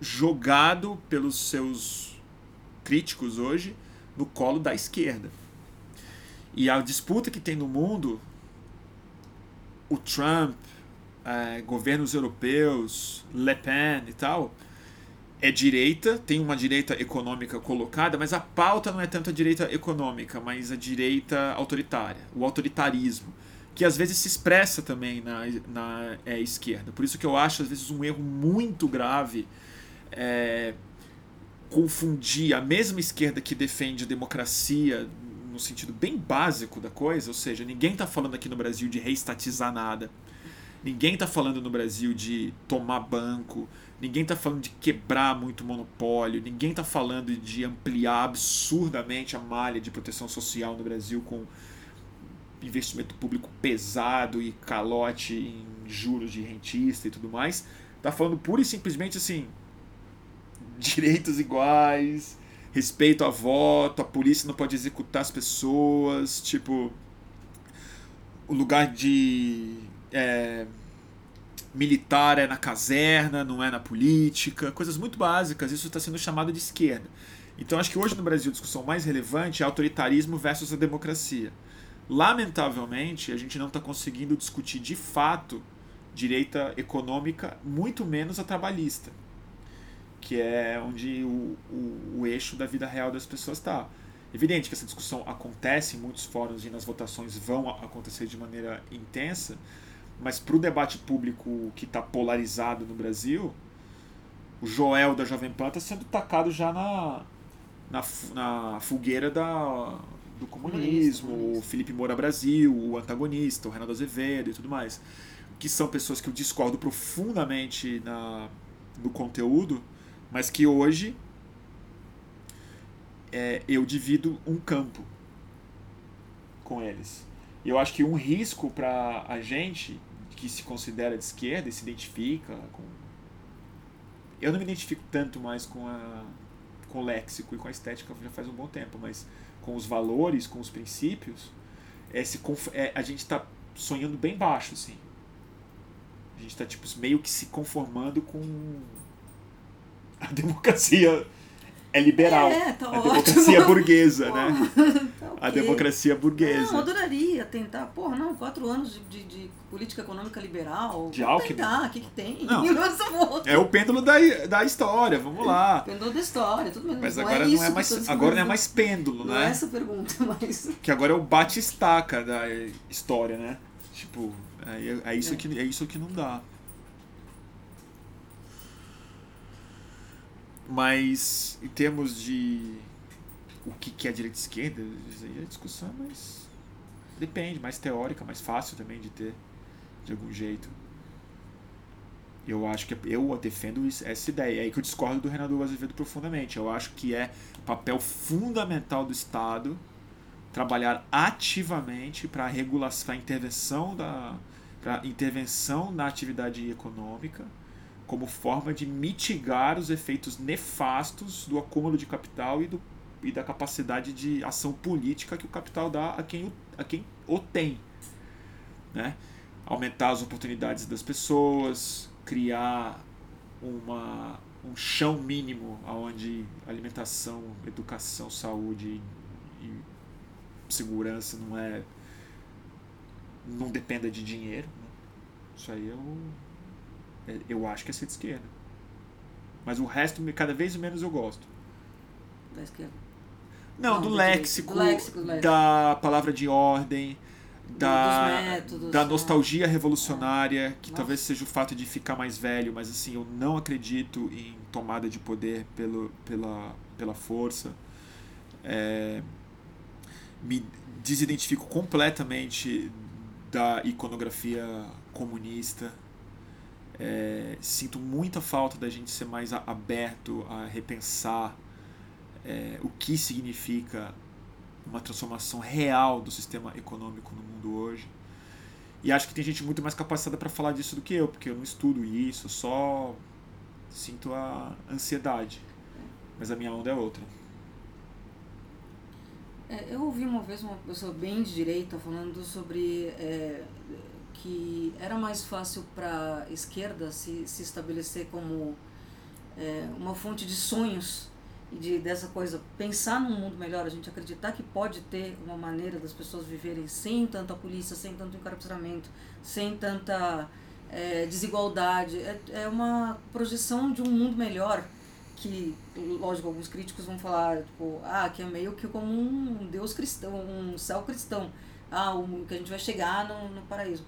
jogado pelos seus críticos hoje no colo da esquerda. E a disputa que tem no mundo, o Trump, é, governos europeus, Le Pen e tal, é direita, tem uma direita econômica colocada, mas a pauta não é tanto a direita econômica, mas a direita autoritária, o autoritarismo, que às vezes se expressa também na, na é, esquerda. Por isso que eu acho, às vezes, um erro muito grave é, confundir a mesma esquerda que defende a democracia no sentido bem básico da coisa, ou seja, ninguém está falando aqui no Brasil de reestatizar nada Ninguém está falando no Brasil de tomar banco, ninguém está falando de quebrar muito monopólio, ninguém está falando de ampliar absurdamente a malha de proteção social no Brasil com investimento público pesado e calote em juros de rentista e tudo mais. Está falando pura e simplesmente assim: direitos iguais, respeito a voto, a polícia não pode executar as pessoas, tipo. O lugar de é, militar é na caserna, não é na política, coisas muito básicas, isso está sendo chamado de esquerda. Então acho que hoje no Brasil a discussão mais relevante é autoritarismo versus a democracia. Lamentavelmente, a gente não está conseguindo discutir de fato direita econômica, muito menos a trabalhista, que é onde o, o, o eixo da vida real das pessoas está. Evidente que essa discussão acontece em muitos fóruns e nas votações vão acontecer de maneira intensa, mas para o debate público que está polarizado no Brasil, o Joel da Jovem Pan está sendo tacado já na, na, na fogueira da, do comunismo, o Felipe Moura Brasil, o antagonista, o Renato Azevedo e tudo mais. Que são pessoas que eu discordo profundamente na, no conteúdo, mas que hoje é, eu divido um campo com eles. E eu acho que um risco para a gente que se considera de esquerda e se identifica com eu não me identifico tanto mais com a com o léxico e com a estética já faz um bom tempo, mas com os valores, com os princípios, esse, é, a gente está sonhando bem baixo, assim. A gente está tipo, meio que se conformando com a democracia é liberal. É, tá a democracia burguesa, né? tá A ok. democracia burguesa. Não, eu adoraria tentar. Porra, não, quatro anos de, de, política econômica liberal. De Alckmin? o que, que tem? Não. É o pêndulo da, da história, vamos lá. Pendor da história, tudo bem. Mas não agora é não é mais, agora não é mais pêndulo, Não é né? essa a pergunta, mas. Que agora é o bate-estaca da história, né? Tipo, é, é isso É. que é isso que não dá. Mas em termos de o que é direita e esquerda, isso aí é discussão, mas depende, mais teórica, mais fácil também de ter de algum jeito. Eu acho que eu defendo essa ideia. É aí que eu discordo do Renato Azevedo profundamente. Eu acho que é papel fundamental do Estado trabalhar ativamente para a regulação, a intervenção da intervenção na atividade econômica como forma de mitigar os efeitos nefastos do acúmulo de capital e, do, e da capacidade de ação política que o capital dá a quem o, a quem o tem. Né? Aumentar as oportunidades das pessoas, criar uma, um chão mínimo onde alimentação, educação, saúde e segurança não é não dependa de dinheiro. né? Isso aí é- eu acho que é ser de esquerda. Mas o resto, cada vez menos eu gosto. Da esquerda. Não, Não, do, do léxico, do léxico, do léxico. da palavra de ordem, da, dos métodos, da né? nostalgia revolucionária, que Nossa. talvez seja o fato de ficar mais velho, mas assim, eu não acredito em tomada de poder pelo, pela, pela força. É, me desidentifico completamente da iconografia comunista. É, sinto muita falta da gente ser mais aberto a repensar é, o que significa uma transformação real do sistema econômico no mundo hoje. E acho que tem gente muito mais capacitada para falar disso do que eu, porque eu não estudo isso, eu só sinto a ansiedade. Mas a minha onda é outra. É, eu ouvi uma vez uma pessoa bem de direita falando sobre é, que era mais fácil para a esquerda se, se estabelecer como é, uma fonte de sonhos e de dessa coisa pensar num mundo melhor, a gente acreditar que pode ter uma maneira das pessoas viverem sem tanta polícia, sem tanto encarceramento, sem tanta é, desigualdade. É, é uma projeção de um mundo melhor que, lógico, alguns críticos vão falar, tipo, ah, que é meio que como um Deus cristão, um céu cristão, ah, o que a gente vai chegar no, no paraíso.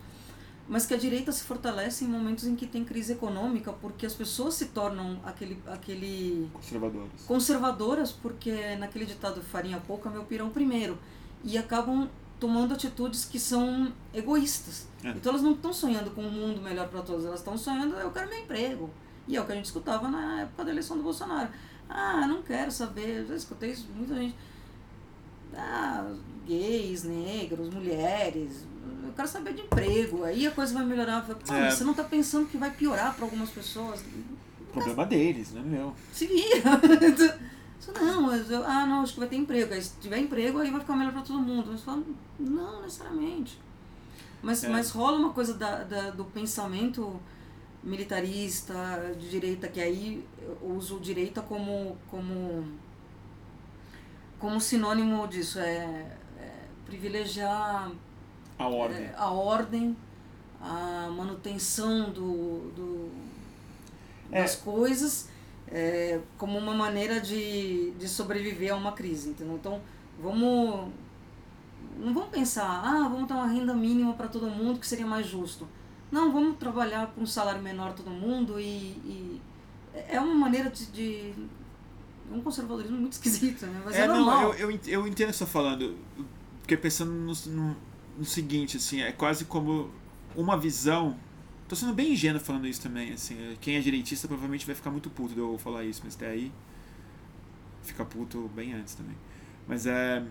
Mas que a direita se fortalece em momentos em que tem crise econômica, porque as pessoas se tornam aquele, aquele Conservadores. conservadoras, porque naquele ditado farinha pouca, meu pirão primeiro, e acabam tomando atitudes que são egoístas. É. Então elas não estão sonhando com um mundo melhor para todos, elas estão sonhando, eu quero meu emprego. E é o que a gente escutava na época da eleição do Bolsonaro. Ah, não quero saber, eu já escutei isso, muita gente. Ah, gays, negros, mulheres, eu quero saber de emprego. Aí a coisa vai melhorar. Falo, É. você não está pensando que vai piorar para algumas pessoas? Problema deles, não é meu. se vira. Isso não, mas eu, ah, não, acho que vai ter emprego. Aí se tiver emprego, aí vai ficar melhor para todo mundo. Mas fala, não necessariamente. Mas, É. mas rola uma coisa da, da, do pensamento militarista, de direita, que aí eu uso direita como, como, como sinônimo disso. É, é privilegiar A ordem. é, a ordem, a manutenção do, do- É. das coisas é, como uma maneira de, de sobreviver a uma crise, entendeu? Então, vamos... Não vamos pensar, ah, vamos dar uma renda mínima para todo mundo que seria mais justo. Não, vamos trabalhar com um salário menor todo mundo e... e é uma maneira de... de é um conservadorismo muito esquisito, né? Mas é, É, não, normal. eu, eu, eu entendo o que você está falando. Fiquei pensando no, no, no seguinte, assim, é quase como uma visão. Tô sendo bem ingênuo falando isso também, assim. Quem é direitista provavelmente vai ficar muito puto de eu falar isso, mas até aí fica puto bem antes também. Mas é.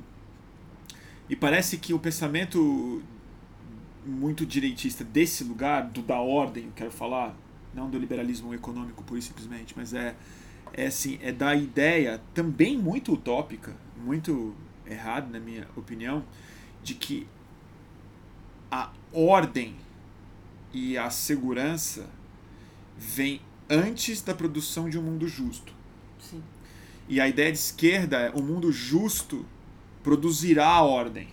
E parece que o pensamento muito direitista desse lugar, do da ordem, eu quero falar, não do liberalismo econômico pura e simplesmente, mas é, é assim, é da ideia também muito utópica, muito errada na minha opinião, de que a ordem e a segurança vem antes da produção de um mundo justo. Sim. E a ideia de esquerda é o um mundo justo produzirá a ordem.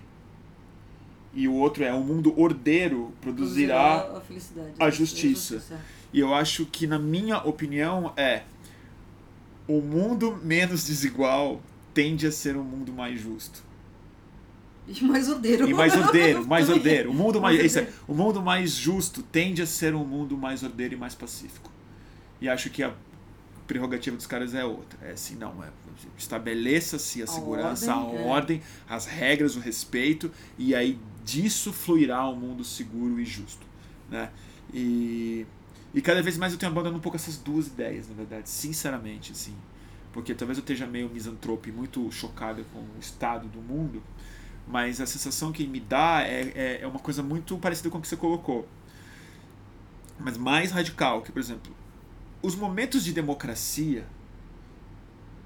E o outro é o um mundo ordeiro produzirá, produzirá a, felicidade, a justiça. A justiça. E eu acho que, na minha opinião, é o mundo menos desigual tende a ser um mundo mais justo. E mais ordeiro. E mais ordeiro, mais ordeiro. O mundo mais, mais é, o mundo mais justo tende a ser um mundo mais ordeiro e mais pacífico. E acho que a prerrogativa dos caras é outra. É assim, não, é, estabeleça-se a, a segurança, ordem, a é. ordem, as regras, o respeito, e aí disso fluirá um mundo seguro e justo. Né? E, e cada vez mais eu tenho abandonado um pouco essas duas ideias, na verdade, sinceramente, assim. Porque talvez eu esteja meio misantrope, muito chocado com o estado do mundo, mas a sensação que me dá é, é, é uma coisa muito parecida com o que você colocou. Mas mais radical, que, por exemplo, os momentos de democracia,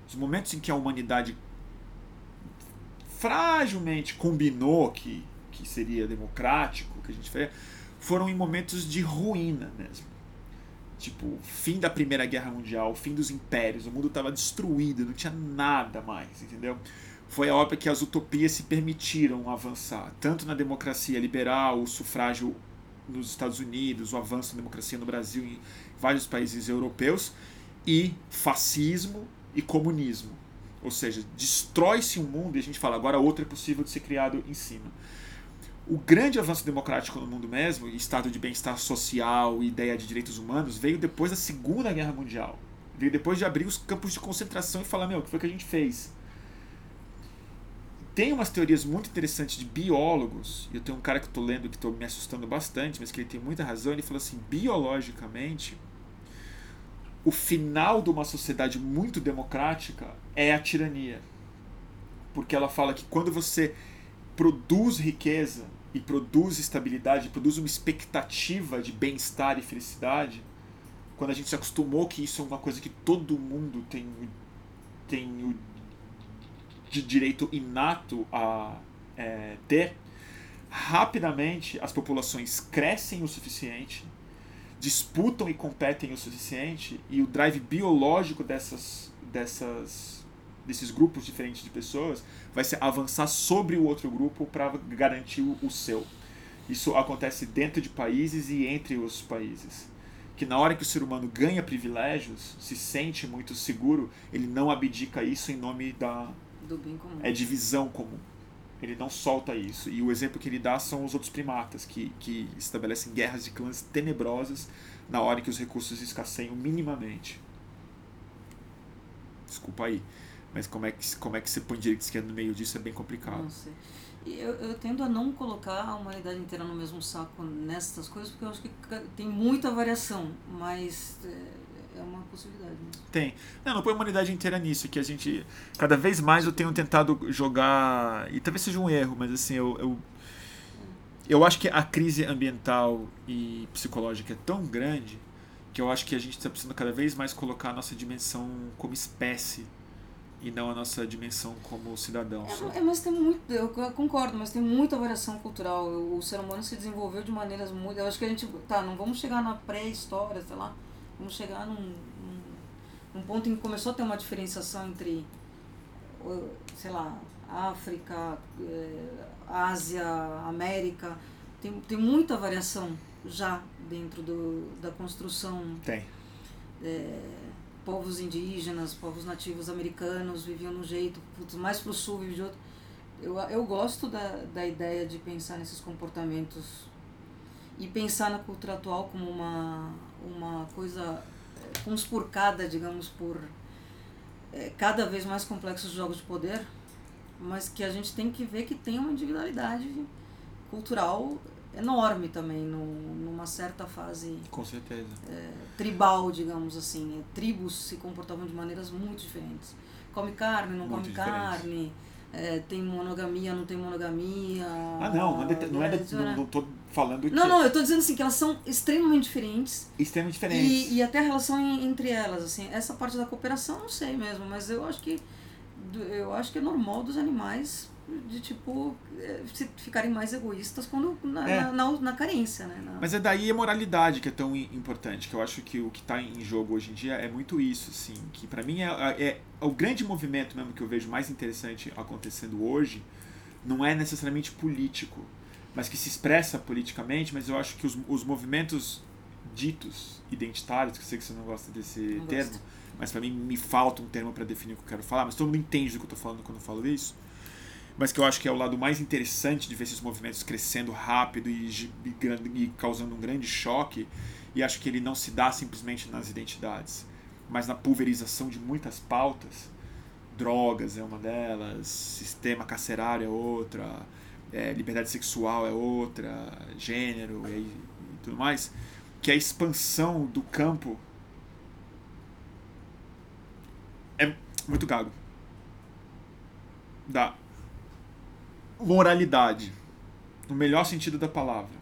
os momentos em que a humanidade fragilmente combinou que, que seria democrático, que a gente fez, foram em momentos de ruína mesmo. Tipo, fim da Primeira Guerra Mundial, fim dos impérios, o mundo estava destruído, não tinha nada mais, entendeu? Foi a hora que as utopias se permitiram avançar, tanto na democracia liberal, o sufrágio nos Estados Unidos, o avanço da democracia no Brasil, em vários países europeus, e fascismo e comunismo. Ou seja, destrói-se um mundo e a gente fala, agora outro é possível de ser criado em cima. O grande avanço democrático no mundo mesmo, estado de bem-estar social e ideia de direitos humanos, veio depois da Segunda Guerra Mundial. Veio depois de abrir os campos de concentração e falar, meu, o que foi que a gente fez? Tem umas teorias muito interessantes de biólogos, e eu tenho um cara que estou lendo que estou me assustando bastante, mas que ele tem muita razão, ele falou assim, biologicamente, o final de uma sociedade muito democrática é a tirania. Porque ela fala que quando você produz riqueza e produz estabilidade, produz uma expectativa de bem-estar e felicidade, quando a gente se acostumou que isso é uma coisa que todo mundo tem, tem o de direito inato a é, ter, rapidamente as populações crescem o suficiente, disputam e competem o suficiente, e o drive biológico dessas, dessas, desses grupos diferentes de pessoas vai ser avançar sobre o outro grupo para garantir o seu. Isso acontece dentro de países e entre os países. Que na hora que o ser humano ganha privilégios, se sente muito seguro, ele não abdica isso em nome da, do bem comum. É divisão comum. Ele não solta isso. E o exemplo que ele dá são os outros primatas, que, que estabelecem guerras de clãs tenebrosas na hora que os recursos escasseiam minimamente. Desculpa aí. Mas como é que, como é que você põe direita e esquerda no meio disso é bem complicado. Não sei. Eu, eu tendo a não colocar a humanidade inteira no mesmo saco nessas coisas, porque eu acho que tem muita variação, mas é, uma possibilidade. Né? Tem. Não, não põe a humanidade inteira nisso, que a gente. Cada vez mais eu tenho tentado jogar. E talvez seja um erro, mas assim, eu. Eu, eu acho que a crise ambiental e psicológica é tão grande que eu acho que a gente está precisando cada vez mais colocar a nossa dimensão como espécie e não a nossa dimensão como cidadão. É, é, mas tem muito, eu concordo, mas tem muita variação cultural. O ser humano se desenvolveu de maneiras muito. Eu acho que a gente. Tá, não vamos chegar na pré-história, sei lá Vamos chegar num, num, num ponto em que começou a ter uma diferenciação entre, sei lá, África, eh, Ásia, América. Tem, tem muita variação já dentro do, da construção. Tem. É, povos indígenas, povos nativos americanos viviam de um jeito, mais pro sul vive de outro. Eu, eu gosto da, da ideia de pensar nesses comportamentos e pensar na cultura atual como uma, uma coisa eh, conspurcada, digamos, por é, cada vez mais complexos jogos de poder, mas que a gente tem que ver que tem uma individualidade cultural enorme também, no, numa certa fase. Com certeza. É, tribal, digamos assim. Tribos se comportavam de maneiras muito diferentes. Come carne, não muito come diferente. carne. É, tem monogamia, não tem monogamia. Ah, não, não é, não, é, não, não tô falando. Não, não, eu tô dizendo assim, que elas são extremamente diferentes. Extremamente diferentes. E, e até a relação entre elas, assim, essa parte da cooperação não sei mesmo, mas eu acho que eu acho que é normal dos animais de tipo é, ficarem mais egoístas quando na, é. na, na, na, carência, né? Na... Mas é daí a moralidade que é tão importante, que eu acho que o que está em jogo hoje em dia é muito isso, assim, que para mim é, é, é, o grande movimento mesmo que eu vejo mais interessante acontecendo hoje, não é necessariamente político, mas que se expressa politicamente, mas eu acho que os, os movimentos ditos identitários, que eu sei que você não gosta desse não termo, gosto. mas para mim me falta um termo para definir o que eu quero falar, mas todo mundo entende do que eu estou falando quando eu falo isso mas que eu acho que é o lado mais interessante de ver esses movimentos crescendo rápido e, e, e, causando um grande choque. E acho que ele não se dá simplesmente nas identidades, mas na pulverização de muitas pautas. Drogas é uma delas, sistema carcerário é outra, é, liberdade sexual é outra, gênero e, e tudo mais. Que a expansão do campo é muito gago. Dá moralidade, no melhor sentido da palavra.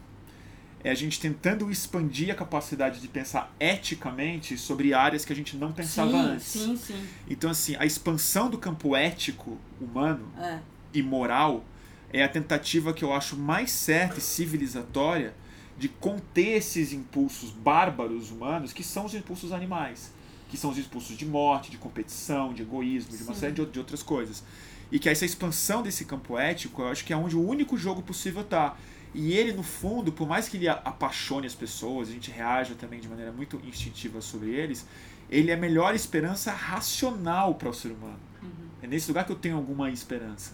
É a gente tentando expandir a capacidade de pensar eticamente sobre áreas que a gente não pensava sim, antes. Sim, sim. Então, assim, a expansão do campo ético humano é. e moral é a tentativa que eu acho mais certa e civilizatória de conter esses impulsos bárbaros humanos, que são os impulsos animais, que são os impulsos de morte, de competição, de egoísmo, de uma série de, de outras coisas. E que essa expansão desse campo ético, eu acho que é onde o único jogo possível tá. E ele, no fundo, por mais que ele apaixone as pessoas, a gente reaja também de maneira muito instintiva sobre eles, ele é a melhor esperança racional para o ser humano. Uhum. É nesse lugar que eu tenho alguma esperança.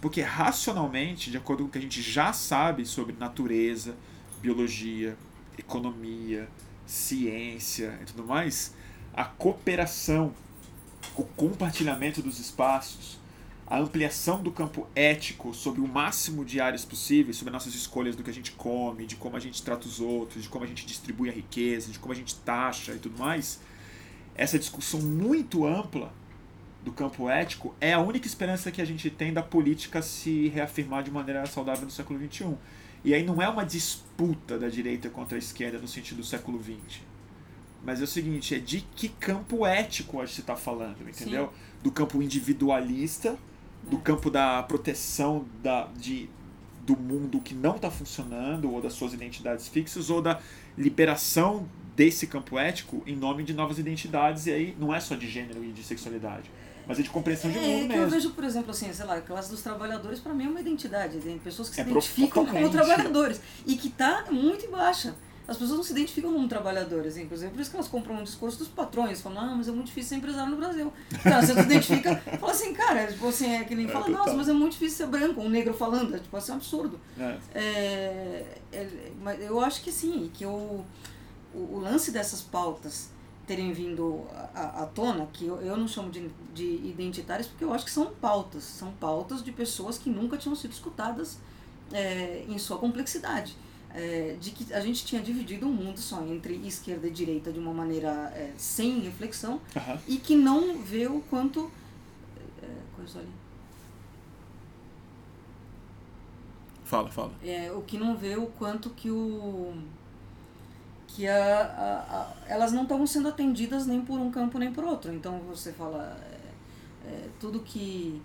Porque racionalmente, de acordo com o que a gente já sabe sobre natureza, biologia, economia, ciência e tudo mais, a cooperação, o compartilhamento dos espaços, a ampliação do campo ético sobre o máximo de áreas possíveis, sobre nossas escolhas do que a gente come, de como a gente trata os outros, de como a gente distribui a riqueza, de como a gente taxa e tudo mais, essa discussão muito ampla do campo ético é a única esperança que a gente tem da política se reafirmar de maneira saudável no século XXI. E aí não é uma disputa da direita contra a esquerda no sentido do século XX. Mas é o seguinte, é de que campo ético a gente está falando, entendeu? Sim. Do campo individualista do campo da proteção da, de, do mundo que não está funcionando, ou das suas identidades fixas, ou da liberação desse campo ético em nome de novas identidades, e aí não é só de gênero e de sexualidade, mas é de compreensão de é, mundo é, mesmo. Eu vejo, por exemplo, assim, sei lá, a classe dos trabalhadores, para mim é uma identidade, tem pessoas que se é identificam como trabalhadores, e que está muito em baixa as pessoas não se identificam como trabalhadores, inclusive. Por isso que elas compram um discurso dos patrões, falando, ah, mas é muito difícil ser empresário no Brasil. Então, você se identifica, fala assim, cara, tipo assim, é que nem é, fala, nossa, mas é muito difícil ser branco, um negro falando, é, tipo assim, é um absurdo. É. É, é, mas eu acho que sim, que o, o, o lance dessas pautas terem vindo à, à tona, que eu, eu não chamo de, de identitárias, porque eu acho que são pautas, são pautas de pessoas que nunca tinham sido escutadas é, em sua complexidade é, de que a gente tinha dividido o mundo só entre esquerda e direita de uma maneira é, sem reflexão uhum. e que não vê o quanto. É, coisa ali. Fala, fala. É, o que não vê o quanto que o. que a, a, a elas não estavam sendo atendidas nem por um campo nem por outro. Então você fala. É, é, tudo que.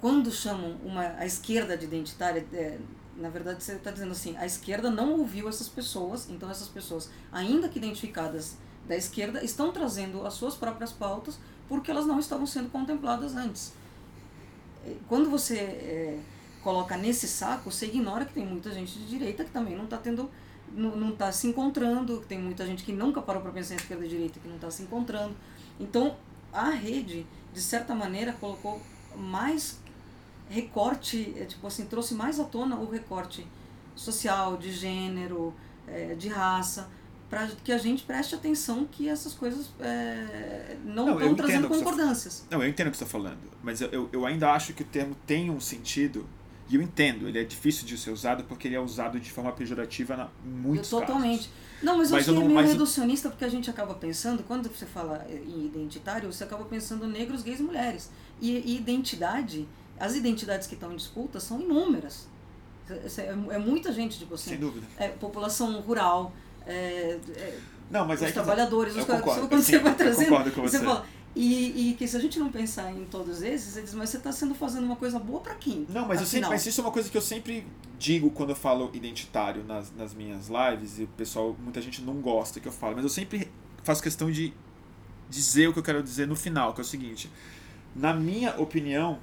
Quando chamam uma, a esquerda de identitária é, na verdade você está dizendo assim, a esquerda não ouviu essas pessoas, então essas pessoas, ainda que identificadas da esquerda, estão trazendo as suas próprias pautas porque elas não estavam sendo contempladas antes. Quando você é, coloca nesse saco, você ignora que tem muita gente de direita que também não está tendo não está se encontrando, que tem muita gente que nunca parou para pensar em esquerda e direita que não está se encontrando. Então, a rede, de certa maneira, colocou mais recorte, é, tipo assim, trouxe mais à tona o recorte social, de gênero, é, de raça, para que a gente preste atenção que essas coisas é, não estão trazendo concordâncias. Tá, não, eu entendo o que você está falando, mas eu, eu ainda acho que o termo tem um sentido e eu entendo, ele é difícil de ser usado porque ele é usado de forma pejorativa na muitos eu, Totalmente. Casos. Não, mas, mas eu acho que é meio reducionista porque a gente acaba pensando, quando você fala em identitário, você acaba pensando negros, gays e mulheres. E, e identidade as identidades que estão em disputa são inúmeras. É, é, é muita gente, tipo assim. Sem dúvida. É, população rural, é, não, mas os é trabalhadores, os concordo, quando você vai trazendo, você. você fala, e, e, que se a gente não pensar em todos esses, você diz, mas você está sendo fazendo uma coisa boa para quem? Não, mas, eu sempre, mas isso é uma coisa que eu sempre digo quando eu falo identitário nas, nas minhas lives, e o pessoal, muita gente não gosta que eu falo, mas eu sempre faço questão de dizer o que eu quero dizer no final, que é o seguinte. Na minha opinião,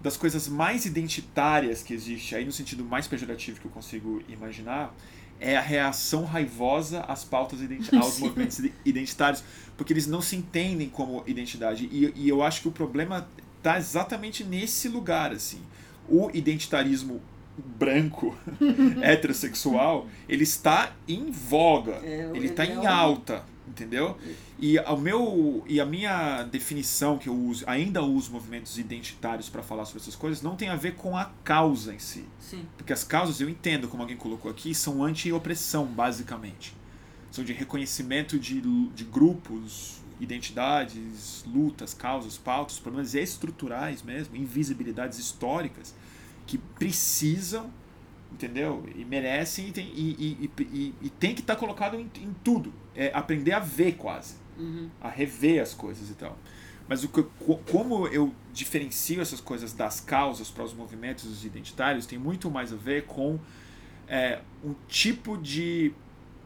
das coisas mais identitárias que existe, aí no sentido mais pejorativo que eu consigo imaginar, é a reação raivosa às pautas identitárias, aos movimentos identitários, porque eles não se entendem como identidade. E, e eu acho que o problema está exatamente nesse lugar, assim. O identitarismo branco, heterossexual, ele está em voga, é, ele está em é alta entendeu? E o meu e a minha definição que eu uso, ainda uso movimentos identitários para falar sobre essas coisas, não tem a ver com a causa em si. Sim. Porque as causas, eu entendo, como alguém colocou aqui, são anti-opressão, basicamente. São de reconhecimento de, de grupos, identidades, lutas, causas, pautas, problemas estruturais mesmo, invisibilidades históricas que precisam entendeu? E merecem e tem, e, e, e, e tem que estar tá colocado em, em, tudo. É aprender a ver quase. Uhum. A rever as coisas e tal. Mas o que, como eu diferencio essas coisas das causas para os movimentos identitários tem muito mais a ver com é, um tipo de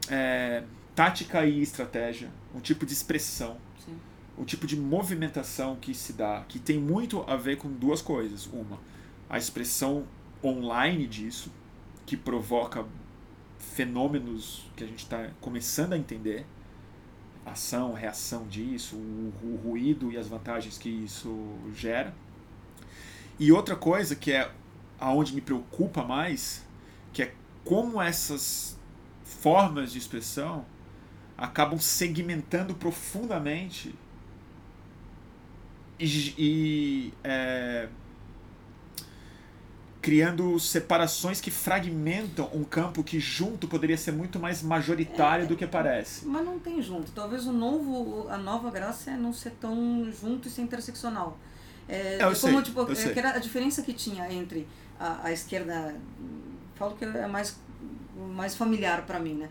é, tática e estratégia, um tipo de expressão, Sim. um tipo de movimentação que se dá, que tem muito a ver com duas coisas. Uma, a expressão online disso, que provoca fenômenos que a gente está começando a entender, ação, reação disso, o, o, ruído e as vantagens que isso gera. E outra coisa que é aonde me preocupa mais, que é como essas formas de expressão acabam segmentando profundamente e, e é, criando separações que fragmentam um campo que junto poderia ser muito mais majoritário é, do que parece. Mas não tem junto. Talvez o novo, a nova graça é não ser tão junto e ser interseccional. É, é eu como, sei, tipo, eu sei. a diferença que tinha entre a, a esquerda, falo que é mais, mais familiar para mim, né?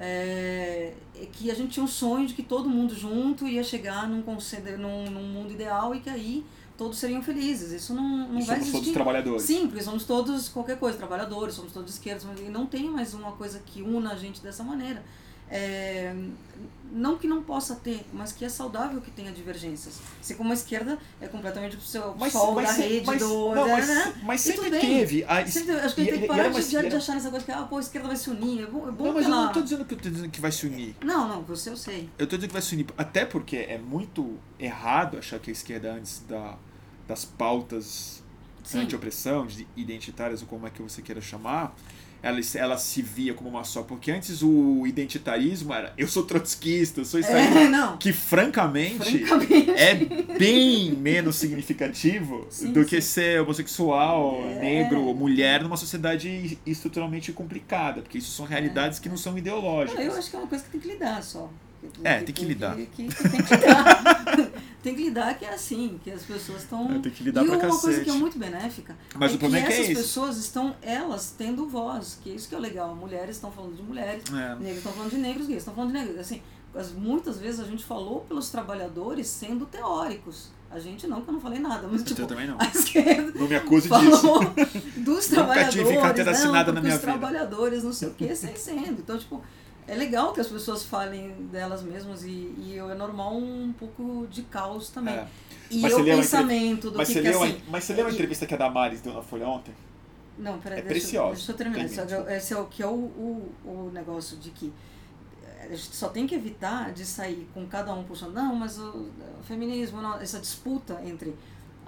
É, é, que a gente tinha um sonho de que todo mundo junto ia chegar num, num, num mundo ideal e que aí todos seriam felizes. Isso não, não e vai somos existir. todos trabalhadores. Sim, porque somos todos qualquer coisa, trabalhadores, somos todos esquerdos, e não tem mais uma coisa que una a gente dessa maneira. É, não que não possa ter, mas que é saudável que tenha divergências. Se como a esquerda é completamente o seu mas, sol mas, da rede mas, do. Não, mas, né? mas sempre teve. A, sempre, acho que a gente tem que parar de, de, de, achar nessa coisa que ah, pô, a esquerda vai se unir. É bom, é bom não, mas ela... eu não estou dizendo que eu tô dizendo que vai se unir. Não, não, você eu sei. Eu estou dizendo que vai se unir. Até porque é muito errado achar que a esquerda antes da das pautas anti-opressão, identitárias ou como é que você queira chamar, ela, ela se via como uma só. Porque antes o identitarismo era eu sou trotskista, eu sou isso. É. Que francamente, francamente, é bem menos significativo sim, do sim. que ser homossexual, é. negro ou mulher numa sociedade estruturalmente complicada. Porque isso são realidades é. que não são ideológicas. eu acho que é uma coisa que tem que lidar só. É, tem que lidar. Que, que, que tem que lidar. Tem que lidar que é assim, que as pessoas estão. É, tem que lidar e pra uma cacete. coisa que é muito benéfica Mas é o problema que é é essas isso. pessoas estão, elas, tendo voz, que é isso que é legal. Mulheres estão falando de mulheres, É. negros estão falando de negros, gays estão falando de negros. Assim, as- muitas vezes a gente falou pelos trabalhadores sendo teóricos. A gente não, que eu não falei nada, mas tipo, Eu também não. a esquerda Não me acuse disso. falou dos Nunca trabalhadores, tive carteira não, na minha os vida. trabalhadores, não sei o que, sem sendo. Então, tipo, é legal que as pessoas falem delas mesmas e, e é normal um pouco de caos também. É. E Mas o pensamento do Mas que, que leu assim... mas você leu a entrevista que a Damares deu na Folha ontem? Não, peraí, É deixa, preciosa. deixa eu terminar. Termina, é, esse é o que é o, o, o negócio de que a gente só tem que evitar de sair com cada um puxando, não, mas o, o feminismo, não, essa disputa entre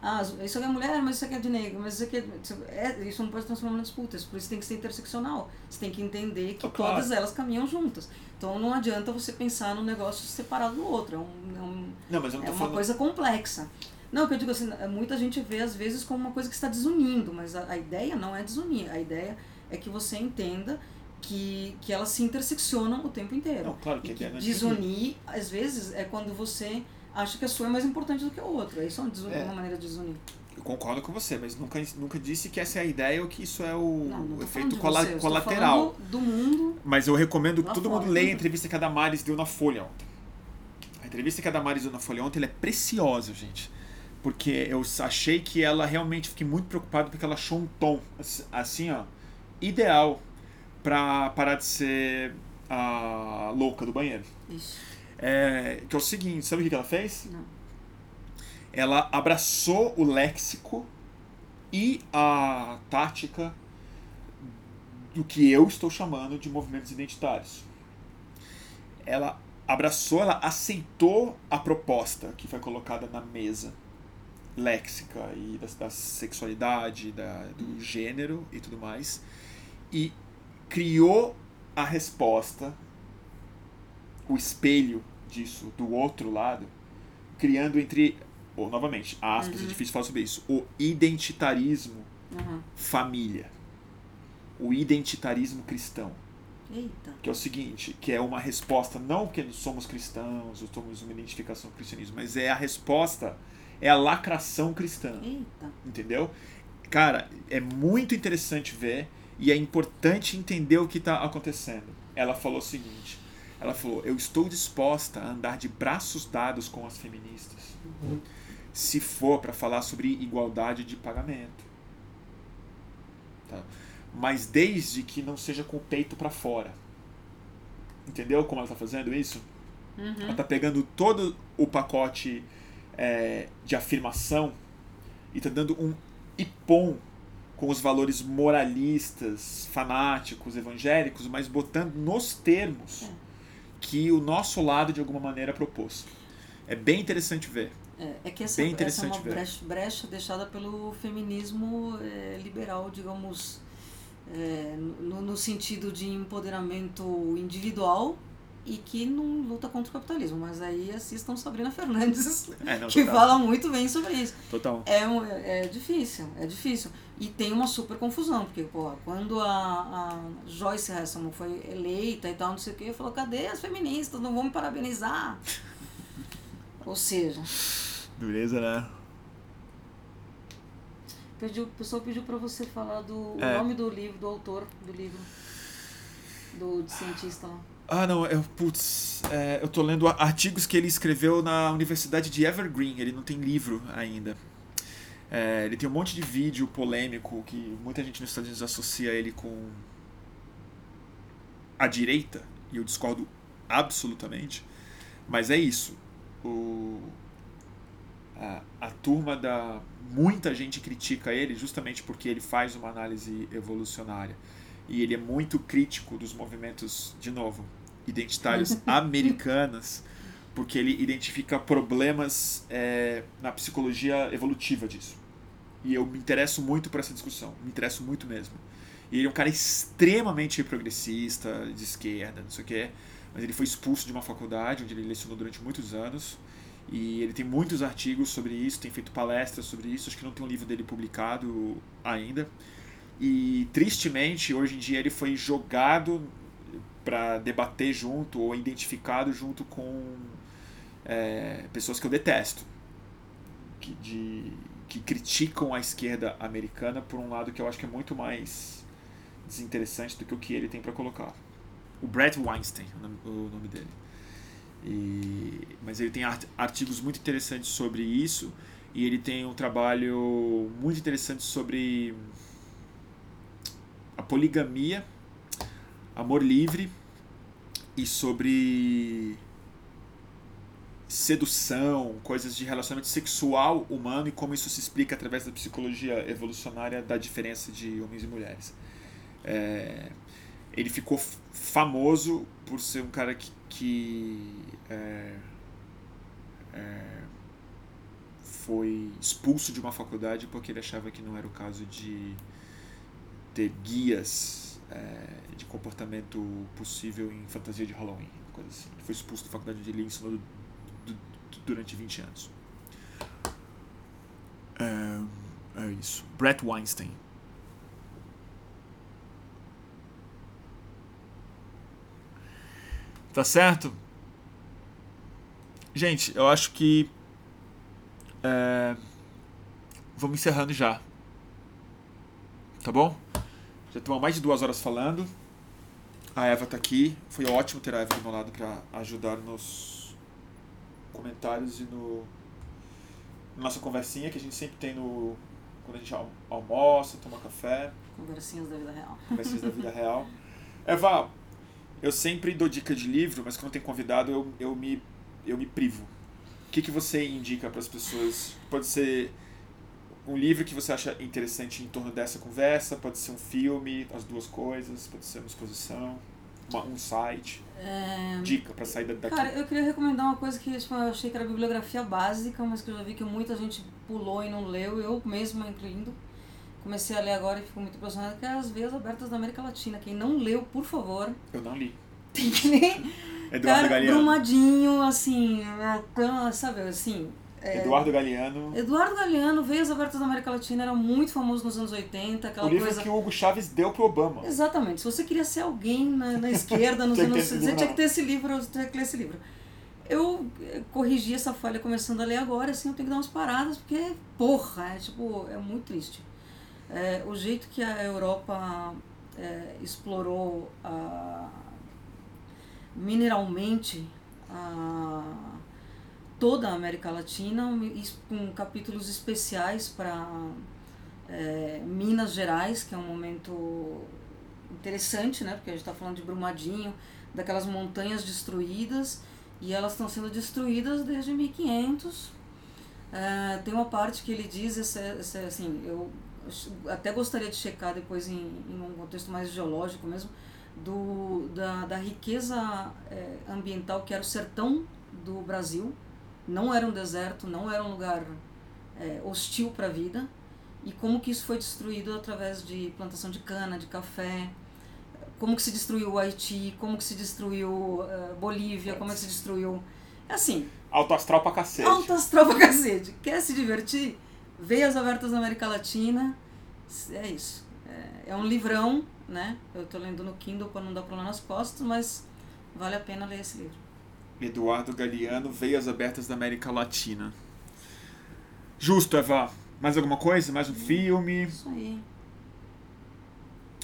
ah, isso aqui é mulher, mas isso aqui é de negro, mas isso aqui é, é- isso não pode se transformar numa disputa, isso por isso tem que ser interseccional. Você tem que entender que Ah, claro. todas elas caminham juntas. Então não adianta você pensar num negócio separado do outro. É, um, é, um, Não, não é uma falando. coisa complexa. Não, que eu digo assim, muita gente vê às vezes como uma coisa que está desunindo, mas a, a ideia não é desunir. A ideia é que você entenda que, que elas se interseccionam o tempo inteiro. Não, claro que E que é desunir, às vezes, é quando você acha que a sua é mais importante do que a outra. Isso é uma, É. uma maneira de desunir. Eu concordo com você, mas nunca, nunca disse que essa é a ideia ou que isso é o, Não, não efeito cola- você, colateral. do mundo. Mas eu recomendo que todo fora. mundo leia a entrevista que a Damares deu na Folha ontem. A entrevista que a Damares deu na Folha ontem ela é preciosa, gente. Porque eu achei que ela realmente fiquei muito preocupado porque ela achou um tom ass- assim, ó, ideal pra parar de ser a louca do banheiro. Ixi, É, que é o seguinte, sabe o que ela fez? não. ela abraçou o léxico e a tática do que eu estou chamando de movimentos identitários. Ela abraçou, ela aceitou a proposta que foi colocada na mesa léxica e da, da sexualidade, da, do gênero e tudo mais, e criou a resposta, o espelho disso do outro lado, criando entre, ou novamente, aspas, é difícil falar sobre isso, o identitarismo Aham. família, o identitarismo cristão, Eita. que é o seguinte, que é uma resposta não porque somos cristãos ou temos uma identificação com o cristianismo, mas é a resposta, é a lacração cristã, Eita. entendeu? Cara, é muito interessante ver e é importante entender o que está acontecendo. Ela falou o seguinte, ela falou, eu estou disposta a andar de braços dados com as feministas, se for para falar sobre igualdade de pagamento. Tá? Mas desde que não seja com o peito para fora. Entendeu como ela está fazendo isso? Uhum. Ela tá pegando todo o pacote é, de afirmação e tá dando um ipom com os valores moralistas, fanáticos, evangélicos, mas botando nos termos É. que o nosso lado de alguma maneira propôs. É bem interessante ver. É, é que essa, Bem essa é interessante uma brecha, brecha deixada pelo feminismo é, liberal, digamos, é, no, no sentido de empoderamento individual e que não luta contra o capitalismo. Mas aí assistam Sabrina Fernandes, É, não, que fala muito bem sobre isso. Total. É, um- é difícil, é difícil. E tem uma super confusão, porque, pô, quando a, a Joyce Hasselman foi eleita e tal, não sei o quê, falou, cadê as feministas? Não vão me parabenizar. Ou seja, Dureza, né? pediu, o pessoal pediu pra você falar do É. nome do livro, do autor do livro, do de cientista lá. Ah, não, eu, putz, é, eu tô lendo artigos que ele escreveu na Universidade de Evergreen, ele não tem livro ainda. É, ele tem um monte de vídeo polêmico que muita gente nos Estados Unidos associa ele com a direita, e eu discordo absolutamente, mas é isso. O, a, a turma da. Muita gente critica ele justamente porque ele faz uma análise evolucionária. E ele é muito crítico dos movimentos, de novo, identitários americanos, porque ele identifica problemas é, na psicologia evolutiva disso. E eu me interesso muito por essa discussão, me interesso muito mesmo. E ele é um cara extremamente progressista, de esquerda, não sei o quê, mas ele foi expulso de uma faculdade onde ele lecionou durante muitos anos. E ele tem muitos artigos sobre isso, tem feito palestras sobre isso, acho que não tem um livro dele publicado ainda. E tristemente, hoje em dia ele foi jogado para debater junto ou identificado junto com é, pessoas que eu detesto, que, de, que criticam a esquerda americana por um lado que eu acho que é muito mais desinteressante do que o que ele tem para colocar. O Brett Weinstein, o nome, o nome dele. E, mas ele tem art- artigos muito interessantes sobre isso e ele tem um trabalho muito interessante sobre a poligamia, amor livre e sobre sedução, coisas de relacionamento sexual humano e como isso se explica através da psicologia evolucionária da diferença de homens e mulheres. É, ele ficou famoso por ser um cara que, que é, é, foi expulso de uma faculdade porque ele achava que não era o caso de ter guias é, de comportamento possível em fantasia de Halloween, coisa assim. Ele foi expulso da faculdade onde ele ensinou durante 20 anos. É, é isso. Brett Weinstein. Tá certo? Gente, eu acho que. É, vamos encerrando já. Tá bom? Já estamos mais de duas horas falando. A Eva tá aqui. Foi ótimo ter a Eva do meu lado para ajudar nos comentários e no nossa conversinha que a gente sempre tem no quando a gente almoça, toma café. Conversinhas da vida real. Conversinhas da vida real. Eva, eu sempre dou dica de livro, mas quando tem convidado eu, eu, me, eu me privo. O que, que você indica para as pessoas? Pode ser um livro que você acha interessante em torno dessa conversa, pode ser um filme, as duas coisas, pode ser uma exposição, uma, um site. É... Dica para sair daqui. Cara, eu queria recomendar uma coisa que tipo, eu achei que era bibliografia básica, mas que eu já vi que muita gente pulou e não leu, eu mesma incluindo. Comecei a ler agora e fico muito impressionada, que é As Veias Abertas da América Latina. Quem não leu, por favor. Eu não li. Tem que ler. Eduardo Cara, Galeano. Brumadinho, assim, sabe, assim, é, Eduardo Galeano. Eduardo Galeano, Veias Abertas da América Latina, era muito famoso nos anos 80. Aquela o livro coisa... que o Hugo Chaves deu pro Obama. Exatamente. Se você queria ser alguém na, na esquerda, nos anos... você tinha que ter esse livro, tinha que ler esse livro. Eu eh, corrigi essa falha começando a ler agora, assim, eu tenho que dar umas paradas, porque, porra, é tipo, é muito triste. É, o jeito que a Europa é, explorou a, mineralmente a toda a América Latina, com capítulos especiais para é, Minas Gerais, que é um momento interessante, né? Porque a gente está falando de Brumadinho, daquelas montanhas destruídas, e elas estão sendo destruídas desde 1500. É, tem uma parte que ele diz, esse, esse, assim, eu até gostaria de checar depois em, em um contexto mais geológico mesmo, do, da, da riqueza é, ambiental que era o sertão do Brasil, não era um deserto, não era um lugar é, hostil para a vida, e como que isso foi destruído através de plantação de cana, de café, como que se destruiu o Haiti, como que se destruiu uh, Bolívia, como que se destruiu... É assim... Alto astral pra cacete. Alto astral pra cacete. Quer se divertir? Veias Abertas na América Latina, é isso. É, é um livrão, né? Eu tô lendo no Kindle para não dar problema nas costas, mas vale a pena ler esse livro. Eduardo Galeano, Veias Abertas da América Latina. Justo, Eva. Mais alguma coisa? Mais um filme? Isso aí.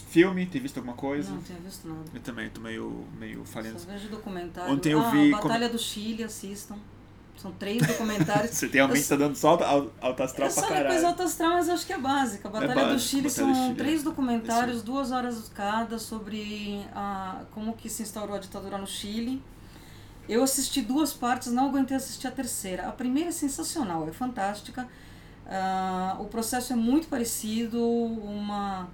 Filme? Tem visto alguma coisa? Não, tenho visto nada. Eu também, tô meio, meio falhando. Só vejo documentário. Ontem eu ah, vi... Batalha com... do Chile, assistam. São três documentários. Você tem alguém que tá dando salto alto astral eu pra caralho. coisa alto astral, mas acho que é básica. A Batalha é do Chile Batalha são Chile. três documentários, Esse... duas horas cada, sobre a, como que se instaurou a ditadura no Chile. Eu assisti duas partes, não aguentei assistir a terceira. A primeira é sensacional, é fantástica. Uh, o processo é muito parecido, uma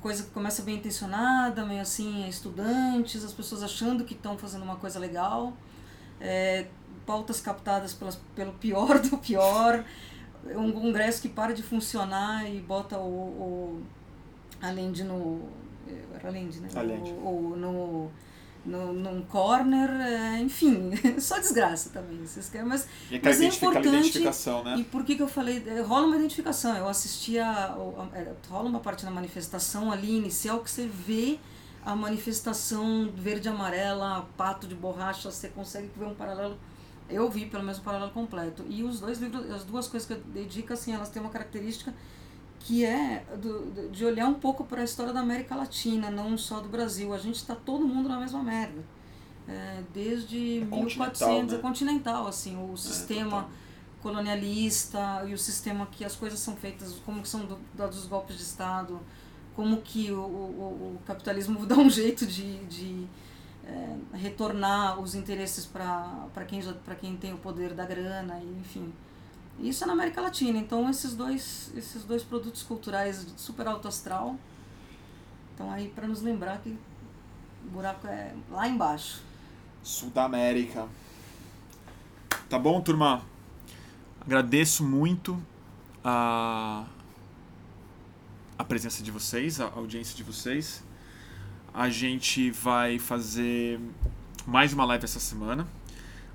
coisa que começa bem intencionada, meio assim, estudantes, as pessoas achando que estão fazendo uma coisa legal, é, pautas captadas pelas, pelo pior do pior, um congresso que para de funcionar e bota o, o além de no era além de, né? O, o, no no, num corner, é, enfim, só desgraça também. Vocês querem, mas, e mas é importante. Né? E por que, que eu falei? É, rola uma identificação. Eu assistia. É, rola uma parte na manifestação ali inicial que você vê a manifestação verde amarela, pato de borracha, você consegue ver um paralelo. Eu vi pelo menos um paralelo completo. E os dois livros, as duas coisas que eu dedico, assim, elas têm uma característica que é do, de olhar um pouco para a história da América Latina, não só do Brasil. A gente está todo mundo na mesma merda. É, desde é 1400, né? é continental, assim, o é, sistema é, colonialista e o sistema que as coisas são feitas, como que são dados os golpes de Estado, como que o, o, o capitalismo dá um jeito de, de é, retornar os interesses para quem, quem tem o poder da grana, e, enfim. Isso é na América Latina. Então esses dois, esses dois produtos culturais super alto astral estão aí para nos lembrar que o buraco é lá embaixo. Sul da América. Tá bom, turma? Agradeço muito a, a presença de vocês, a audiência de vocês. A gente vai fazer mais uma live essa semana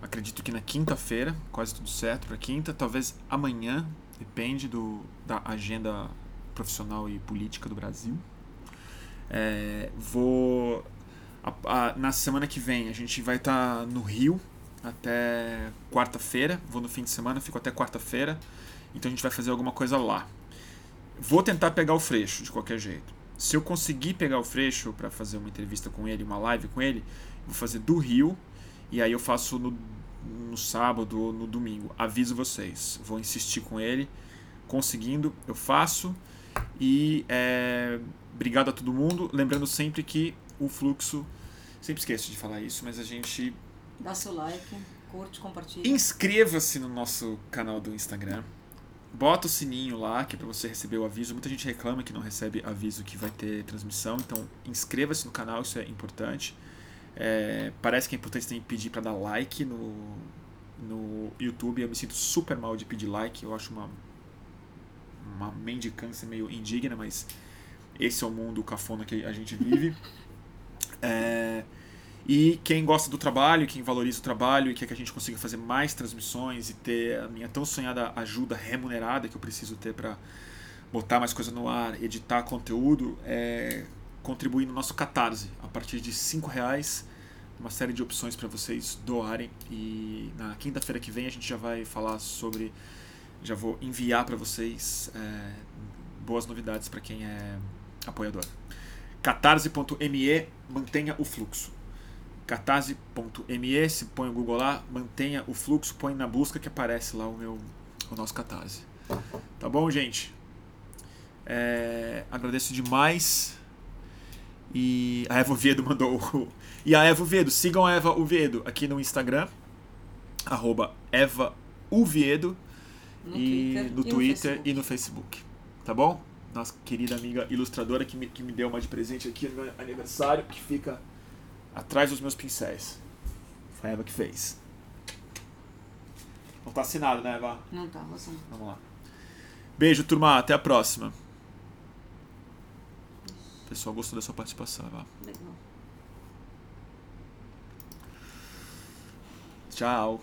acredito que na quinta-feira, quase tudo certo para quinta, talvez amanhã, depende do, da agenda profissional e política do Brasil. É, vou. A, a, na semana que vem a gente vai estar tá no Rio, até quarta-feira. Vou no fim de semana, fico até quarta-feira. Então a gente vai fazer alguma coisa lá. Vou tentar pegar o Freixo de qualquer jeito. Se eu conseguir pegar o Freixo para fazer uma entrevista com ele, uma live com ele, vou fazer do Rio e aí eu faço no, no sábado ou no domingo. Aviso vocês. Vou insistir com ele. Conseguindo, eu faço. E é, obrigado a todo mundo. Lembrando sempre que o fluxo. Sempre esqueço de falar isso, mas a gente. Dá seu like, curte, compartilha. Inscreva-se no nosso canal do Instagram. Bota o sininho lá, que é pra você receber o aviso. Muita gente reclama que não recebe aviso que vai ter transmissão. Então, inscreva-se no canal, isso é importante. É, parece que é importante também pedir para dar like no, no YouTube. Eu me sinto super mal de pedir like. Eu acho uma, uma mendicância meio indigna, mas esse é o mundo cafona que a gente vive. É, e quem gosta do trabalho, quem valoriza o trabalho e quer que a gente consiga fazer mais transmissões e ter a minha tão sonhada ajuda remunerada que eu preciso ter para botar mais coisa no ar, editar conteúdo, é, contribuir no nosso Catarse a partir de cinco reais uma série de opções para vocês doarem e na quinta-feira que vem a gente já vai falar sobre já vou enviar para vocês é, boas novidades para quem é apoiador catarse.me mantenha o fluxo catarse.me, se põe o Google lá, mantenha o fluxo, põe na busca que aparece lá o meu o nosso catarse. Tá bom, gente? É, agradeço demais. E a Eva Oviedo mandou o. E a Eva Oviedo, sigam a Eva Oviedo aqui no Instagram, arroba Eva Oviedo, no e Twitter, no Twitter e no, e no Facebook. Tá bom? Nossa querida amiga ilustradora que me, que me deu uma de presente aqui no meu aniversário, que fica atrás dos meus pincéis. Foi a Eva que fez. Não tá assinado, né, Eva? Não tá, você. Vamos lá. Beijo, turma. Até a próxima. O pessoal gostou da sua participação, Eva. Legal. Tchau.